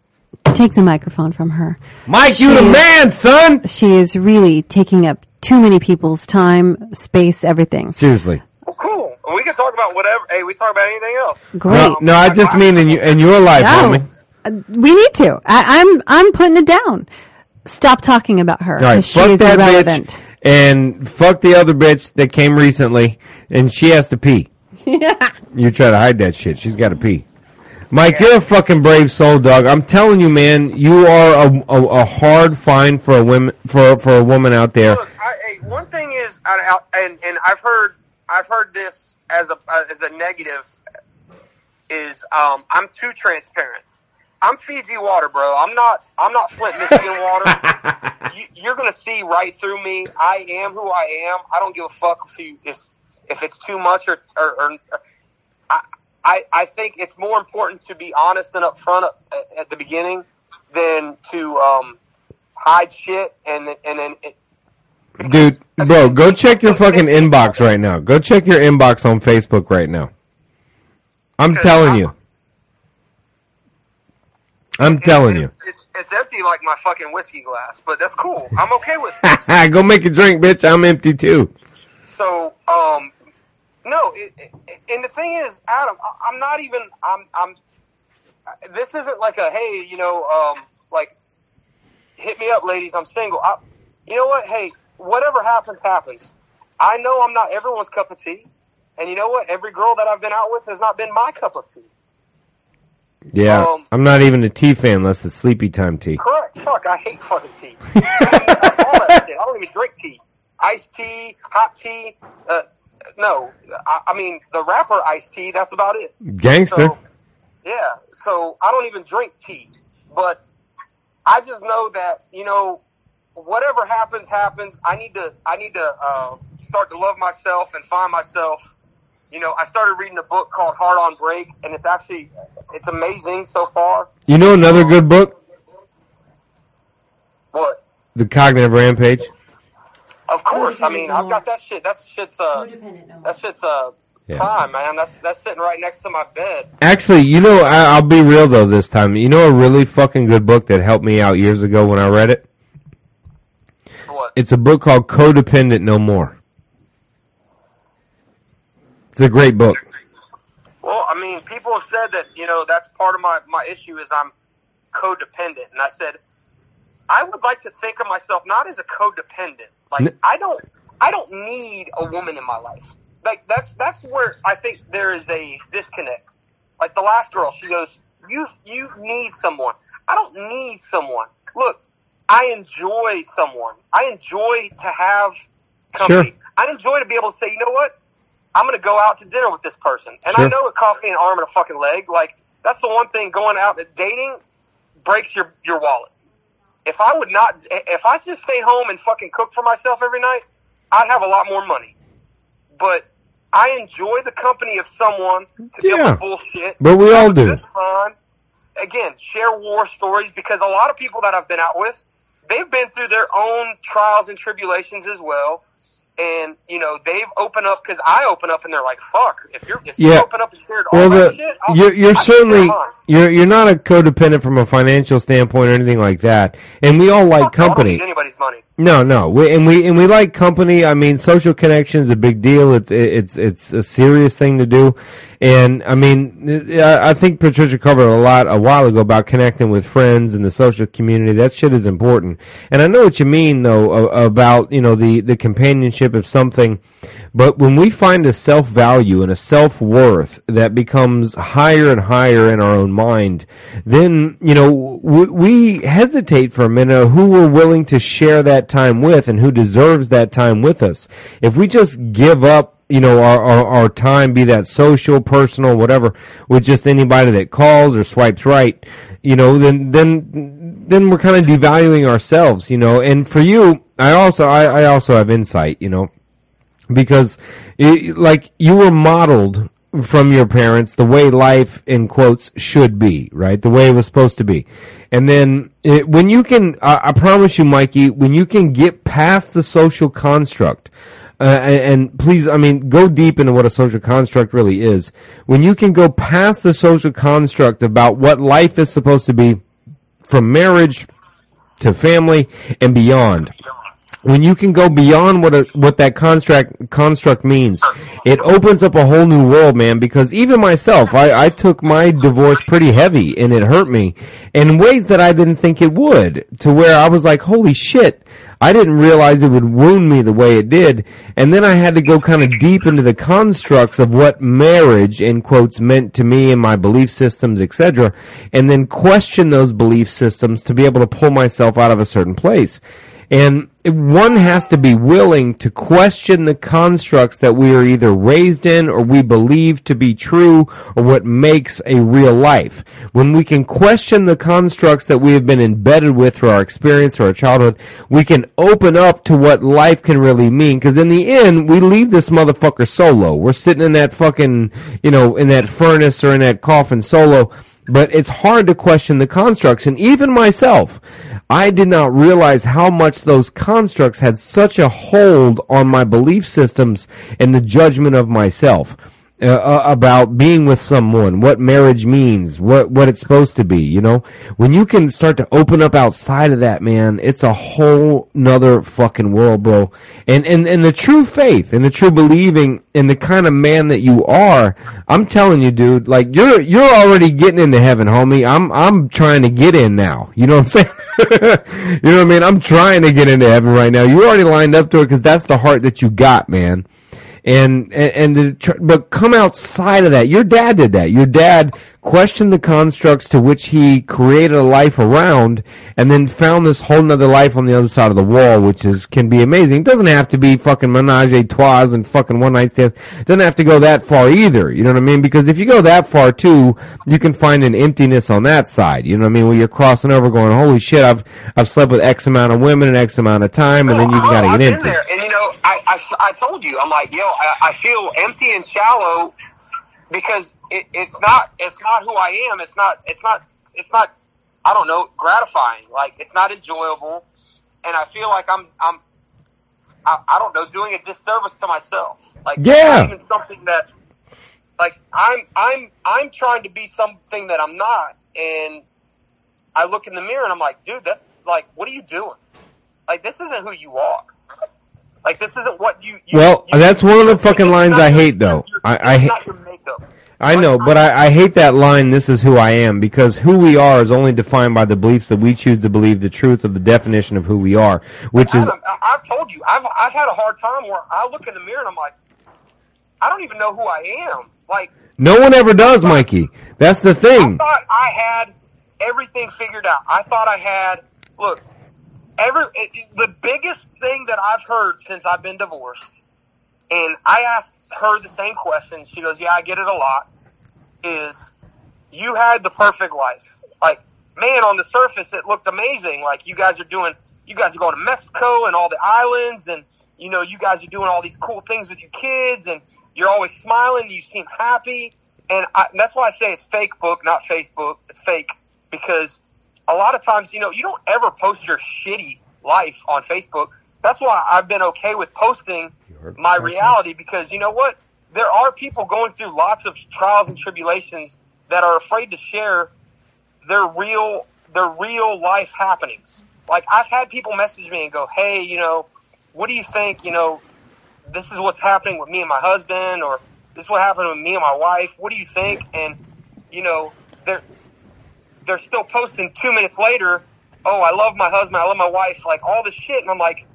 Take the microphone from her. Mike, you the She- man, son! She is really taking up too many people's time, space, everything. Seriously. Well, cool. We can talk about whatever. Hey, we talk about anything else. Great. No, no, I just mean in, your- in your life, No. homie. Uh, We need to. I, I'm I'm putting it down. Stop talking about her. All right, 'cause she fuck is that irrelevant. bitch and fuck the other bitch that came recently and she has to pee. You try to hide that shit. She's got to pee. Mike, you're a fucking brave soul, dog. I'm telling you, man. You are a, a, a hard find for a woman for for a woman out there. Look, I, hey, one thing is, I, I- and and I've heard I've heard this as a uh, as a negative is um, I'm too transparent. I'm Fiji water, bro. I'm not I'm not Flint, Michigan water. you, you're gonna see right through me. I am who I am. I don't give a fuck if you if if it's too much or or, or I, I I think it's more important to be honest and upfront at, at the beginning than to um, hide shit and and then it, Dude, bro, go check your fucking inbox right now. Go check your inbox on Facebook right now. I'm telling I'm- you. I'm telling you. It's, it's, it's empty like my fucking whiskey glass, but that's cool. I'm okay with it. Go make a drink, bitch. I'm empty too. So, um, no, it, it, and the thing is, Adam, I- I'm not even. I'm. I'm. This isn't like a hey, you know, um, like hit me up, ladies. I'm single. I, you know what? Hey, whatever happens, happens. I know I'm not everyone's cup of tea, and you know what? Every girl that I've been out with has not been my cup of tea. Yeah, Um, I'm not even a tea fan unless it's Sleepytime tea. Correct. Fuck, I hate fucking tea. that shit. I don't even drink tea. Iced tea, hot tea. Uh, no, I, I mean the rapper Ice-T. That's about it. Gangster. So, yeah. So I don't even drink tea, but I just know that you know whatever happens, happens. I need to. I need to uh, start to love myself and find myself. You know, I started reading a book called Hard on Break, and it's actually it's amazing so far. You know another good book? What? The Cognitive Rampage. Of course. I mean, I've got that shit. That shit's uh, that shit's uh, Yeah. prime, man. That's that's sitting right next to my bed. Actually, you know, I, I'll be real though this time. You know a really fucking good book that helped me out years ago when I read it? It's a book called Codependent No More. It's a great book. Well, I mean, people have said that you know that's part of my my issue is I'm codependent, and I said I would like to think of myself not as a codependent. Like N- I don't I don't need a woman in my life. Like that's that's where I think there is a disconnect. Like the last girl, she goes, "You you need someone." I don't need someone. Look, I enjoy someone. I enjoy to have company. Sure. I enjoy to be able to say, you know what? I'm going to go out to dinner with this person. And I know it costs me an arm and a fucking leg. Like, that's the one thing going out and dating breaks your, your wallet. If I would not, if I just stayed home and fucking cooked for myself every night, I'd have a lot more money. But I enjoy the company of someone to be able Yeah. to bullshit. But we all do. Again, share war stories because a lot of people that I've been out with, they've been through their own trials and tribulations as well. And you know they've opened up because I open up and they're like, "Fuck!" If you're if you Yeah. open up and shared all Well, the, shit, I'll- you're you're certainly. You're you're not a codependent from a financial standpoint or anything like that. And we all like Fuck no, I don't company. anybody's money. No, no, we, and we and we like company. I mean, social connection is a big deal. It's it's it's a serious thing to do, and I mean, I I think Patricia covered a lot a while ago about connecting with friends and the social community. That shit is important, and I know what you mean though about you know the the companionship of something. But when we find a self value and a self worth that becomes higher and higher in our own mind, then you know we, we hesitate for a minute who we're willing to share that time with and who deserves that time with us. If we just give up, you know, our, our, our time, be that social, personal, whatever, with just anybody that calls or swipes right, you know, then then then we're kind of devaluing ourselves, you know. And for you, I also I, I also have insight, you know because it, like you were modeled from your parents the way life in quotes should be, right? The way it was supposed to be. And then it, when you can, I, I promise you, Mikey, when you can get past the social construct, uh, and, and please, I mean, go deep into what a social construct really is. When you can go past the social construct about what life is supposed to be from marriage to family and beyond, when you can go beyond what a, what that construct construct means, it opens up a whole new world, man. Because even myself, I, I took my divorce pretty heavy, and it hurt me in ways that I didn't think it would. To where I was like, "Holy shit!" I didn't realize it would wound me the way it did, and then I had to go kind of deep into the constructs of what marriage, in quotes, meant to me and my belief systems, etc., and then question those belief systems to be able to pull myself out of a certain place. And one has to be willing to question the constructs that we are either raised in or we believe to be true or what makes a real life. When we can question the constructs that we have been embedded with through our experience or our childhood, we can open up to what life can really mean. Cause in the end, we leave this motherfucker solo. We're sitting in that fucking, you know, in that furnace or in that coffin solo but it's hard to question the constructs. And even myself, I did not realize how much those constructs had such a hold on my belief systems and the judgment of myself. Uh, uh, about being with someone, what marriage means, what what it's supposed to be. You know, when you can start to open up outside of that, man, it's a whole nother fucking world, bro. And and and the true faith and the true believing in the kind of man that you are, I'm telling you, dude, like you're you're already getting into heaven, homie. I'm I'm trying to get in now. You know what I'm saying? you know what I mean? I'm trying to get into heaven right now. You already lined up to it because that's the heart that you got, man and and, and but come outside of that. Your dad did that. Your dad questioned the constructs to which he created a life around, and then found this whole nother life on the other side of the wall, which is can be amazing. It doesn't have to be fucking menage a trois and fucking one night stands. It doesn't have to go that far either. You know what I mean? Because if you go that far too, you can find an emptiness on that side. You know what I mean? Where you're crossing over, going, "Holy shit, I've I've slept with X amount of women in X amount of time," and then you've oh, gotta oh, I've get empty. there, and you know, I, I, I told you, I'm like, yo, I, I feel empty and shallow because it, it's not, it's not who I am. It's not, it's not, it's not, I don't know, gratifying. Like, it's not enjoyable. And I feel like I'm, I'm, I, I don't know, doing a disservice to myself. Like, Yeah. even something that, like, I'm, I'm, I'm trying to be something that I'm not. And I look in the mirror and I'm like, dude, that's like, what are you doing? Like, this isn't who you are. Like, this isn't what you. you Well, you- that's one of the fucking lines I hate, though. your- I- I it's ha- not your makeup. I know, but I, I hate that line, this is who I am, because who we are is only defined by the beliefs that we choose to believe the truth of the definition of who we are, which is, Adam, I- I've told you, I've I've had a hard time where I look in the mirror and I'm like, I don't even know who I am. Like, no one ever does, Mikey. That's the thing. I thought I had everything figured out. I thought I had look every the biggest thing that I've heard since I've been divorced, and I asked her the same question. She goes, "Yeah, I get it a lot." Is you had the perfect life? Like, man, on the surface it looked amazing. Like you guys are doing, you guys are going to Mexico and all the islands, and you know you guys are doing all these cool things with your kids, and you're always smiling. You seem happy. And I, that's why I say it's fake book, not Facebook. It's fake because a lot of times, you know, you don't ever post your shitty life on Facebook. That's why I've been okay with posting my reality because you know what? There are people going through lots of trials and tribulations that are afraid to share their real, their real life happenings. Like I've had people message me and go, Hey, you know, what do you think? You know, this is what's happening with me and my husband or this is what happened with me and my wife. What do you think? And, you know, they're, they're still posting two minutes later. Oh, I love my husband. I love my wife. Like all this shit. And I'm like,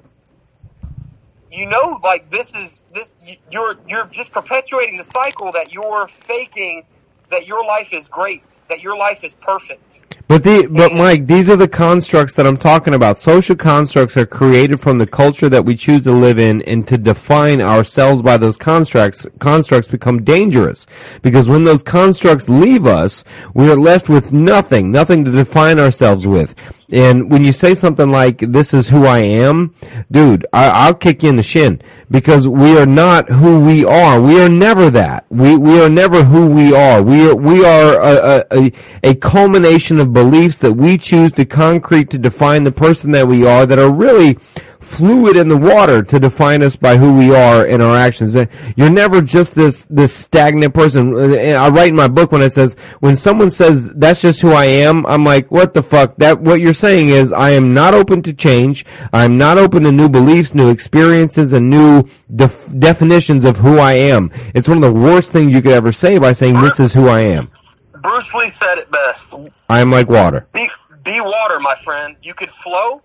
you know, like this is this, you're, you're just perpetuating the cycle that you're faking that your life is great, that your life is perfect. But the but Mike, these are the constructs that I'm talking about. Social constructs are created from the culture that we choose to live in, and to define ourselves by those constructs, constructs become dangerous because when those constructs leave us, we are left with nothing, nothing to define ourselves with. And when you say something like "This is who I am," dude, I, I'll kick you in the shin because we are not who we are. We are never that. We we are never who we are. We are we are a, a, a culmination of beliefs that we choose to concrete to define the person that we are. That are really fluid in the water to define us by who we are in our actions. You're never just this this stagnant person. I write in my book when it says when someone says that's just who I am, I'm like, what the fuck? That what you're saying is I am not open to change. I'm not open to new beliefs, new experiences, and new def- definitions of who I am. It's one of the worst things you could ever say by saying this is who I am. Bruce Lee said it best. I am like water. Be be water, my friend. You could flow,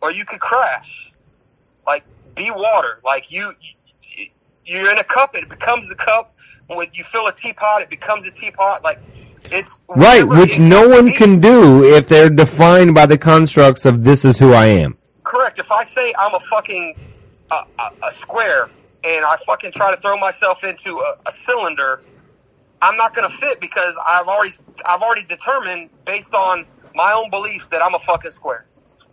or you could crash. Like be water. Like you, you you're in a cup. It becomes a cup. When you fill a teapot, it becomes a teapot. Like it's Right, which no one be. can do if they're defined by the constructs of this is who I am. correct. If I say I'm a fucking uh, a, a square and I fucking try to throw myself into a, a cylinder, I'm not going to fit because I've already I've already determined based on my own beliefs that I'm a fucking square.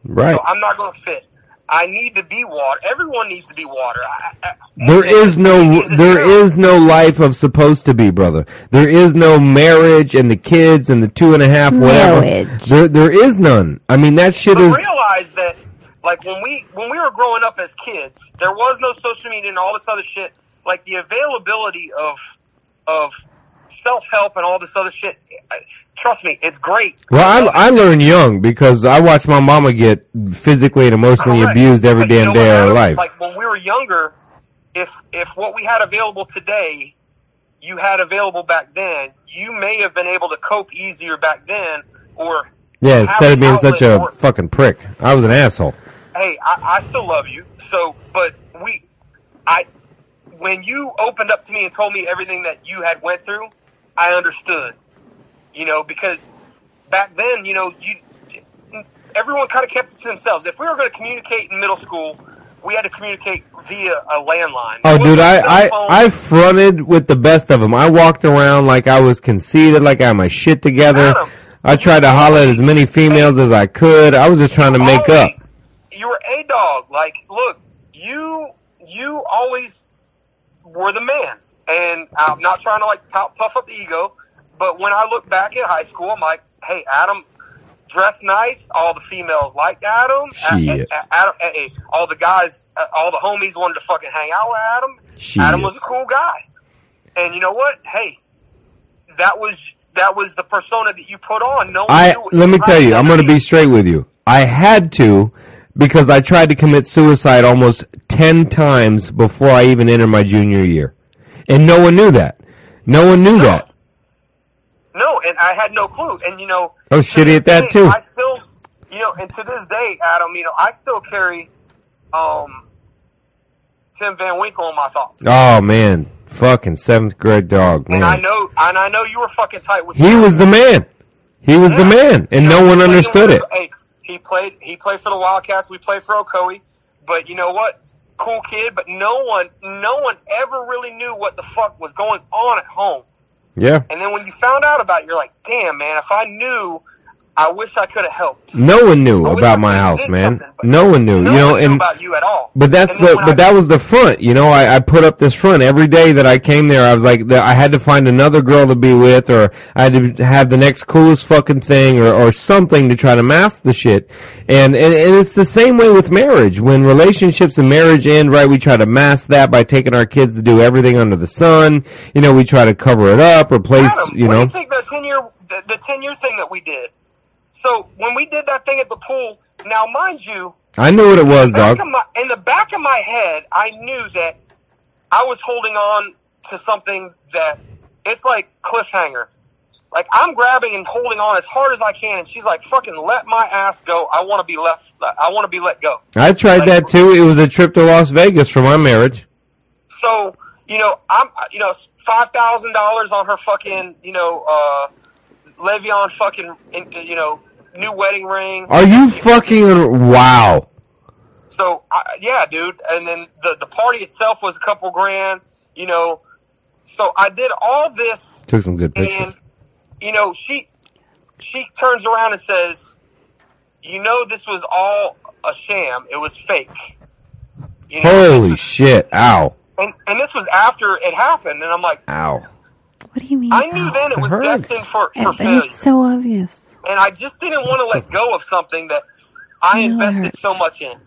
Right. So I'm not going to fit. I need to be water. Everyone needs to be water. I, I, There and is no it's- it's there true. is no life of supposed to be, brother. There is no marriage and the kids and the two and a half whatever. Marriage. There there is none. I mean that shit But is realize that, like when we when we were growing up as kids, there was no social media and all this other shit. Like the availability of of self help and all this other shit. Trust me, it's great. well. I I learned young because I watched my mama get physically and emotionally Correct. abused every But you damn know day of her life. Like when we were younger, if if what we had available today, you had available back then, you may have been able to cope easier back then, or yeah, instead of being such a or- fucking prick, I was an asshole. hey, I, I still love you. So, but we, I, when you opened up to me and told me everything that you had went through, I understood. You know, because back then, you know, you, everyone kind of kept it to themselves. If we were going to communicate in middle school, we had to communicate via a landline. Oh, dude, I, I. I fronted with the best of them. I walked around like I was conceited, like I had my shit together. I tried to holler at as many females as I could. I was just trying to make up. You were a dog. Like, look, you you always were the man, and I'm not trying to like puff, puff up the ego, but when I look back at high school, I'm like, hey, Adam dressed nice. All the females liked Adam. Shit. a- a- Adam, all the guys, uh, all the homies wanted to fucking hang out with Adam. Shit. Adam was a cool guy, and you know what? Hey, that was that was the persona that you put on. No I let me tell you, I'm going to be. be straight with you. I had to because I tried to commit suicide almost 10 times before I even entered my junior year. And no one knew that. No one knew that. No, and I had no clue. And you know, oh shitty at that, day, too. I still, you know, and to this day, Adam, you know, I still carry um Tim Van Winkle in my thoughts. Oh man, fucking 7th grade dog, And I know, and I know you were fucking tight with. He him. was the man. He was the man and You know, no one understood it. Hey, he played. He played for the Wildcats. We played for Ocoee. But you know what? Cool kid. But no one, no one ever really knew what the fuck was going on at home. Yeah. And then when you found out about it, you're like, damn, man. If I knew, I wish I could have helped. No one knew about my house, man. No one knew. No You know, one knew and about you at all. But that's the but I- that was the front. You know, I, I put up this front every day that I came there. I was like, I had to find another girl to be with, or I had to have the next coolest fucking thing, or or something to try to mask the shit. And and, and it's the same way with marriage. When relationships and marriage end, right? We try to mask that by taking our kids to do everything under the sun. You know, we try to cover it up, replace. Adam, you know, you think the ten year the, the ten year thing that we did? So when we did that thing at the pool, now mind you, I knew what it was, dog. my, in the back of my head, I knew that I was holding on to something that it's like cliffhanger. Like I'm grabbing and holding on as hard as I can, and she's like, "Fucking let my ass go. I want to be left. I want to be let go." I tried like- that too. It was a trip to Las Vegas for my marriage. So you know, I'm you know five thousand dollars on her fucking you know uh Le'Veon fucking you know new wedding ring. Are you fucking wow? So I, yeah, dude. And then the the party itself was a couple grand. You know, so I did all this, Took some good pictures. and you know she she turns around and says, you know this was all a sham. It was fake. You know, Holy shit! Ow! and and this was after it happened, and I'm like, Ow! What do you mean? I knew then it It was hurts. destined for for and failure, it's so obvious. And I just didn't want to let go of something that I I know it invested so much in.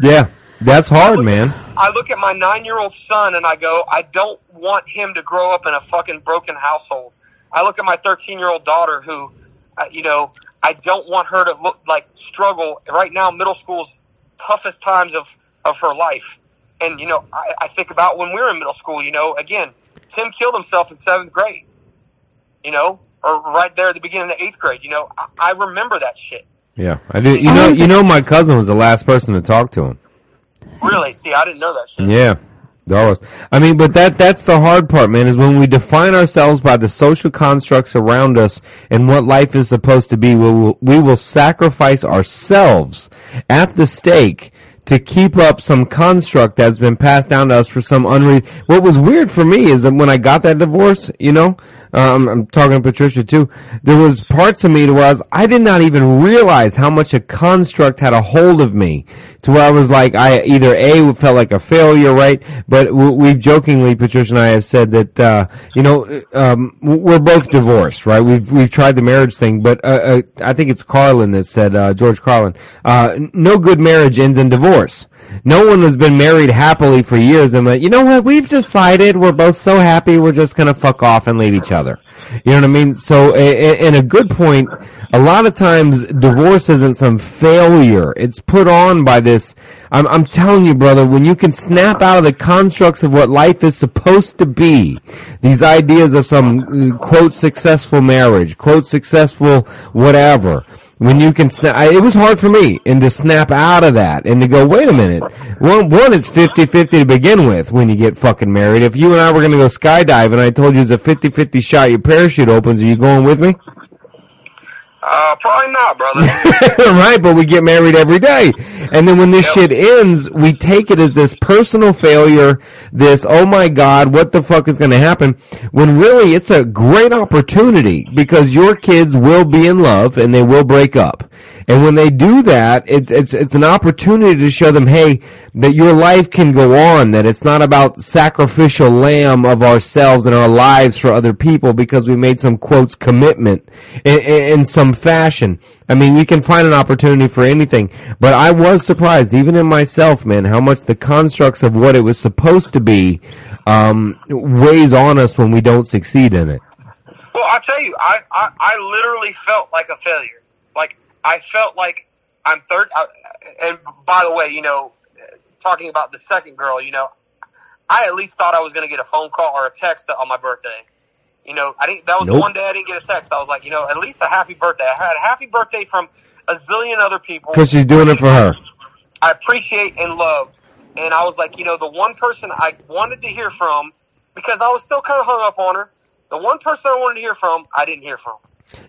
Yeah, that's hard, man. I look at my nine year old son and I go, I don't want him to grow up in a fucking broken household. I look at my 13 year old daughter who, uh, you know, I don't want her to look like struggle. Right now, middle school's toughest times of, of her life. And, you know, I, I think about when we were in middle school, you know, again, Tim killed himself in seventh grade, you know, or right there at the beginning of eighth grade, you know, I, I remember that shit. Yeah, I do. You know, you know, my cousin was the last person to talk to him. Really? See, I didn't know that shit. Yeah. Dollars. I mean, but that that's the hard part, man, is when we define ourselves by the social constructs around us and what life is supposed to be, we will, we will sacrifice ourselves at the stake to keep up some construct that's been passed down to us for some unreason. What was weird for me is that when I got that divorce, you know, um, I'm talking to Patricia too. There was parts of me to where I was, I did not even realize how much a construct had a hold of me to where I was like, I either A, felt like a failure, right? But w- we've jokingly, Patricia and I have said that, uh, you know, um, we're both divorced, right? We've, we've tried the marriage thing, but, uh, uh, I think it's Carlin that said, uh, George Carlin, uh, no good marriage ends in divorce. No one has been married happily for years and like, you know what, we've decided we're both so happy we're just gonna fuck off and leave each other. You know what I mean? So, and a good point, a lot of times divorce isn't some failure. It's put on by this, I'm, I'm telling you brother, when you can snap out of the constructs of what life is supposed to be, these ideas of some uh, quote successful marriage, quote successful whatever, when you can snap, I, it was hard for me, and to snap out of that, and to go, wait a minute, one, one, it's 50-50 to begin with when you get fucking married. If you and I were gonna go skydiving, I told you it's a 50-50 shot your parachute opens, are you going with me? Uh, probably not, brother. right, but we get married every day. And then when this shit ends, we take it as this personal failure, this, oh my god, what the fuck is gonna happen? When really it's a great opportunity because your kids will be in love and they will break up. And when they do that, it's, it's, it's an opportunity to show them, hey, that your life can go on, that it's not about sacrificial lamb of ourselves and our lives for other people because we made some quotes commitment in, in some fashion. I mean, you can find an opportunity for anything, but I was surprised, even in myself, man, how much the constructs of what it was supposed to be, um, weighs on us when we don't succeed in it. Well, I tell you, I, I, I literally felt like a failure. Like I felt like I'm third. I, and by the way, you know, talking about the second girl, you know, I at least thought I was going to get a phone call or a text on my birthday. You know, I didn't. That was the Nope. one day I didn't get a text. I was like, you know, at least a happy birthday. I had a happy birthday from a zillion other people. Cause she's doing it for her. I appreciate and loved. And I was like, you know, the one person I wanted to hear from, because I was still kind of hung up on her, the one person I wanted to hear from, I didn't hear from.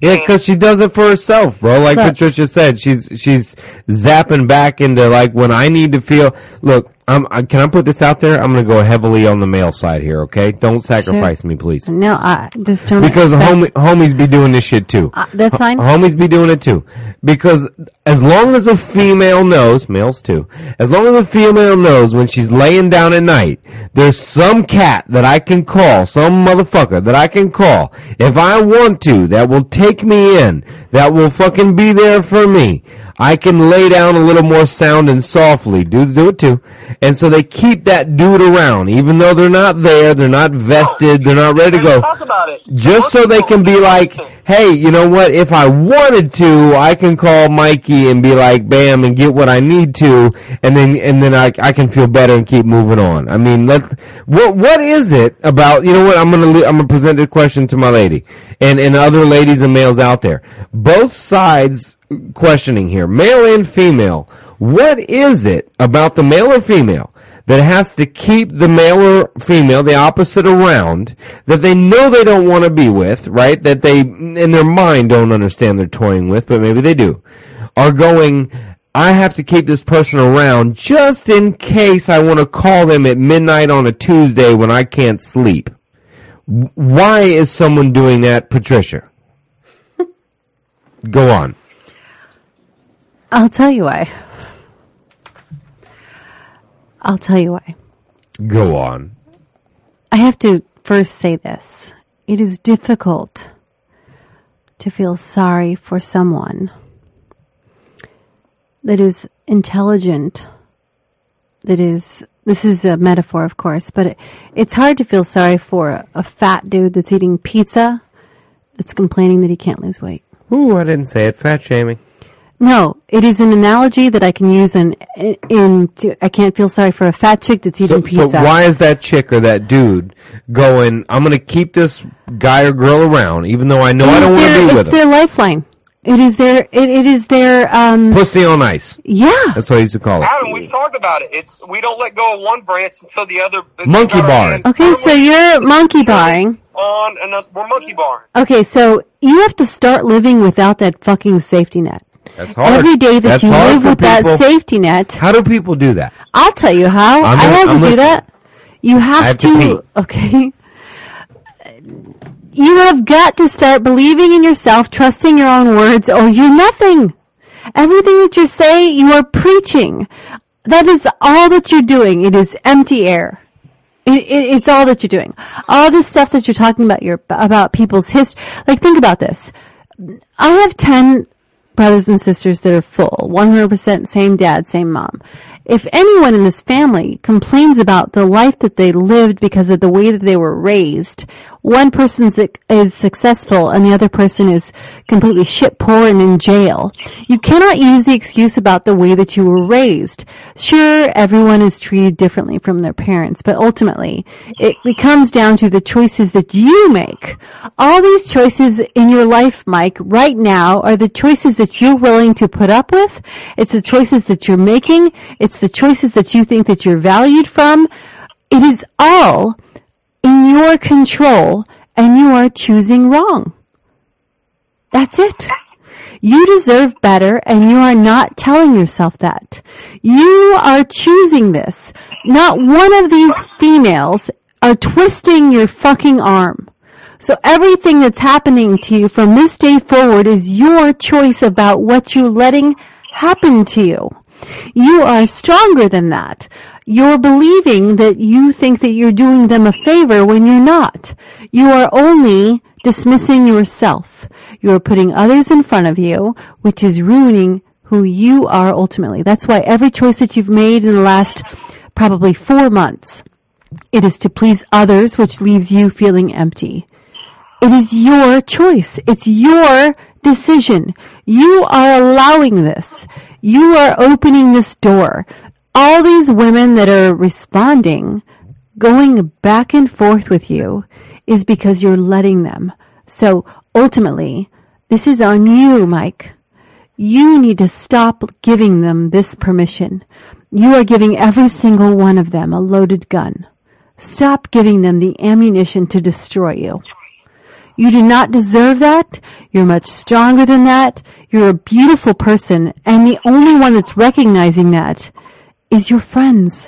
Yeah, because she does it for herself, bro. Like Look. Patricia said, she's she's zapping back into like when I need to feel. Look, I'm, I, can I put this out there? I'm going to go heavily on the male side here. Okay, don't sacrifice me, please. No, I just don't. Because expect- homie, homies be doing this shit too. Uh, that's fine. Homies be doing it too. Because as long as a female knows, males too, as long as a female knows when she's laying down at night, there's some cat that I can call, some motherfucker that I can call, if I want to, that will take me in, that will fucking be there for me. I can lay down a little more sound and softly. Dudes do it too. And so they keep that dude around, even though they're not there, they're not vested, they're not ready to go Talk about it. just so they can be like, hey, you know what? If I wanted to, I can call Mikey and be like, bam, and get what I need to, and then and then I, I can feel better and keep moving on. I mean, let what what is it about? You know what? I'm gonna I'm gonna present a question to my lady and and other ladies and males out there. Both sides questioning here, male and female. What is it about the male or female? that has to keep the male or female, the opposite around, that they know they don't want to be with, right? That they, in their mind, don't understand they're toying with, but maybe they do, are going, I have to keep this person around just in case I want to call them at midnight on a Tuesday when I can't sleep. Why is someone doing that, Patricia? Go on. I'll tell you why. I'll tell you why. Go on. I have to first say this. It is difficult to feel sorry for someone that is intelligent, that is, this is a metaphor, of course, but it, it's hard to feel sorry for a, a fat dude that's eating pizza that's complaining that he can't lose weight. Ooh, I didn't say it. Fat shaming. No, it is an analogy that I can use in, in, to, I can't feel sorry for a fat chick that's So, eating so pizza. why is that chick or that dude going? I'm going to keep this guy or girl around, even though I know I don't want to be with It's him. their lifeline. It is their, it, it is their, um, Pussy on ice. yeah. That's what I used to call it. Adam, we've talked about it. It's we don't let go of one branch until the other. Monkey got our barring. Okay, so you're monkey barring. on another. We're monkey barring. Okay, so you have to start living without that fucking safety net. That's hard. Every day that That's you live with that safety net, How do people do that? I'll tell you how. I'm I had to do that. You have, have to pee. okay. You have got to start believing in yourself, trusting your own words, or you're nothing. Everything that you say, you are preaching. That is all that you're doing. It is empty air. It, it, it's all that you're doing. All this stuff that you're talking about, your about people's history. Like, think about this. I have 10 brothers and sisters that are full, 100% same dad, same mom. If anyone in this family complains about the life that they lived because of the way that they were raised, one person is successful and the other person is completely shit poor and in jail. You cannot use the excuse about the way that you were raised. Sure, everyone is treated differently from their parents, but ultimately, it comes down to the choices that you make. All these choices in your life, Mike, right now are the choices that you're willing to put up with. It's the choices that you're making. It's the choices that you think that you're valued from. It is all in your control and you are choosing wrong. That's it. You deserve better and you are not telling yourself that. You are choosing this. Not one of these females are twisting your fucking arm. So everything that's happening to you from this day forward is your choice about what you're letting happen to you. You are stronger than that. You're believing that you think that you're doing them a favor when you're not. You are only dismissing yourself. You are putting others in front of you, which is ruining who you are ultimately. That's why every choice that you've made in the last probably four months, it is to please others, which leaves you feeling empty. It is your choice. It's your decision. You are allowing this. You are opening this door. All these women that are responding, going back and forth with you, is because you're letting them. So ultimately, this is on you, Mike. You need to stop giving them this permission. You are giving every single one of them a loaded gun. Stop giving them the ammunition to destroy you. You do not deserve that. You're much stronger than that. You're a beautiful person, and the only one that's recognizing that is your friends.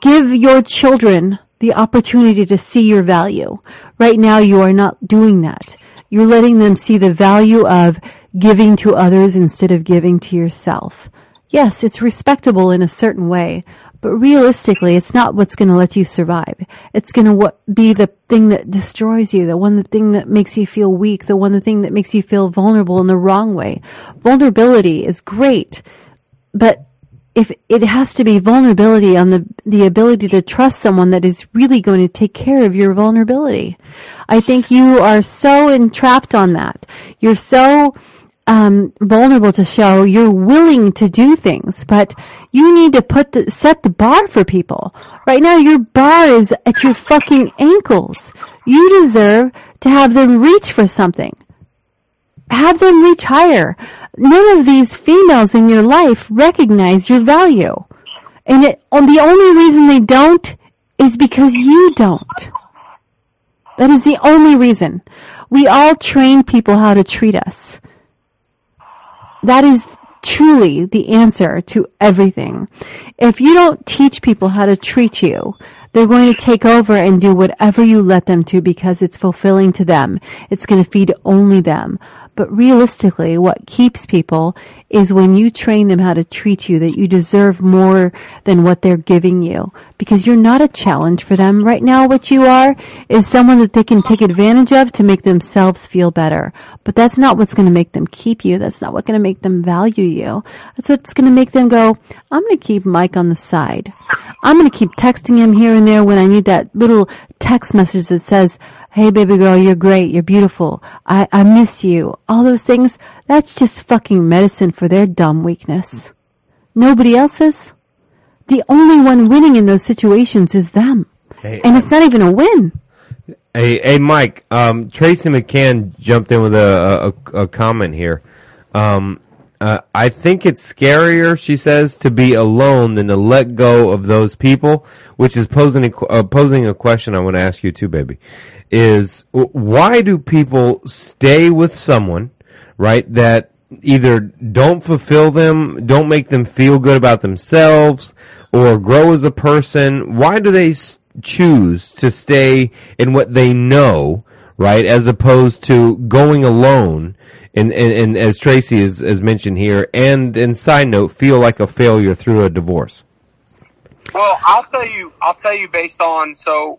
Give your children the opportunity to see your value. Right now, you are not doing that. You're letting them see the value of giving to others instead of giving to yourself. Yes, it's respectable in a certain way, but realistically, it's not what's going to let you survive. It's going to be the thing that destroys you, the one the thing that makes you feel weak, the one the thing that makes you feel vulnerable in the wrong way. Vulnerability is great, but if it has to be vulnerability on the the ability to trust someone that is really going to take care of your vulnerability. I think you are so entrapped on that. You're so um, vulnerable to show you're willing to do things, but you need to put the set the bar for people. Right now, your bar is at your fucking ankles. You deserve to have them reach for something. Have them reach higher. None of these females in your life recognize your value, and it, and the only reason they don't is because you don't. That is the only reason. We all train people how to treat us. That is truly the answer to everything. If you don't teach people how to treat you, they're going to take over and do whatever you let them to because it's fulfilling to them. It's going to feed only them. But realistically, what keeps people is when you train them how to treat you, that you deserve more than what they're giving you. Because you're not a challenge for them. Right now, what you are is someone that they can take advantage of to make themselves feel better. But that's not what's going to make them keep you. That's not what's going to make them value you. That's what's going to make them go, I'm going to keep Mike on the side. I'm going to keep texting him here and there when I need that little text message that says, Hey baby girl, you're great, you're beautiful, I, I miss you. All those things, that's just fucking medicine for their dumb weakness. Nobody else's. The only one winning in those situations is them. Hey, And it's not even a win. Hey, hey, Mike. Um, Tracy McCann jumped in with a, a, a comment here. Um, uh, I think it's scarier, she says, to be alone than to let go of those people, which is posing a, uh, posing a question I want to ask you too, baby. Is why do people stay with someone, right, that either don't fulfill them, don't make them feel good about themselves, or grow as a person? Why do they choose to stay in what they know, right, as opposed to going alone? And, and, and as Tracy has, has mentioned here, and in side note, feel like a failure through a divorce. Well, I'll tell you. I'll tell you based on so,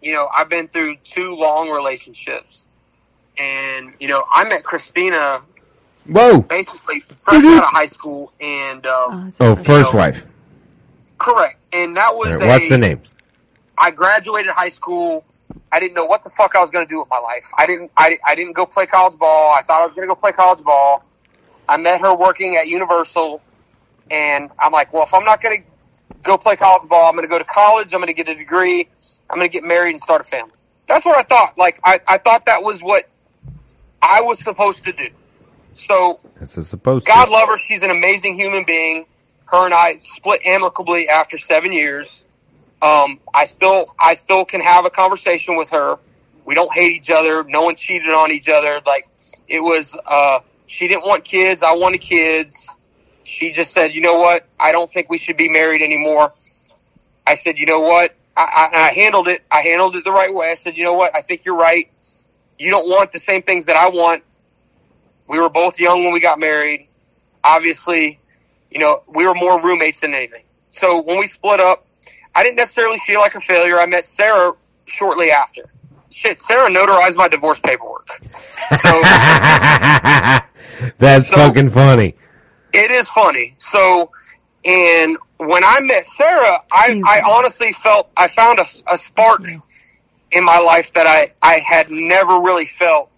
you know, I've been through two long relationships, and you know, I met Christina Whoa! basically fresh out of high school, and um, it's Oh, first know, wife. correct. And that was All right, what's a- the name? I graduated high school. I didn't know what the fuck I was going to do with my life. I didn't. I, I didn't go play college ball. I thought I was going to go play college ball. I met her working at Universal, and I'm like, well, if I'm not going to go play college ball, I'm going to go to college. I'm going to get a degree. I'm going to get married and start a family. That's what I thought. Like I, I thought that was what I was supposed to do. So This is supposed God to. love her. She's an amazing human being. Her and I split amicably after seven years. Um, I still, I still can have a conversation with her. We don't hate each other. No one cheated on each other. Like it was, uh, she didn't want kids. I wanted kids. She just said, you know what? I don't think we should be married anymore. I said, you know what? I, I, I handled it. I handled it the right way. I said, you know what? I think you're right. You don't want the same things that I want. We were both young when we got married. Obviously, you know, we were more roommates than anything. So when we split up, I didn't necessarily feel like a failure. I met Sarah shortly after. Shit, Sarah notarized my divorce paperwork. So That's So- fucking funny. it is funny. So, and when I met Sarah, I, I honestly felt I found a, a spark in my life that I, I had never really felt.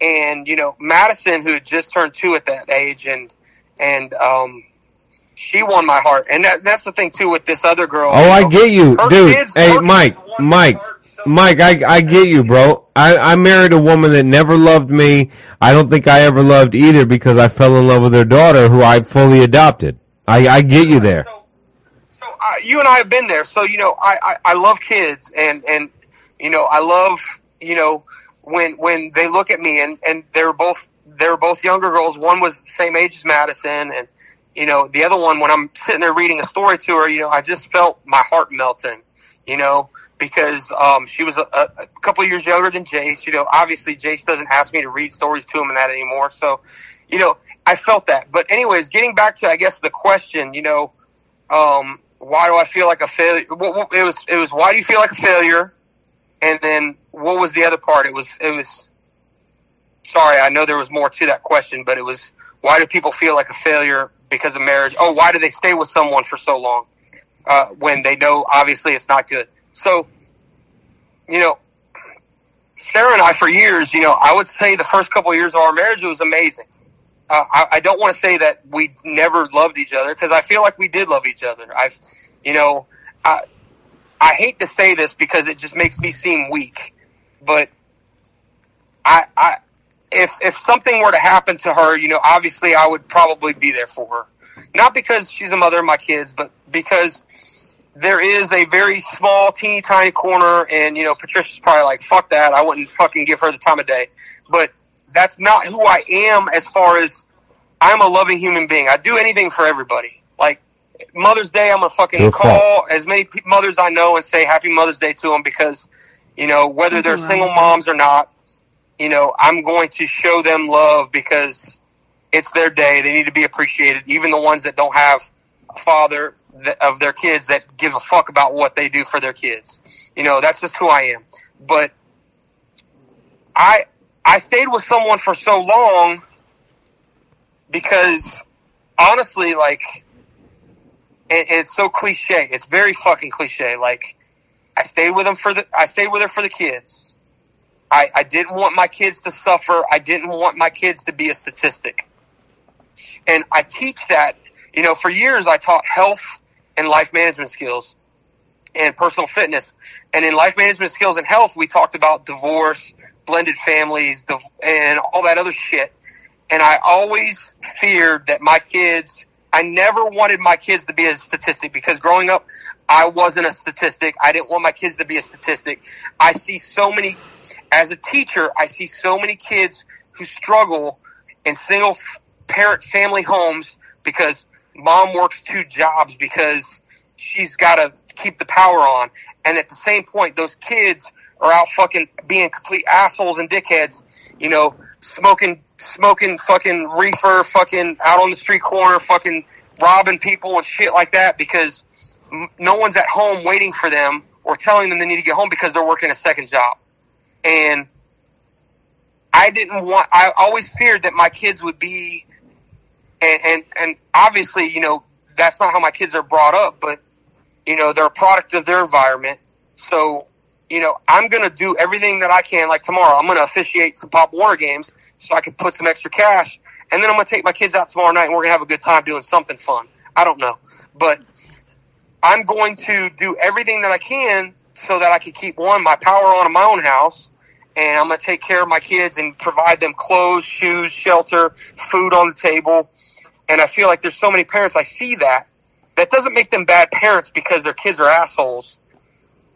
And, you know, Madison, who had just turned two at that age and, and, um, she won my heart. And that, that's the thing too with this other girl. Oh, you I get you, dude. kids- Hey, Mike, kids won my Mike, so Mike, I I get you, bro. I I married a woman that never loved me. I don't think I ever loved either because I fell in love with her daughter, who I fully adopted. I I get you there. So, so uh, you and I have been there. So you know, I, I I love kids, and and you know, I love you know when when they look at me, and and they're both they're both younger girls. One was the same age as Madison, and you know, the other one when I'm sitting there reading a story to her, you know, I just felt my heart melting. You know. Because um, she was a, a, couple years younger than Jace, you know. Obviously, Jace doesn't ask me to read stories to him and that anymore. So, you know, I felt that. But anyways, getting back to I guess the question, you know, um, why do I feel like a failure? It was it was why do you feel like a failure? And then what was the other part? It was it was. Sorry, I know there was more to that question, but it was why do people feel like a failure because of marriage? Oh, why do they stay with someone for so long uh, when they know obviously it's not good? So, you know, Sarah and I for years, you know, I would say the first couple of years of our marriage was amazing. Uh, I, I don't want to say that we never loved each other because I feel like we did love each other. I've, you know, I, I hate to say this because it just makes me seem weak, but I, I, if if something were to happen to her, you know, obviously I would probably be there for her. Not because she's a mother of my kids, but because there is a very small, teeny tiny corner, and you know, Patricia's probably like, "Fuck that! I wouldn't fucking give her the time of day." But that's not who I am. As far as I'm a loving human being, I do anything for everybody. Like Mother's Day, I'm gonna fucking Good call as many pe- mothers I know and say Happy Mother's Day to them because you know whether they're Right. single moms or not, you know, I'm going to show them love because it's their day. They need to be appreciated. Even the ones that don't have a father th- of their kids that give a fuck about what they do for their kids. You know, that's just who I am. But I, I stayed with someone for so long because honestly, like, it, it's so cliche. It's very fucking cliche. Like, I stayed with them for the, I stayed with her for the kids. I, I didn't want my kids to suffer. I didn't want my kids to be a statistic. And I teach that, you know, for years I taught health and life management skills and personal fitness. And in life management skills and health, we talked about divorce, blended families, and all that other shit. And I always feared that my kids, I never wanted my kids to be a statistic because growing up, I wasn't a statistic. I didn't want my kids to be a statistic. I see so many, as a teacher, I see so many kids who struggle in single parent family homes because mom works two jobs because she's got to keep the power on. And at the same point, those kids are out fucking being complete assholes and dickheads, you know, smoking, smoking fucking reefer, fucking out on the street corner, fucking robbing people and shit like that because no one's at home waiting for them or telling them they need to get home because they're working a second job. And I didn't want, I always feared that my kids would be, and, and, and obviously, you know, that's not how my kids are brought up, but, you know, they're a product of their environment. So, you know, I'm going to do everything that I can. Like tomorrow, I'm going to officiate some Pop Warner games so I can put some extra cash. And then I'm going to take my kids out tomorrow night and we're going to have a good time doing something fun. I don't know. But I'm going to do everything that I can so that I can keep one, my power on in my own house. And I'm going to take care of my kids and provide them clothes, shoes, shelter, food on the table. And I feel like there's so many parents, I see that. That doesn't make them bad parents because their kids are assholes.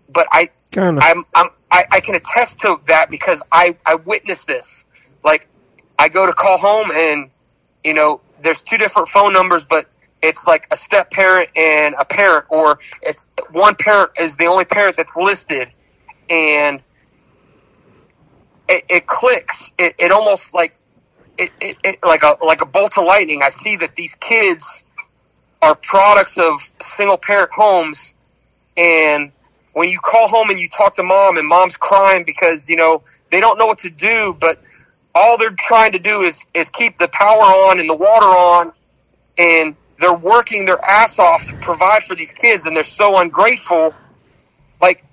But I, Kind of. I'm, I'm, I, I can attest to that because I, I witnessed this. Like, I go to call home and, you know, there's two different phone numbers, but it's like a step parent and a parent, or it's one parent is the only parent that's listed, and it, it clicks. It, it almost like it, it, it like a like a bolt of lightning. I see that these kids are products of single parent homes, and when you call home and you talk to mom, and mom's crying because you know they don't know what to do, but all they're trying to do is is keep the power on and the water on, and they're working their ass off to provide for these kids, and they're so ungrateful. Like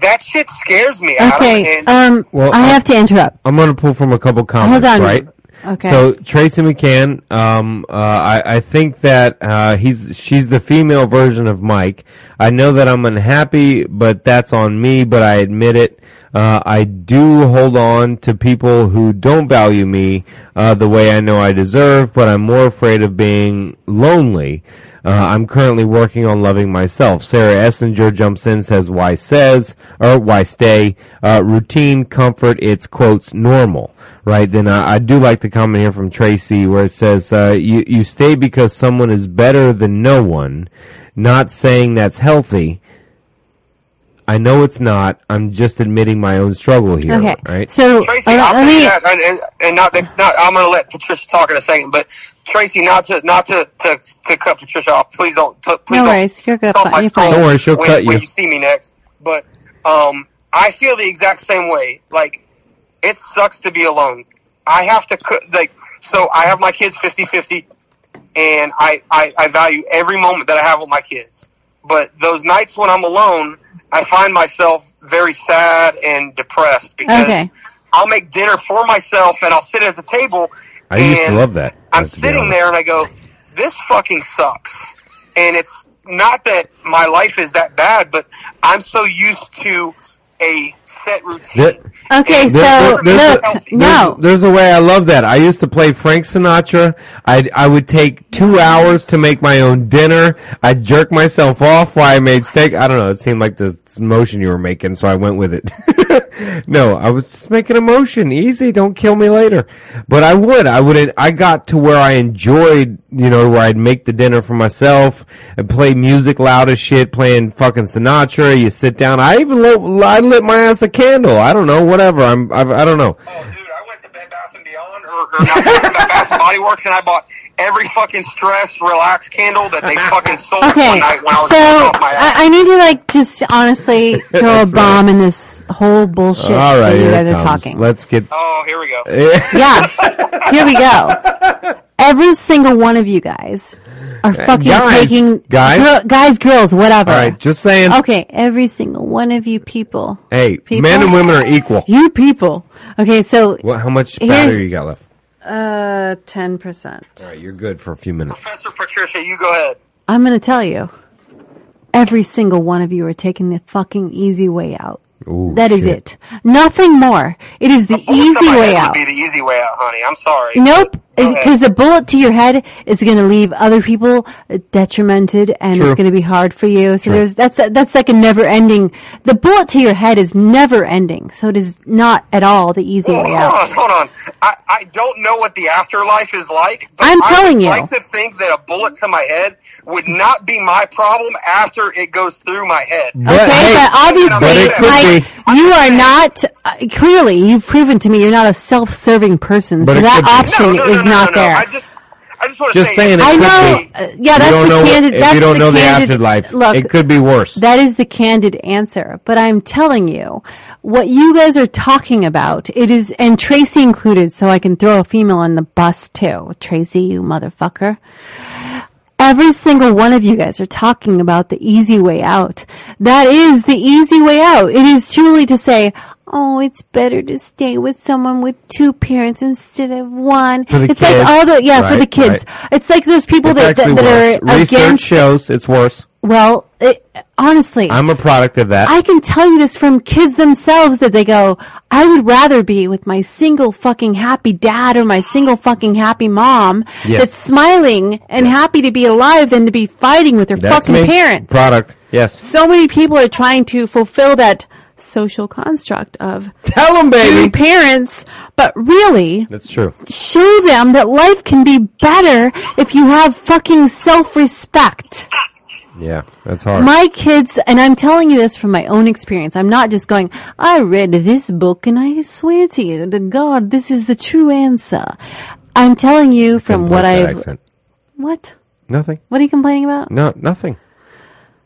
that shit scares me. Adam, Okay, and um, Well, I I- have to interrupt. I'm going to pull from a couple comments, Hold on. right? Okay. So Tracy McCann, um, uh, I, I think that uh, he's she's the female version of Mike. I know that I'm unhappy, but that's on me. But I admit it. Uh, I do hold on to people who don't value me uh, the way I know I deserve, but I'm more afraid of being lonely. Uh, I'm currently working on loving myself. Sarah Essinger jumps in, says, "Why says or why stay? Uh, routine, comfort. It's quotes normal." right? Then I, I do like the comment here from Tracy where it says, uh, you, you stay because someone is better than no one, not saying that's healthy. I know it's not. I'm just admitting my own struggle here, Okay. right? So Tracy, uh, I'll let tell me. you that, and, and, and not, not, I'm going to let Patricia talk in a second, but Tracy, not to, not to, to, to cut Patricia off. Please don't, to, please No don't worries. You're good. cut my You're fine. Don't worry, she'll when, cut when you. you see me next. But, um, I feel the exact same way. Like, it sucks to be alone. I have to, co- like, so I have my kids 50-50, and I, I, I value every moment that I have with my kids. But those nights when I'm alone, I find myself very sad and depressed because Okay. I'll make dinner for myself and I'll sit at the table. I used to love that. I'm sitting there and I go, this fucking sucks. And it's not that my life is that bad, but I'm so used to a set routine. That- Okay, There- so there- there's, look, a, no. there's, there's a way I love that. I used to play Frank Sinatra. I I would take two hours to make my own dinner. I'd jerk myself off while I made steak. I don't know. It seemed like the motion you were making, so I went with it. no, I was just making a motion. Easy. Don't kill me later. But I would. I would. I got to where I enjoyed, you know, where I'd make the dinner for myself and play music loud as shit, playing fucking Sinatra. You sit down. I even lit, I lit my ass a candle. I don't know. Whatever. I'm. I, I don't know. Oh, dude, I went to Bed Bath and Beyond or Bed Bath and Body Works, and I bought every fucking stress relax candle that they fucking sold Okay, one night when I was so off my ass. I, I need to like just honestly throw a That's bomb in this whole bullshit All right, that you guys are talking. Let's get. oh, here we go. yeah, here we go. Every single one of you guys are fucking guys, taking guys? girl- guys, girls, whatever. All right, just saying. Okay, every single one of you people. Hey, People? men and women are equal. You people. Okay, so What? How much Here's- battery you got left? uh, ten percent. All right, you're good for a few minutes. Professor Patricia, you go ahead. I'm gonna tell you. Every single one of you are taking the fucking easy way out. Ooh, That is shit. it. Nothing more. It is the easy way out. Would be the easy way out, honey. I'm sorry. Nope, Go ahead. Because the bullet to your head is going to leave other people detrimented, and True. it's going to be hard for you. So there's that's that's like a never ending. The bullet to your head is never ending, so it is not at all the easy Hold way on, out. hold on. I, I don't know what the afterlife is like. But I'm I telling you. like to think that a bullet to my head would not be my problem after it goes through my head. Okay, hey, but obviously, but it could Mike, be. you are not. Uh, clearly, you've proven to me you're not a self-serving person, But so that option no, no, no, is no, not no, no. there. I just, I just want to Just say, saying it I could know. be. Uh, yeah, you that's don't the know candid. if that's you don't the know the candid, afterlife. Look, it could be worse. That is the candid answer. But I'm telling you, what you guys are talking about, it is, and Tracy included, so I can throw a female on the bus too. Tracy, you motherfucker. Every single one of you guys are talking about the easy way out. That is the easy way out. It is truly to say, oh, it's better to stay with someone with two parents instead of one. For the it's like all the, yeah, for the kids. right. It's like those people it's that, that, that are Research against, shows it's worse. well, it, honestly. I'm a product of that. I can tell you this from kids themselves that they go, I would rather be with my single fucking happy dad or my single fucking happy mom Yes. that's smiling and happy to be alive than to be fighting with their That's fucking me. parents. Product. Yes. So many people are trying to fulfill that social construct of Tell them, baby. parents, but really That's true. show them that life can be better if you have fucking self-respect. Yeah, that's hard. My kids, and I'm telling you this from my own experience. I'm not just going, I read this book and I swear to you, to God, this is the true answer. I'm telling you from what I've. accent. What? Nothing. What are you complaining about? No, nothing.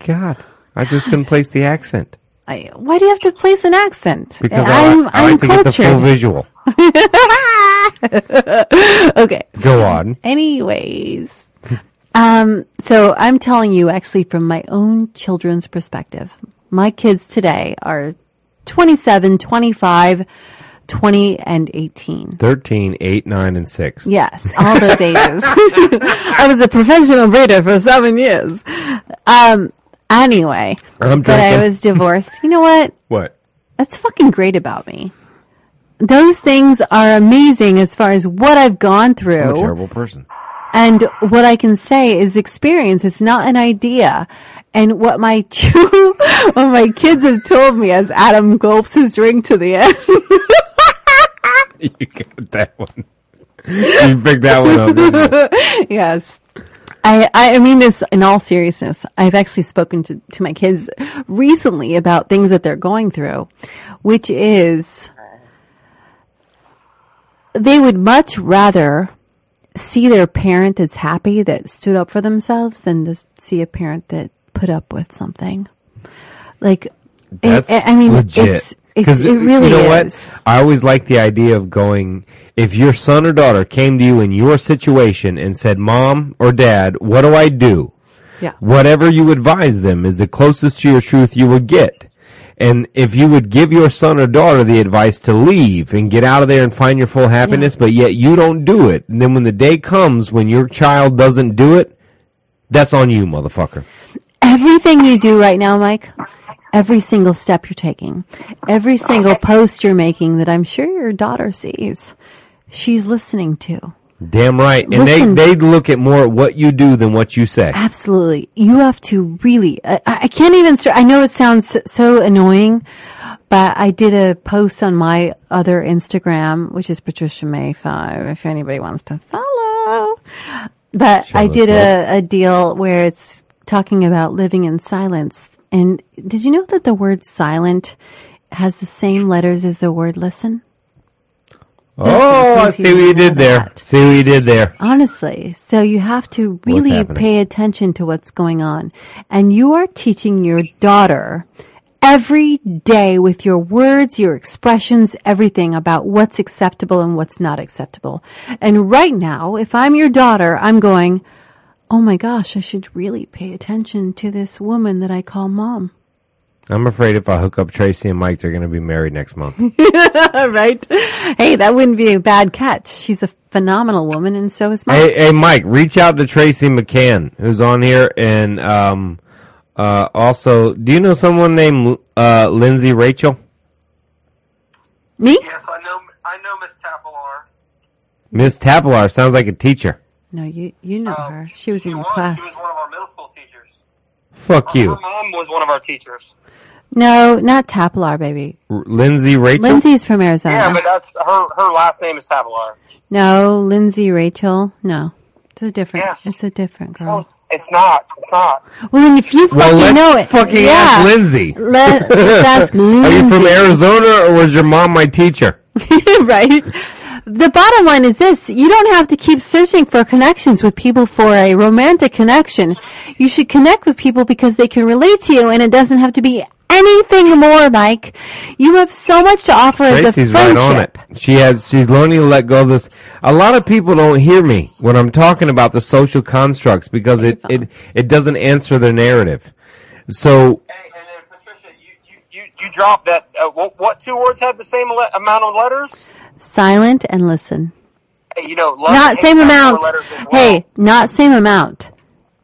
God, I just couldn't place the accent I, why do you have to place an accent? because I'm, I, I I'm to get the full cultured. visual. okay. Go on. Anyways. Um, so I'm telling you actually from my own children's perspective. My kids today are 27, 25, 20, and 18. 13, 8, 9, and 6. Yes, all those ages. I was a professional breeder for seven years. Um, anyway, I'm but I was divorced. You know what? What? That's fucking great about me. Those things are amazing as far as what I've gone I'm a through. terrible person. And what I can say is experience. It's not an idea. And what my two, what my kids have told me as Adam gulps his drink to the end. You got that one. You picked that one up. yes. I, I mean this in all seriousness. I've actually spoken to, to my kids recently about things that they're going through, which is they would much rather see their parent that's happy that stood up for themselves than to see a parent that put up with something. Like, That's I mean, legit. it's, it's, 'Cause it really you know is. what? I always like the idea of going. If your son or daughter came to you in your situation and said, "Mom or Dad, what do I do?" Yeah. Whatever you advise them is the closest to your truth you would get. And if you would give your son or daughter the advice to leave and get out of there and find your full happiness, but yet you don't do it, and then when the day comes when your child doesn't do it, that's on you, motherfucker. everything you do right now, Mike, every single step you're taking, every single post you're making that I'm sure your daughter sees, she's listening to. Damn right. And Listen. they, they look at more what you do than what you say. Absolutely. You have to really, I, I can't even, start, I know it sounds so annoying, but I did a post on my other Instagram, which is Patricia Mae 5, if anybody wants to follow. But I did a, a deal where it's talking about living in silence. And did you know that the word silent has the same letters as the word listen? Oh, I see what you did there. that. See what you did there. Honestly, so you have to really pay attention to what's going on. And you are teaching your daughter every day with your words, your expressions, everything about what's acceptable and what's not acceptable. And right now, if I'm your daughter, I'm going, oh my gosh, I should really pay attention to this woman that I call mom. I'm afraid if I hook up Tracy and Mike, they're going to be married next month. right? Hey, that wouldn't be a bad catch. She's a phenomenal woman, and so is Mike. hey, hey, Mike, reach out to Tracy McCann, who's on here, and um, uh, also, do you know someone named uh, Lindsay Rachel? Me? Yes, I know. I know Miss Tapilar. Miss Tapilar sounds like a teacher. No, you you know Um, her. She was in your was. class. She was one of our middle school teachers. Fuck Her, you, her mom was one of our teachers. No, not Tapilar, baby. R- Lindsay Rachel. Lindsay's from Arizona. Yeah, but that's her. Her last name is Tapilar. no, Lindsay Rachel. No, it's a different. Yes. It's a different No, girl. it's, it's not. It's not. Well, then if you well, fucking let's know it, fucking yeah. ask Lindsay. Let, let's ask Are you from Arizona, or was your mom my teacher? right? The bottom line is this. You don't have to keep searching for connections with people for a romantic connection. You should connect with people because they can relate to you and it doesn't have to be anything more like you have so much to offer as a Tracy's right on it. She has. She's learning to let go of this. A lot of people don't hear me when I'm talking about the social constructs because it it, it doesn't answer their narrative. So Hey, and then Patricia, you you you, you dropped that. Uh, what, what two words have the same le- amount of letters? Silent and listen. Hey, you know, love Not same amount. letters well. Hey, not same amount.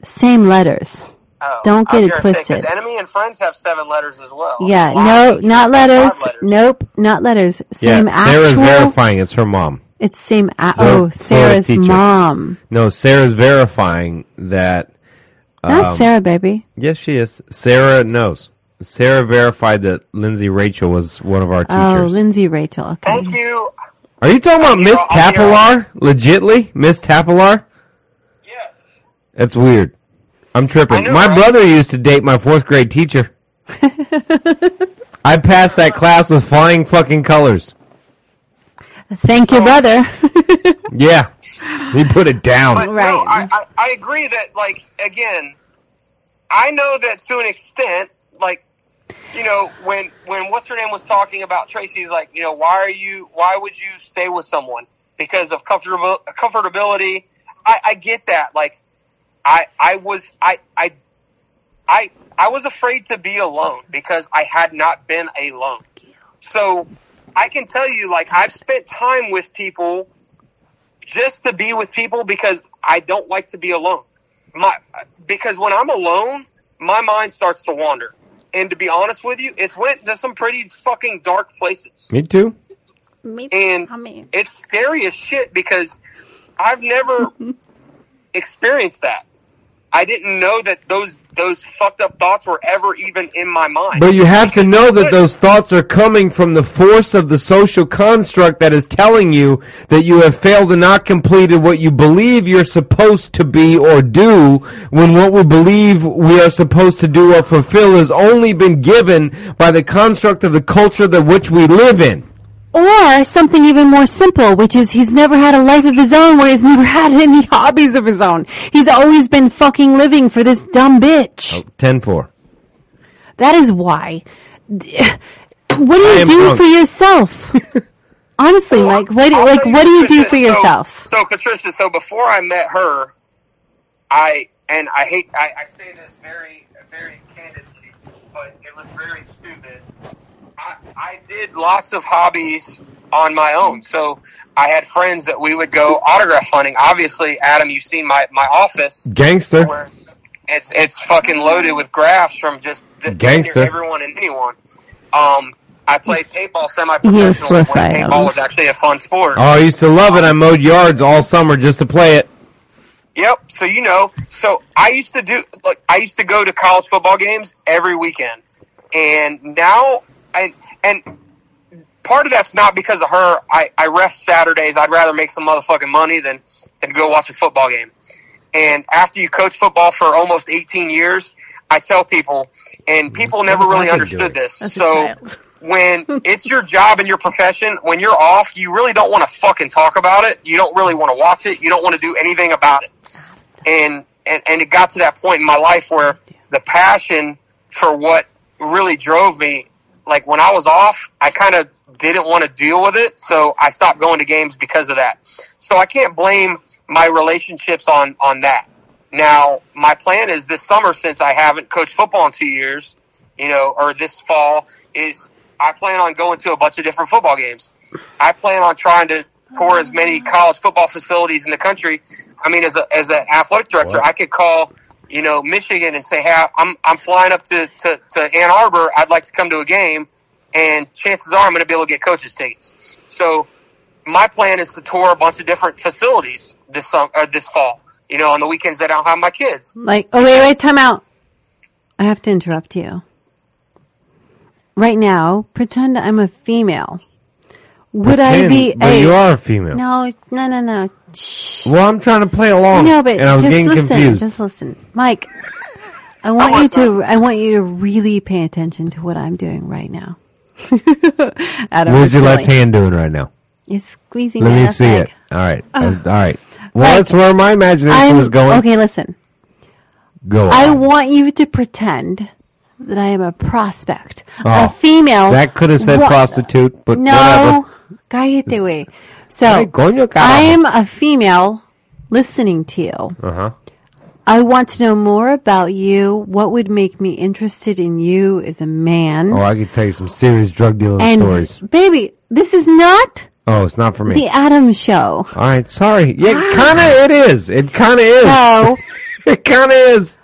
Same letters. Oh, don't I was get it gonna say, 'cause twisted. enemy and friends have seven letters as well. Yeah, Wow, no, it's not letters. letters. Nope, not letters. yeah, Same Sarah's actual. verifying it's her mom. It's same. A- Florida- oh, Sarah's teacher. mom. No, Sarah's verifying that. Not um, Sarah, baby. Yes, she is. Sarah knows. Sarah verified that Lindsay Rachel was one of our oh, teachers. Oh. Lindsay Rachel. Okay. Thank you. Are you talking about Miss know, Tapilar? Legitly, Miss Tapilar? Yes. That's weird. I'm tripping. Know, my right? brother used to date my fourth grade teacher. I passed that class with flying fucking colors. Thank you, So- brother. Yeah, he put it down. But Right. no, I, I, I agree that, like, again, I know that to an extent, like, you know, when when what's her name was talking about Tracy's, like, you know, why are you, why would you stay with someone because of comfortable comfortability? I, I get that. Like, I I was I I I I was afraid to be alone because I had not been alone. So I can tell you, like, I've spent time with people just to be with people because I don't like to be alone. My because when I'm alone, my mind starts to wander. And to be honest with you, it's went to some pretty fucking dark places. Me too. Me too. And I mean. it's scary as shit because I've never experienced that. I didn't know that those those fucked up thoughts were ever even in my mind. But you have to know that those thoughts are coming from the force of the social construct that is telling you that you have failed and not completed what you believe you're supposed to be or do when what we believe we are supposed to do or fulfill has only been given by the construct of the culture that which we live in. Or something even more simple, which is he's never had a life of his own where he's never had any hobbies of his own. He's always been fucking living for this dumb bitch. 10-4. That is why. What do you do drunk. for yourself? Honestly, like what? I'll Like what do you do Patricia, for so- yourself? So, Patricia, so before I met her, I and I hate I, I say this very very candidly, but it was very stupid. I, I did lots of hobbies on my own. So I had friends that we would go autograph hunting. Obviously, Adam, you've seen my my office Gangster. where it's it's fucking loaded with graphs from just the, Gangster. everyone and anyone. Um, I played paintball semi-professionally when paintball was actually a fun sport. Oh, I used to love it. I mowed yards all summer just to play it. Yep. So you know, so I used to do like I used to go to college football games every weekend, and now and and part of that's not because of her. I I ref Saturdays. I'd rather make some motherfucking money than than go watch a football game. And after you coach football for almost 18 years, I tell people, and people never really I can do understood this. That's so when it's your job and your profession, when you're off, you really don't want to fucking talk about it. You don't really want to watch it. You don't want to do anything about it. And, and, and it got to that point in my life where the passion for what really drove me, like when I was off, I kind of didn't want to deal with it. So I stopped going to games because of that. So I can't blame my relationships on, on that. Now, my plan is this summer, since I haven't coached football in two years, you know, or this fall, is I plan on going to a bunch of different football games. I plan on trying to tour as many college football facilities in the country. I mean, as a as an athletic director, What? I could call, you know, Michigan and say, "Hey, I'm I'm flying up to to, to Ann Arbor. I'd like to come to a game," and chances are I'm going to be able to get coaches tickets. So, my plan is to tour a bunch of different facilities this sum, or this fall. You know, on the weekends that I don't have my kids. Like, oh wait, wait, time out. I have to interrupt you. Right now, pretend I'm a female. Would I Pretend, be but a you are a female. No, no, no, no. Shh. Well, I'm trying to play along. No, but and I was just getting listen. confused. Just listen, Mike. I want you to. I want you to really pay attention to what I'm doing right now. Adam, What's your silly. left hand doing right now? It's squeezing. Let me see leg. it. All right. Uh, all right. Well, Mike, that's where my imagination I'm was going. okay. Listen, Go on. I want you to pretend that I am a prospect, Oh, a female. that could have said Wha- prostitute, but No, whatever. Cállate, güey. So Ay, coño, carajo. I am a female listening to you. Uh huh. I want to know more about you. What would make me interested in you as a man? Oh, I could tell you some serious drug dealing and stories. baby, this is not Oh, it's not for me. the Adam show. All right, sorry. Yeah, kind of it is. It kind of is. So it kind of is.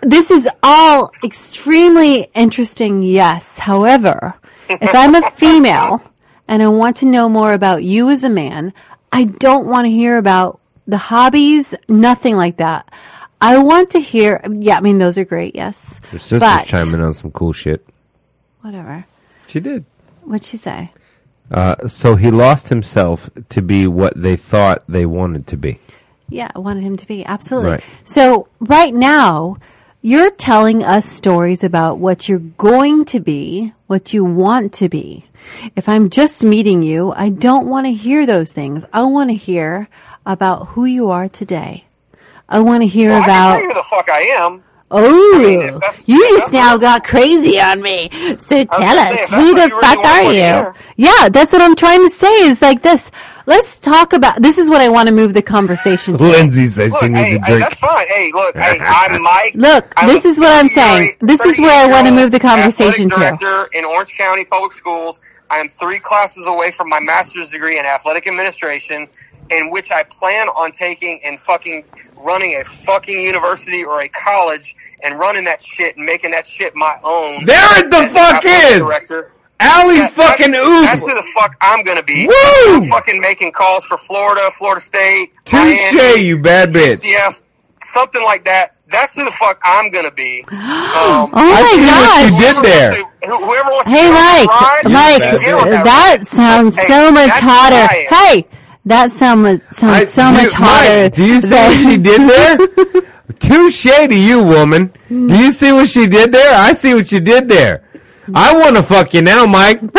this is all extremely interesting. Yes. However, if I'm a female and I want to know more about you as a man, I don't want to hear about the hobbies, nothing like that. I want to hear, yeah, I mean, those are great. Yes. Your sister's But- chiming on some cool shit. Whatever. She did. What'd she say? Uh, so he lost himself to be what they thought they wanted to be. Yeah, I wanted him to be. Absolutely. Right. So right now, you're telling us stories about what you're going to be, what you want to be. If I'm just meeting you, I don't want to hear those things. I want to hear about who you are today. I want to hear Well, I can about tell you who the fuck I am. Oh, mean, you just now got crazy on me. So tell us, say, who the what really fuck are you? Yeah, that's what I'm trying to say. Is like this. Let's talk about. This is what I want to move the conversation to. Lindsay said Look, she needs hey, a hey, drink. that's fine. Hey, look, hey, I'm Mike. Look, I'm this is what I'm saying. This is where I want to move the conversation athletic to. director in Orange County Public Schools. I am three classes away from my master's degree in athletic administration, in which I plan on taking and fucking running a fucking university or a college and running that shit and making that shit my own. There it the fuck is! Director. Allie That- fucking that's, That's who the fuck I'm gonna be. Woo! I'm fucking making calls for Florida, Florida State, Touche, Miami, you bad bitch. UCF, something like that. That's who the fuck I'm gonna be. Um, Oh I see what my you did there. Who- Whoever wants Hey, get Mike, ride, Mike, bad that, sounds Hey, so much hotter. who I am. Hey, that sounds sounds I- so you- much hotter. Mike, do you see what she did there? Touche to you, woman. Do you see what she did there? I see what you did there. I want to fuck you now, Mike.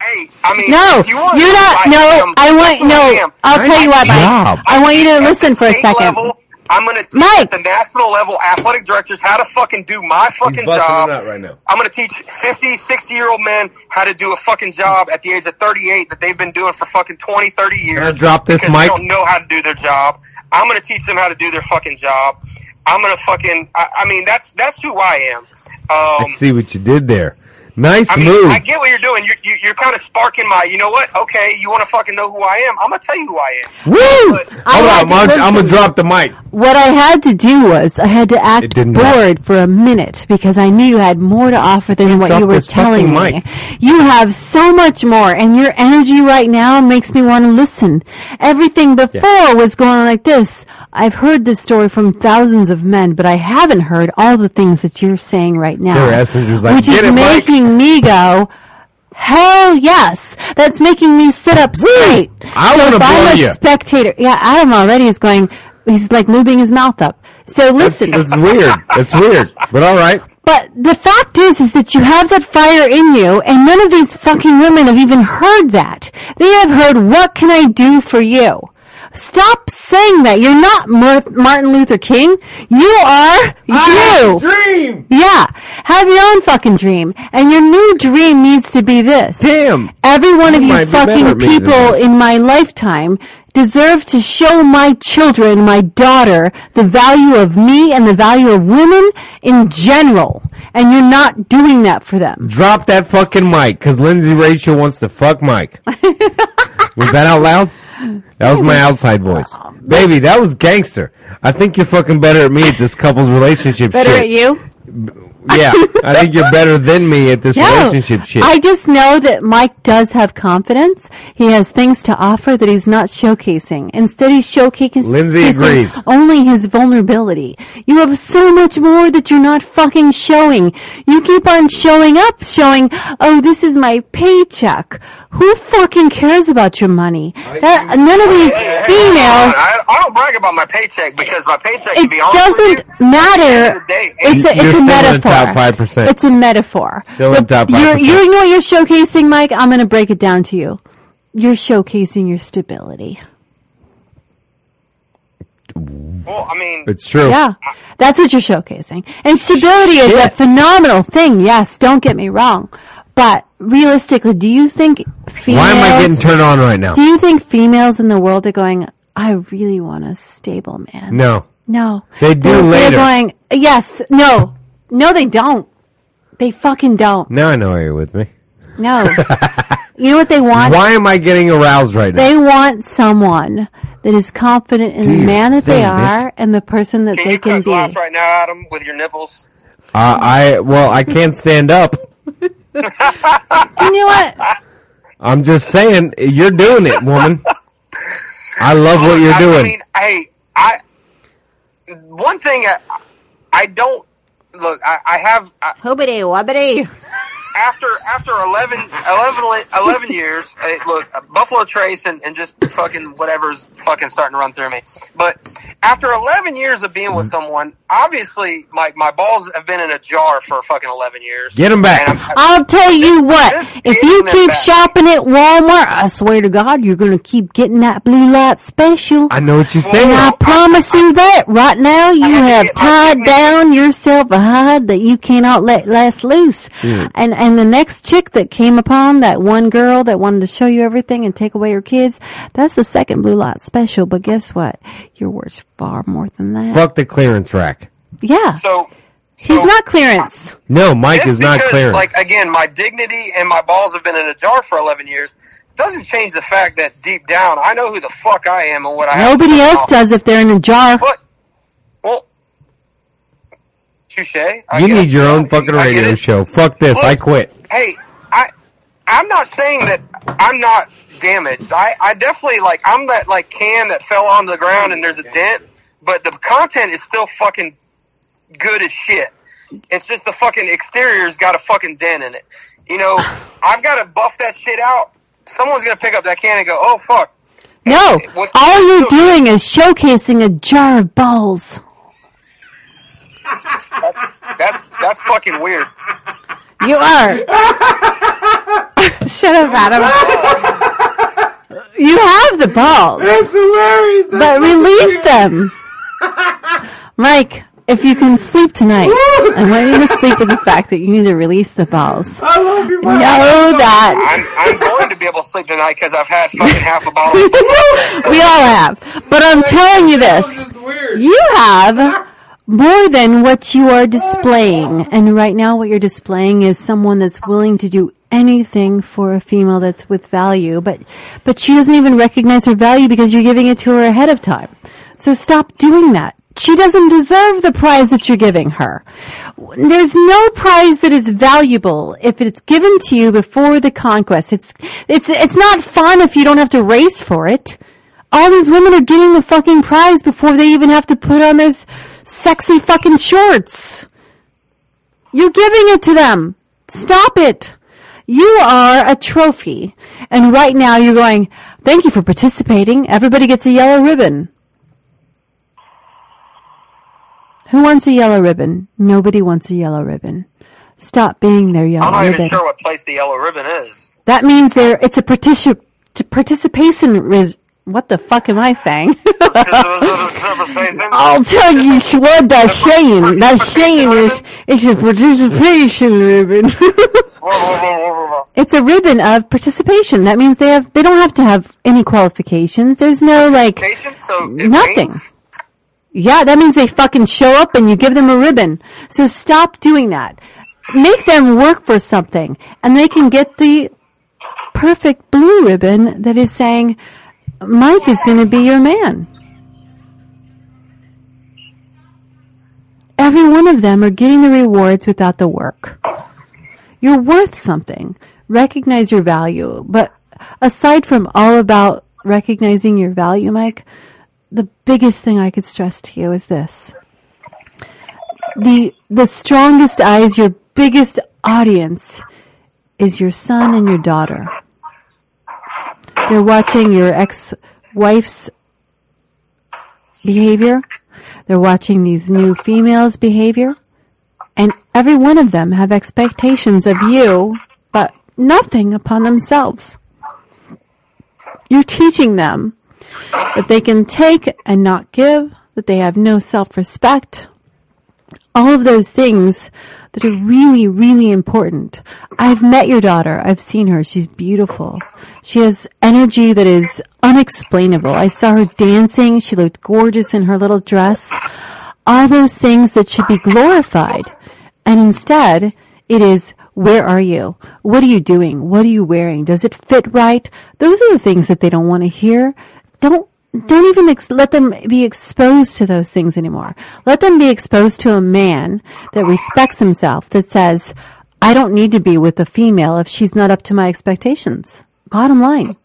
Hey, I mean, No, you you're not. know who I No, am, I want no. I am. I'll tell you what, job. Mike. I want you to listen for a second. level, I'm going to teach Mike. at the national level athletic directors how to fucking do my fucking job. right now. I'm going to teach 50, 60 year old men how to do a fucking job at the age of 38 that they've been doing for fucking 20, 30 years. Can I drop this because mic? they don't know how to do their job. I'm going to teach them how to do their fucking job. I'm going to fucking, I, I mean, that's, that's who I am. I Um, see what you did there. Nice I mean, move. I get what you're doing. You're, you, you're kind of sparking my, you know what? Okay, you want to fucking know who I am? I'm going to tell you who I am. Woo! But- Hold on, I'm, I'm gonna drop the mic. What I had to do was I had to act didn't bored for a minute because I knew you had more to offer than what you were telling me. mic. You have so much more, and your energy right now makes me want to listen. Everything before was going like this. I've heard this story from thousands of men, but I haven't heard all the things that you're saying right now, Sarah Essinger's like, which "Get is it, Mike." making me go. Hell yes! That's making me sit up straight. I So if I'm blow a you. spectator. Yeah, Adam already is going. He's like lubing his mouth up. So listen. that's weird. That's weird. But all right. But the fact is, is that you have that fire in you, and none of these fucking women have even heard that. They have heard, what can I do for you? Stop saying that. You're not Martin Luther King. You are you. Dream. Yeah. Have your own fucking dream. And your new dream needs to be this. Damn. Every one of You you be better fucking at me than people in my lifetime deserve to show my children, my daughter, the value of me and the value of women in general. And you're not doing that for them. Drop that fucking mic, cause Lindsay Rachel wants to fuck Mike. was that out loud? That was my outside voice. Baby, that was gangster. I think you're fucking better at me at this couple's relationship Better shit. at you? Yeah, I think you're better than me at this No. relationship shit. I just know that Mike does have confidence. He has things to offer that he's not showcasing. Instead, he's showcasing Lindsay agrees. only his vulnerability. You have so much more that you're not fucking showing. You keep on showing up, showing, oh, this is my paycheck. Who fucking cares about your money? That, none of these Hey, hey, females. I, I don't brag about my paycheck because my paycheck, to It be honest with doesn't you, matter. of the day, It's a, it's a still in the metaphor. Top 5%. It's a metaphor. Still in top You're, 5%. you're, know what you're showcasing, Mike? I'm going to break it down to you. You're showcasing your stability. well, I mean, it's true. Yeah, that's what you're showcasing. And stability is a phenomenal thing. Yes, don't get me wrong. But realistically, do you think females? Why am I getting turned on right now? Do you think females in the world are going? I really want a stable man. No. No. They do They're, later. they're going, yes, no. No, they don't. They fucking don't. Now I know why you're with me. No. you know what they want? Why am I getting aroused right now? They want someone that is confident in Do the your man that they thing, are and the person that can they you can cut be. glass right now, Adam, with your nipples? Uh, I well, I can't stand up. You know what? I'm just saying, you're doing it, woman. I love what you're I, doing. I mean, hey, I one thing I, I don't look. I, I have I, Hoobity wobbity. After after 11, 11, 11 years. Hey, look, uh, Buffalo Trace and, and just fucking whatever's fucking starting to run through me. But after eleven years of being with someone, obviously my my balls have been in a jar for fucking eleven years. Get them back. I'm- I'll tell you what, Just if you keep back. shopping at Walmart, I swear to God, you're going to keep getting that blue light special. I know what you're And saying. I promise you that right now you have tied down yourself a hide that you cannot let last loose. And and the next chick that came upon that one girl that wanted to show you everything and take away your kids, that's the second blue light special. But guess what? You're worth far more than that. Fuck the clearance rack. Yeah, so he's not clearance. No, Mike Just is not clearance. Like again, my dignity and my balls have been in a jar for eleven years. Doesn't change the fact that deep down, I know who the fuck I am and what I. have to Nobody do. else does if they're in a jar. But well, touche. I you guess. need your own fucking radio show. Fuck this. I quit. Hey, I, I'm not saying that I'm not damaged. I, I definitely like I'm that like can that fell onto the ground and there's a dent, but the content is still fucking good as shit. It's just the fucking exterior's got a fucking dent in it. You know, I've got to buff that shit out. Someone's gonna pick up that can and go, "Oh fuck." No, all you're doing is showcasing a jar of balls. That's that's fucking weird. You are. Shut up, Adam. You have the balls, That's hilarious. but release them. Mike, if you can sleep tonight, I want you to sleep with the fact that you need to release the balls. I love you, Know that. I'm I'm going to be able to sleep tonight because I've had fucking half a bottle. Of we all have. But I'm telling you this. You have more than what you are displaying. And right now what you're displaying is someone that's willing to do anything for a female that's with value, but but she doesn't even recognize her value because you're giving it to her ahead of time. So stop doing that. She doesn't deserve the prize that you're giving her. There's no prize that is valuable if it's given to you before the conquest. It's it's it's not fun if you don't have to race for it. All these women are getting the fucking prize before they even have to put on those sexy fucking shorts. You're giving it to them. Stop it. You are a trophy. And right now you're going, thank you for participating. Everybody gets a yellow ribbon. Who wants a yellow ribbon? Nobody wants a yellow ribbon. Stop being their yellow ribbon. I'm not even sure what place the yellow ribbon is. That means they're it's a partici- participation. Ris- what the fuck am I saying? I'll tell you what that saying. That saying is it's a participation ribbon. it's a ribbon of participation. That means they have they don't have to have any qualifications. There's no like So nothing. means- Yeah, that means they fucking show up and you give them a ribbon. So stop doing that. Make them work for something and they can get the perfect blue ribbon that is saying Mike is going to be your man. Every one of them are getting the rewards without the work. You're worth something. Recognize your value. But aside from all about recognizing your value, Mike, the biggest thing I could stress to you is this. The, the strongest eyes, your biggest audience is your son and your daughter. They're watching your ex-wife's behavior. They're watching these new females' behavior. And every one of them have expectations of you, but nothing upon themselves. You're teaching them that they can take and not give, that they have no self-respect. All of those things that are really, really important. I've met your daughter. I've seen her. She's beautiful. She has energy that is unexplainable. I saw her dancing. She looked gorgeous in her little dress. All those things that should be glorified. And instead, it is, where are you? What are you doing? What are you wearing? Does it fit right? Those are the things that they don't want to hear. Don't don't even ex- let them be exposed to those things anymore. Let them be exposed to a man that respects himself, that says, I don't need to be with a female if she's not up to my expectations. Bottom line.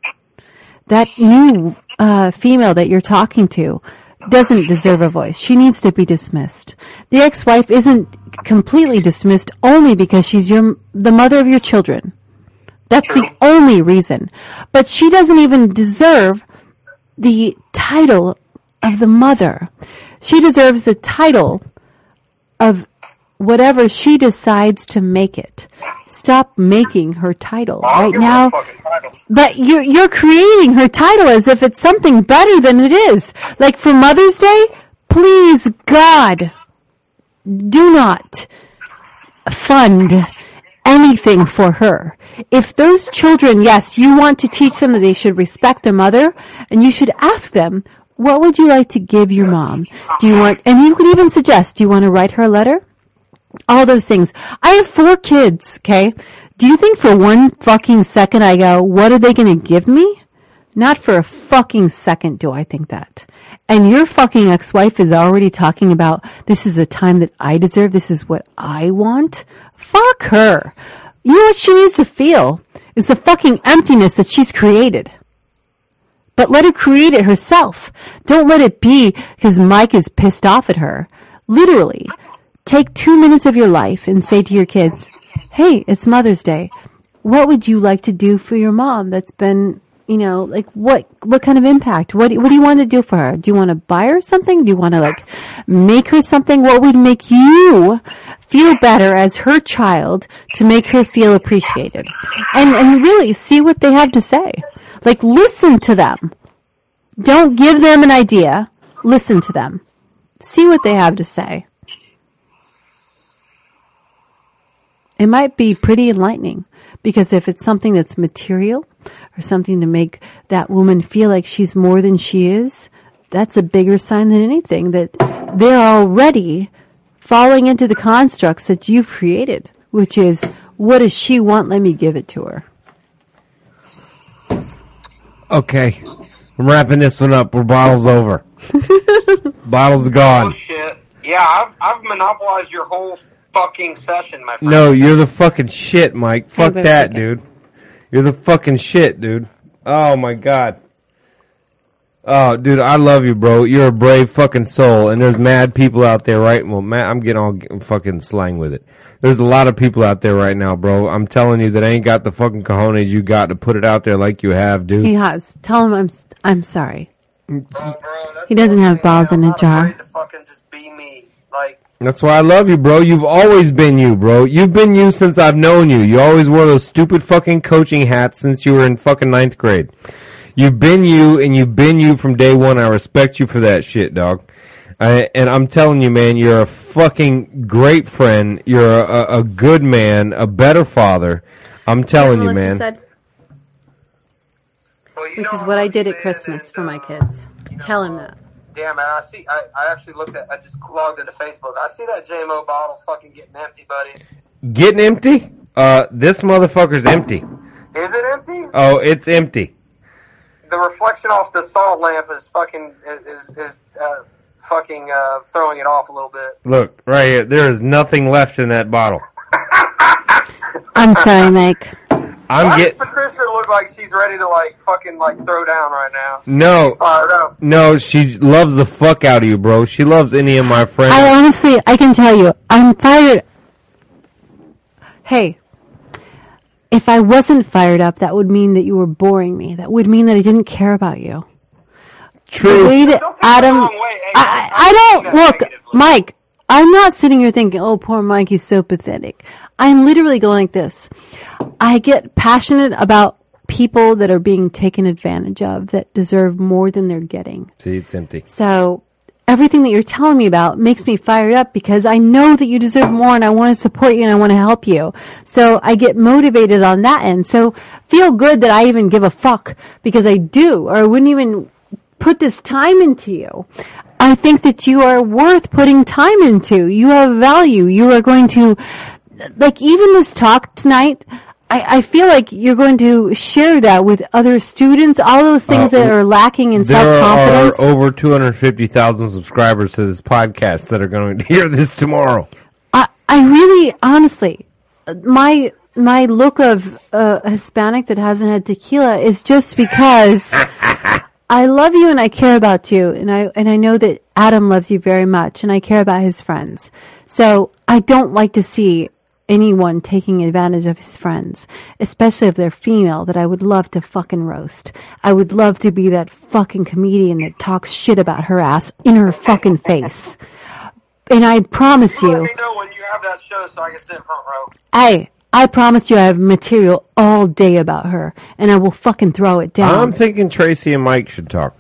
That new uh, female that you're talking to doesn't deserve a voice. She needs to be dismissed. The ex-wife isn't completely dismissed only because she's your the mother of your children. That's the only reason. But she doesn't even deserve the title of the mother. She deserves the title of whatever she decides to make it. Stop making her title I'll right give her a now. But you're you're creating her title as if it's something better than it is. Like for Mother's Day, please God, do not fund anything for her. If those children, yes, you want to teach them that they should respect their mother, and you should ask them, what would you like to give your mom? Do you want, and you could even suggest, do you want to write her a letter? All those things. I have four kids, okay? Do you think for one fucking second I go, what are they gonna give me? Not for a fucking second do I think that. And your fucking ex-wife is already talking about, this is the time that I deserve, this is what I want? Fuck her. You know what she needs to feel? Is the fucking emptiness that she's created. But let her create it herself. Don't let it be because Mike is pissed off at her. Literally, take two minutes of your life and say to your kids, hey, it's Mother's Day. What would you like to do for your mom that's been, you know, like what, what kind of impact? What, what do you want to do for her? Do you want to buy her something? Do you want to like make her something? What would make you feel better as her child to make her feel appreciated? And, and really see what they have to say. Like listen to them. Don't give them an idea. Listen to them. See what they have to say. It might be pretty enlightening because if it's something that's material or something to make that woman feel like she's more than she is, that's a bigger sign than anything that they're already falling into the constructs that you've created, which is what does she want? Let me give it to her. Okay. I'm wrapping this one up. We're bottles over. bottles gone. Oh, Bullshit. Yeah, I've, I've monopolized your whole fucking session, my friend. No, you're the fucking shit, Mike. Fuck that, dude. You're the fucking shit, dude. Oh my god. Oh, dude, I love you, bro. You're a brave fucking soul, and there's mad people out there, right? Well, man, I'm getting all fucking slang with it. There's a lot of people out there right now, bro. I'm telling you that I ain't got the fucking cojones you got to put it out there like you have, dude. He has. Tell him I'm I'm sorry. Oh, bro, He doesn't have balls I'm in a jar. To fucking just be me. Like, That's why I love you, bro. You've always been you, bro. You've been you since I've known you. You always wore those stupid fucking coaching hats since you were in fucking ninth grade. You've been you, and you've been you from day one. I respect you for that shit, dog. I, and I'm telling you, man, you're a fucking great friend. You're a, a good man, a better father. I'm telling you, man. Said, Well, you which is what I did at Christmas and, for my uh, kids. you know, Tell him uh, that. Damn man, I see. I, I actually looked at. I just logged into Facebook. I see that JMO bottle fucking getting empty, buddy. Getting empty? Uh, this motherfucker's empty. Is it empty? Oh, it's empty. The reflection off the salt lamp is fucking is is uh, fucking uh, throwing it off a little bit. Look, right here. There is nothing left in that bottle. I'm sorry, Mike. I'm Why get does Patricia look like she's ready to like fucking like throw down right now? no, fired up. no. She loves the fuck out of you, bro. She loves any of my friends. I honestly, I can tell you, I'm fired. Hey, if I wasn't fired up, that would mean that you were boring me. That would mean that I didn't care about you. True. way that Don't take it the Adam, wrong way. Hey, I, I'm I don't look. Mike. I'm not sitting here thinking, "Oh, poor Mike, he's so pathetic." I'm literally going like this. I get passionate about people that are being taken advantage of that deserve more than they're getting. See, it's empty. So everything that you're telling me about makes me fired up because I know that you deserve more and I want to support you and I want to help you. So I get motivated on that end. So feel good that I even give a fuck because I do or I wouldn't even put this time into you. I think that you are worth putting time into. You have value. You are going to, like even this talk tonight, I, I feel like you're going to share that with other students, all those things Uh, that are lacking in self confidence. There are over 250,000 subscribers to this podcast that are going to hear this tomorrow. I, I really, honestly, my my look of uh, Hispanic that hasn't had tequila is just because I love you and I care about you, and I and I know that Adam loves you very much, and I care about his friends. So I don't like to see anyone taking advantage of his friends, especially if they're female. That I would love to fucking roast. I would love to be that fucking comedian that talks shit about her ass in her fucking face. And I promise You you. let me know when you have that show so I can sit in front row. Hey, I promise you I have material all day about her, and I will fucking throw it down. I'm thinking Tracy and Mike should talk.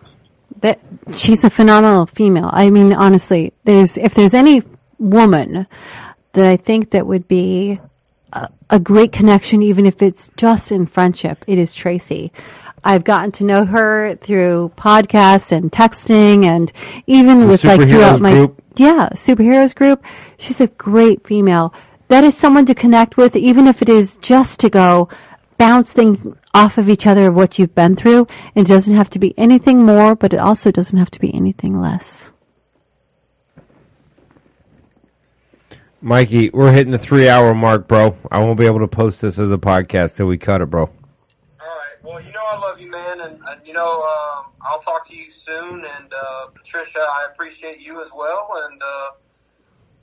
that she's a phenomenal female. I mean, honestly, there's if there's any woman that I think that would be a, a great connection, even if it's just in friendship, it is Tracy. I've gotten to know her through podcasts and texting, and even The with like throughout my group? yeah superheroes group. She's a great female. That is someone to connect with, even if it is just to go bounce things off of each other of what you've been through. It doesn't have to be anything more, but it also doesn't have to be anything less. Mikey, we're hitting the three hour mark, bro. I won't be able to post this as a podcast till we cut it, bro. All right. Well, you know I love you, man, and, and you know um, I'll talk to you soon. And uh, Patricia, I appreciate you as well. And uh,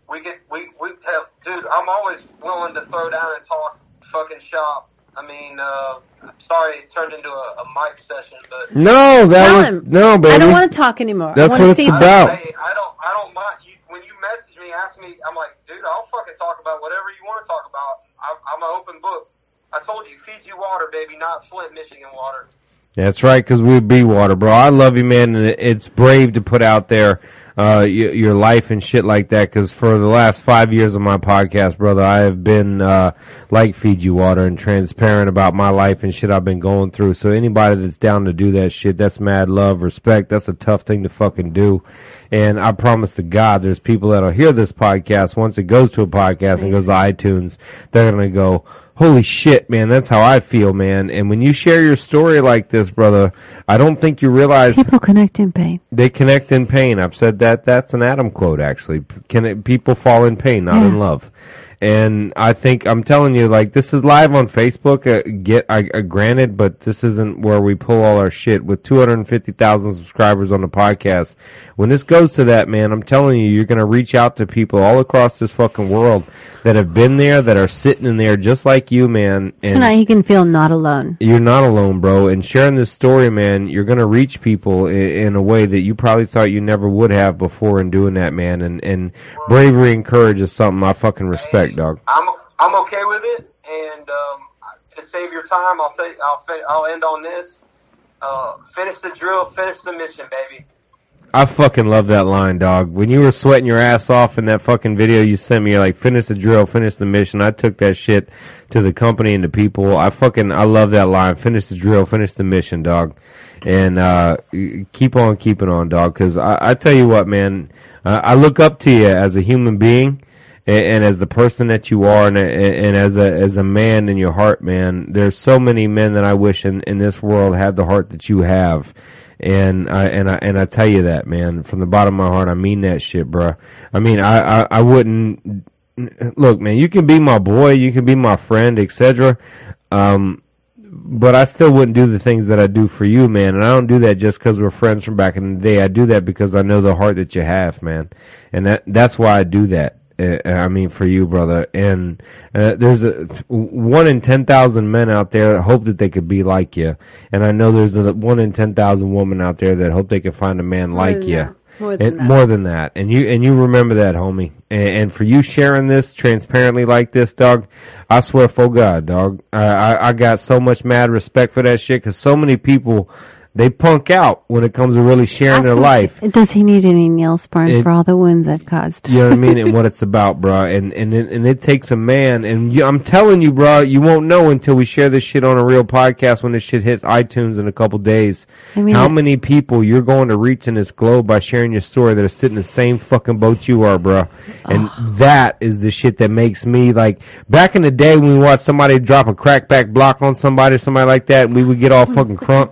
we get we we have, dude. I'm always willing to throw down and talk fucking shop. I mean, uh, I'm sorry it turned into a, a mic session, but No, that Tell was him. no, baby. I don't want to talk anymore. That's I want what to it's see about. hey, I don't I don't mind you when you message me, ask me. I'm like, dude, I'll fucking talk about whatever you want to talk about. I'm, I'm an open book. I told you, Fiji water, baby, not Flint, Michigan water. That's right, because we'd be water, bro. I love you, man, and it's brave to put out there uh, y- your life and shit like that. Because for the last five years of my podcast, brother, I have been uh, like Fiji water and transparent about my life and shit I've been going through. So anybody that's down to do that shit, that's mad love, respect. That's a tough thing to fucking do. And I promise to God, there's people that'll hear this podcast once it goes to a podcast and goes to iTunes. They're gonna go holy shit, man, that's how I feel, man. And when you share your story like this, brother, I don't think you realize people connect in pain. they connect in pain. I've said that. That's an Adam quote, actually. Can it, people fall in pain, not in love? And I think I'm telling you, like this is live on Facebook. Uh, get I, uh, granted, but this isn't where we pull all our shit. With 250,000 subscribers on the podcast, when this goes to that, man, I'm telling you, you're gonna reach out to people all across this fucking world that have been there, that are sitting in there just like you, man. So now he can feel not alone. you're not alone, bro. And sharing this story, man, you're gonna reach people in, in a way that you probably thought you never would have before in doing that, man. And and bravery and courage is something I fucking respect, dog. I'm I'm okay with it, and um, to save your time, I'll say I'll I'll end on this. Uh, finish the drill, finish the mission, baby. I fucking love that line, dog. When you were sweating your ass off in that fucking video you sent me, you're like, finish the drill, finish the mission. I took that shit to the company and the people. I fucking, I love that line. Finish the drill, finish the mission, dog. And, uh, keep on keeping on, dog. Cause I, I tell you what, man, uh, I look up to you as a human being and, and as the person that you are and, and as a, as a man in your heart, man. There's so many men that I wish in, in this world had the heart that you have and I and I and I tell you that, man, from the bottom of my heart, I mean that shit, bro. I mean, I I, I wouldn't look, man. You can be my boy, you can be my friend, etc. Um, but I still wouldn't do the things that I do for you, man. And I don't do that just because we're friends from back in the day. I do that because I know the heart that you have, man, and that that's why I do that. Uh, I mean, for you, brother. And uh, there's a one in ten thousand men out there that hope that they could be like you, and I know there's a one in ten thousand women out there that hope they could find a man like you. that. More than and that. more than that, and you and you remember that, homie. And, and for you sharing this transparently like this, dog, I swear for God, dog, I I, I got so much mad respect for that shit because so many people they punk out when it comes to really sharing their life. Does he need any Neosporin It- for all the wounds I've caused? You know what I mean, and what it's about, bro. And and it, and it takes a man. And you, I'm telling you, bro, you won't know until we share this shit on a real podcast when this shit hits iTunes in a couple days. I mean, how it- many people you're going to reach in this globe by sharing your story that are sitting in the same fucking boat you are, bro. And that is the shit that makes me like. Back in the day when we watched somebody drop a crackback block on somebody, or somebody like that, and we would get all oh, fucking crunk.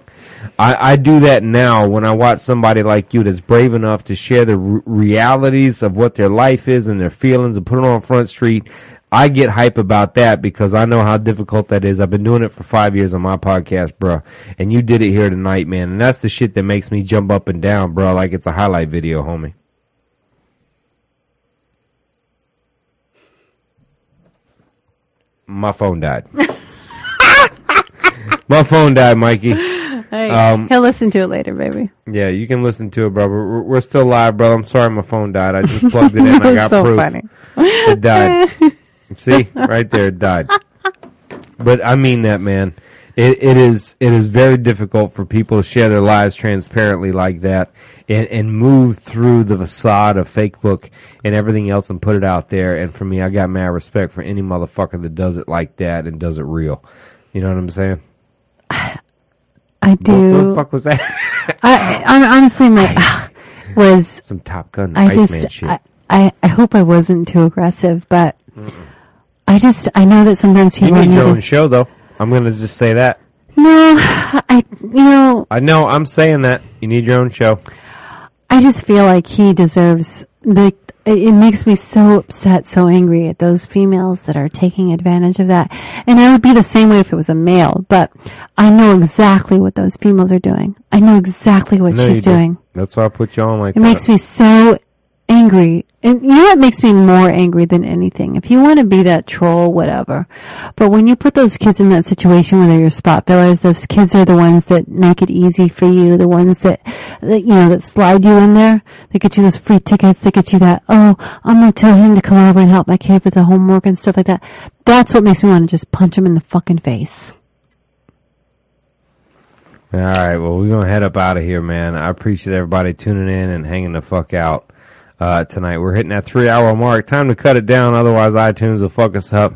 I, I do that now when I watch somebody like you that's brave enough to share the r- realities of what their life is and their feelings and put it on Front Street. I get hype about that because I know how difficult that is. I've been doing it for five years on my podcast, bro. And you did it here tonight, man. And that's the shit that makes me jump up and down, bro, like it's a highlight video, homie. My phone died. my phone died, Mikey. Hey, Um, he'll listen to it later, baby. Yeah, you can listen to it, bro. We're, we're still live, bro. I'm sorry my phone died. I just plugged it in. I got so proof. funny. It died. See, right there, it died. But I mean that, man. It, it is it is very difficult for people to share their lives transparently like that and, and move through the facade of Facebook and everything else and put it out there. And for me, I got mad respect for any motherfucker that does it like that and does it real. You know what I'm saying? I What, what do. the fuck was that? I, I honestly, my was Some Top Gun I Iceman just shit. I, I I hope I wasn't too aggressive, but I just I know that sometimes You people need need your to- own show, though. I'm gonna just say that. No, I you know I know. I'm saying that. You need your own show. I just feel like he deserves the. It makes me so upset, so angry at those females that are taking advantage of that. And I would be the same way if it was a male, but I know exactly what those females are doing. I know exactly what No, she's doing. That's why I put you on like It that. makes me so angry. And you know what makes me more angry than anything? If you want to be that troll, whatever. But when you put those kids in that situation where they're your spot fillers, those kids are the ones that make it easy for you, the ones that, that you know, that slide you in there. They get you those free tickets, they get you that, oh, I'm going to tell him to come over and help my kid with the homework and stuff like that. That's what makes me want to just punch him in the fucking face. All right, well, we're gonna head up out of here, man. I appreciate everybody tuning in and hanging the fuck out uh, tonight. We're hitting that three-hour mark. Time to cut it down, otherwise iTunes will fuck us up.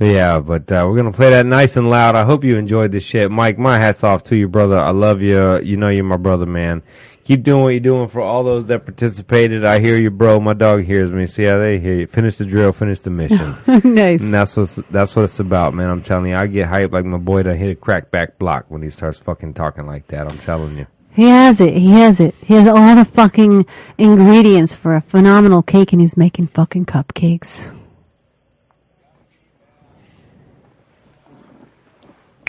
Yeah, but uh, we're gonna play that nice and loud. I hope you enjoyed this shit, Mike. My hats off to you, brother. I love you. You know you're my brother, man. Keep doing what you're doing for all those that participated. I hear you, bro. My dog hears me. See how they hear you. Finish the drill. Finish the mission. nice. And that's what's that's what it's about, man. I'm telling you, I get hyped like my boy to hit a crackback block when he starts fucking talking like that. I'm telling you. He has it. He has it. He has all the fucking ingredients for a phenomenal cake, and he's making fucking cupcakes.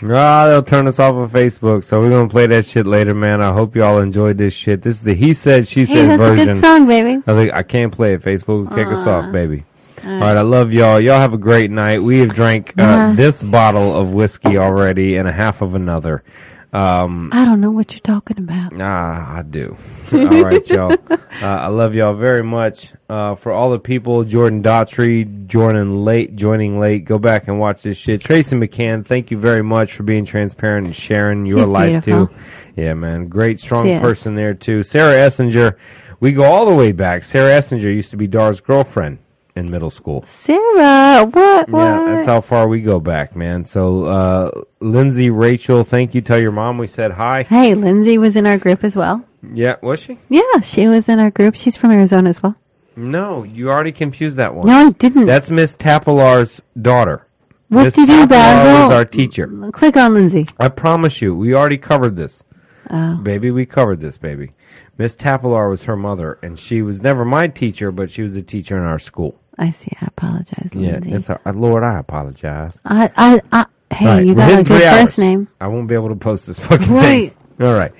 Ah, they'll turn us off of Facebook, so we're gonna play that shit later, man. I hope y'all enjoyed this shit. This is the he said she Hey, said that's a version. good song, baby. I think I can't play it. Facebook will kick us off, baby. All right, I love y'all. Y'all have a great night. We have drank uh, Yeah. this bottle of whiskey already and a half of another. Um, I don't know what you're talking about. Nah, I do. all right, y'all. Uh, I love y'all very much. Uh, for all the people, Jordan Daughtry, joining late, joining late, go back and watch this shit. Tracy McCann, thank you very much for being transparent and sharing your She's life beautiful. too. Yeah, man, great, strong person there too. Sarah Essinger, we go all the way back. Sarah Essinger used to be Dar's girlfriend in middle school. Sarah, what? What? Yeah, that's how far we go back, man. So, uh, Lindsay, Rachel, thank you. Tell your mom we said hi. hey, Lindsay was in our group as well. Yeah, was she? Yeah, she was in our group. She's from Arizona as well. No, you already confused that one. No, I didn't. That's Miss Tapilar's daughter. what Miss did you, Basil? was our teacher. Click on Lindsay. I promise you, we already covered this. Oh. Baby, we covered this, baby. Miss Tapilar was her mother, and she was never my teacher, but she was a teacher in our school. I see. I apologize, Yeah, Lindsay. it's a, uh, Lord, I apologize. I, I, I, hey, right, you got a good first hours. name. I won't be able to post this fucking Right. thing. All right,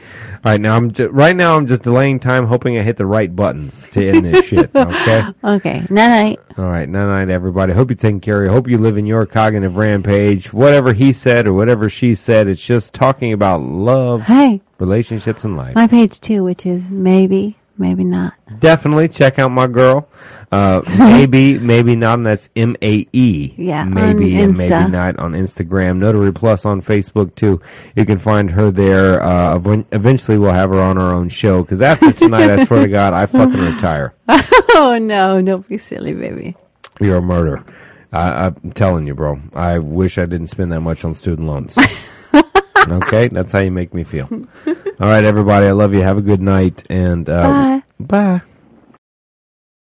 all right. Now I'm ju- right now. I'm just delaying time, hoping I hit the right buttons to end this shit. Okay. Okay, night night. All right, night night, everybody. Hope you're taking care. of Hope you live in your cognitive rampage. Whatever he said or whatever she said, it's just talking about love, Hey, relationships, and life. my page two, which is maybe, maybe not. Definitely check out my girl. Uh, maybe, maybe not. And that's M A E. Yeah, on maybe and maybe not on Instagram. Notary Plus on Facebook too. You can find her there. Uh, ev- eventually, we'll have her on our own show. Because after tonight, I swear to God, I fucking retire. Oh no, don't be silly, baby. You're a murder. I, I'm telling you, bro. I wish I didn't spend that much on student loans. Okay, that's how you make me feel. All right, everybody. I love you. Have a good night, and uh, Bye. bye.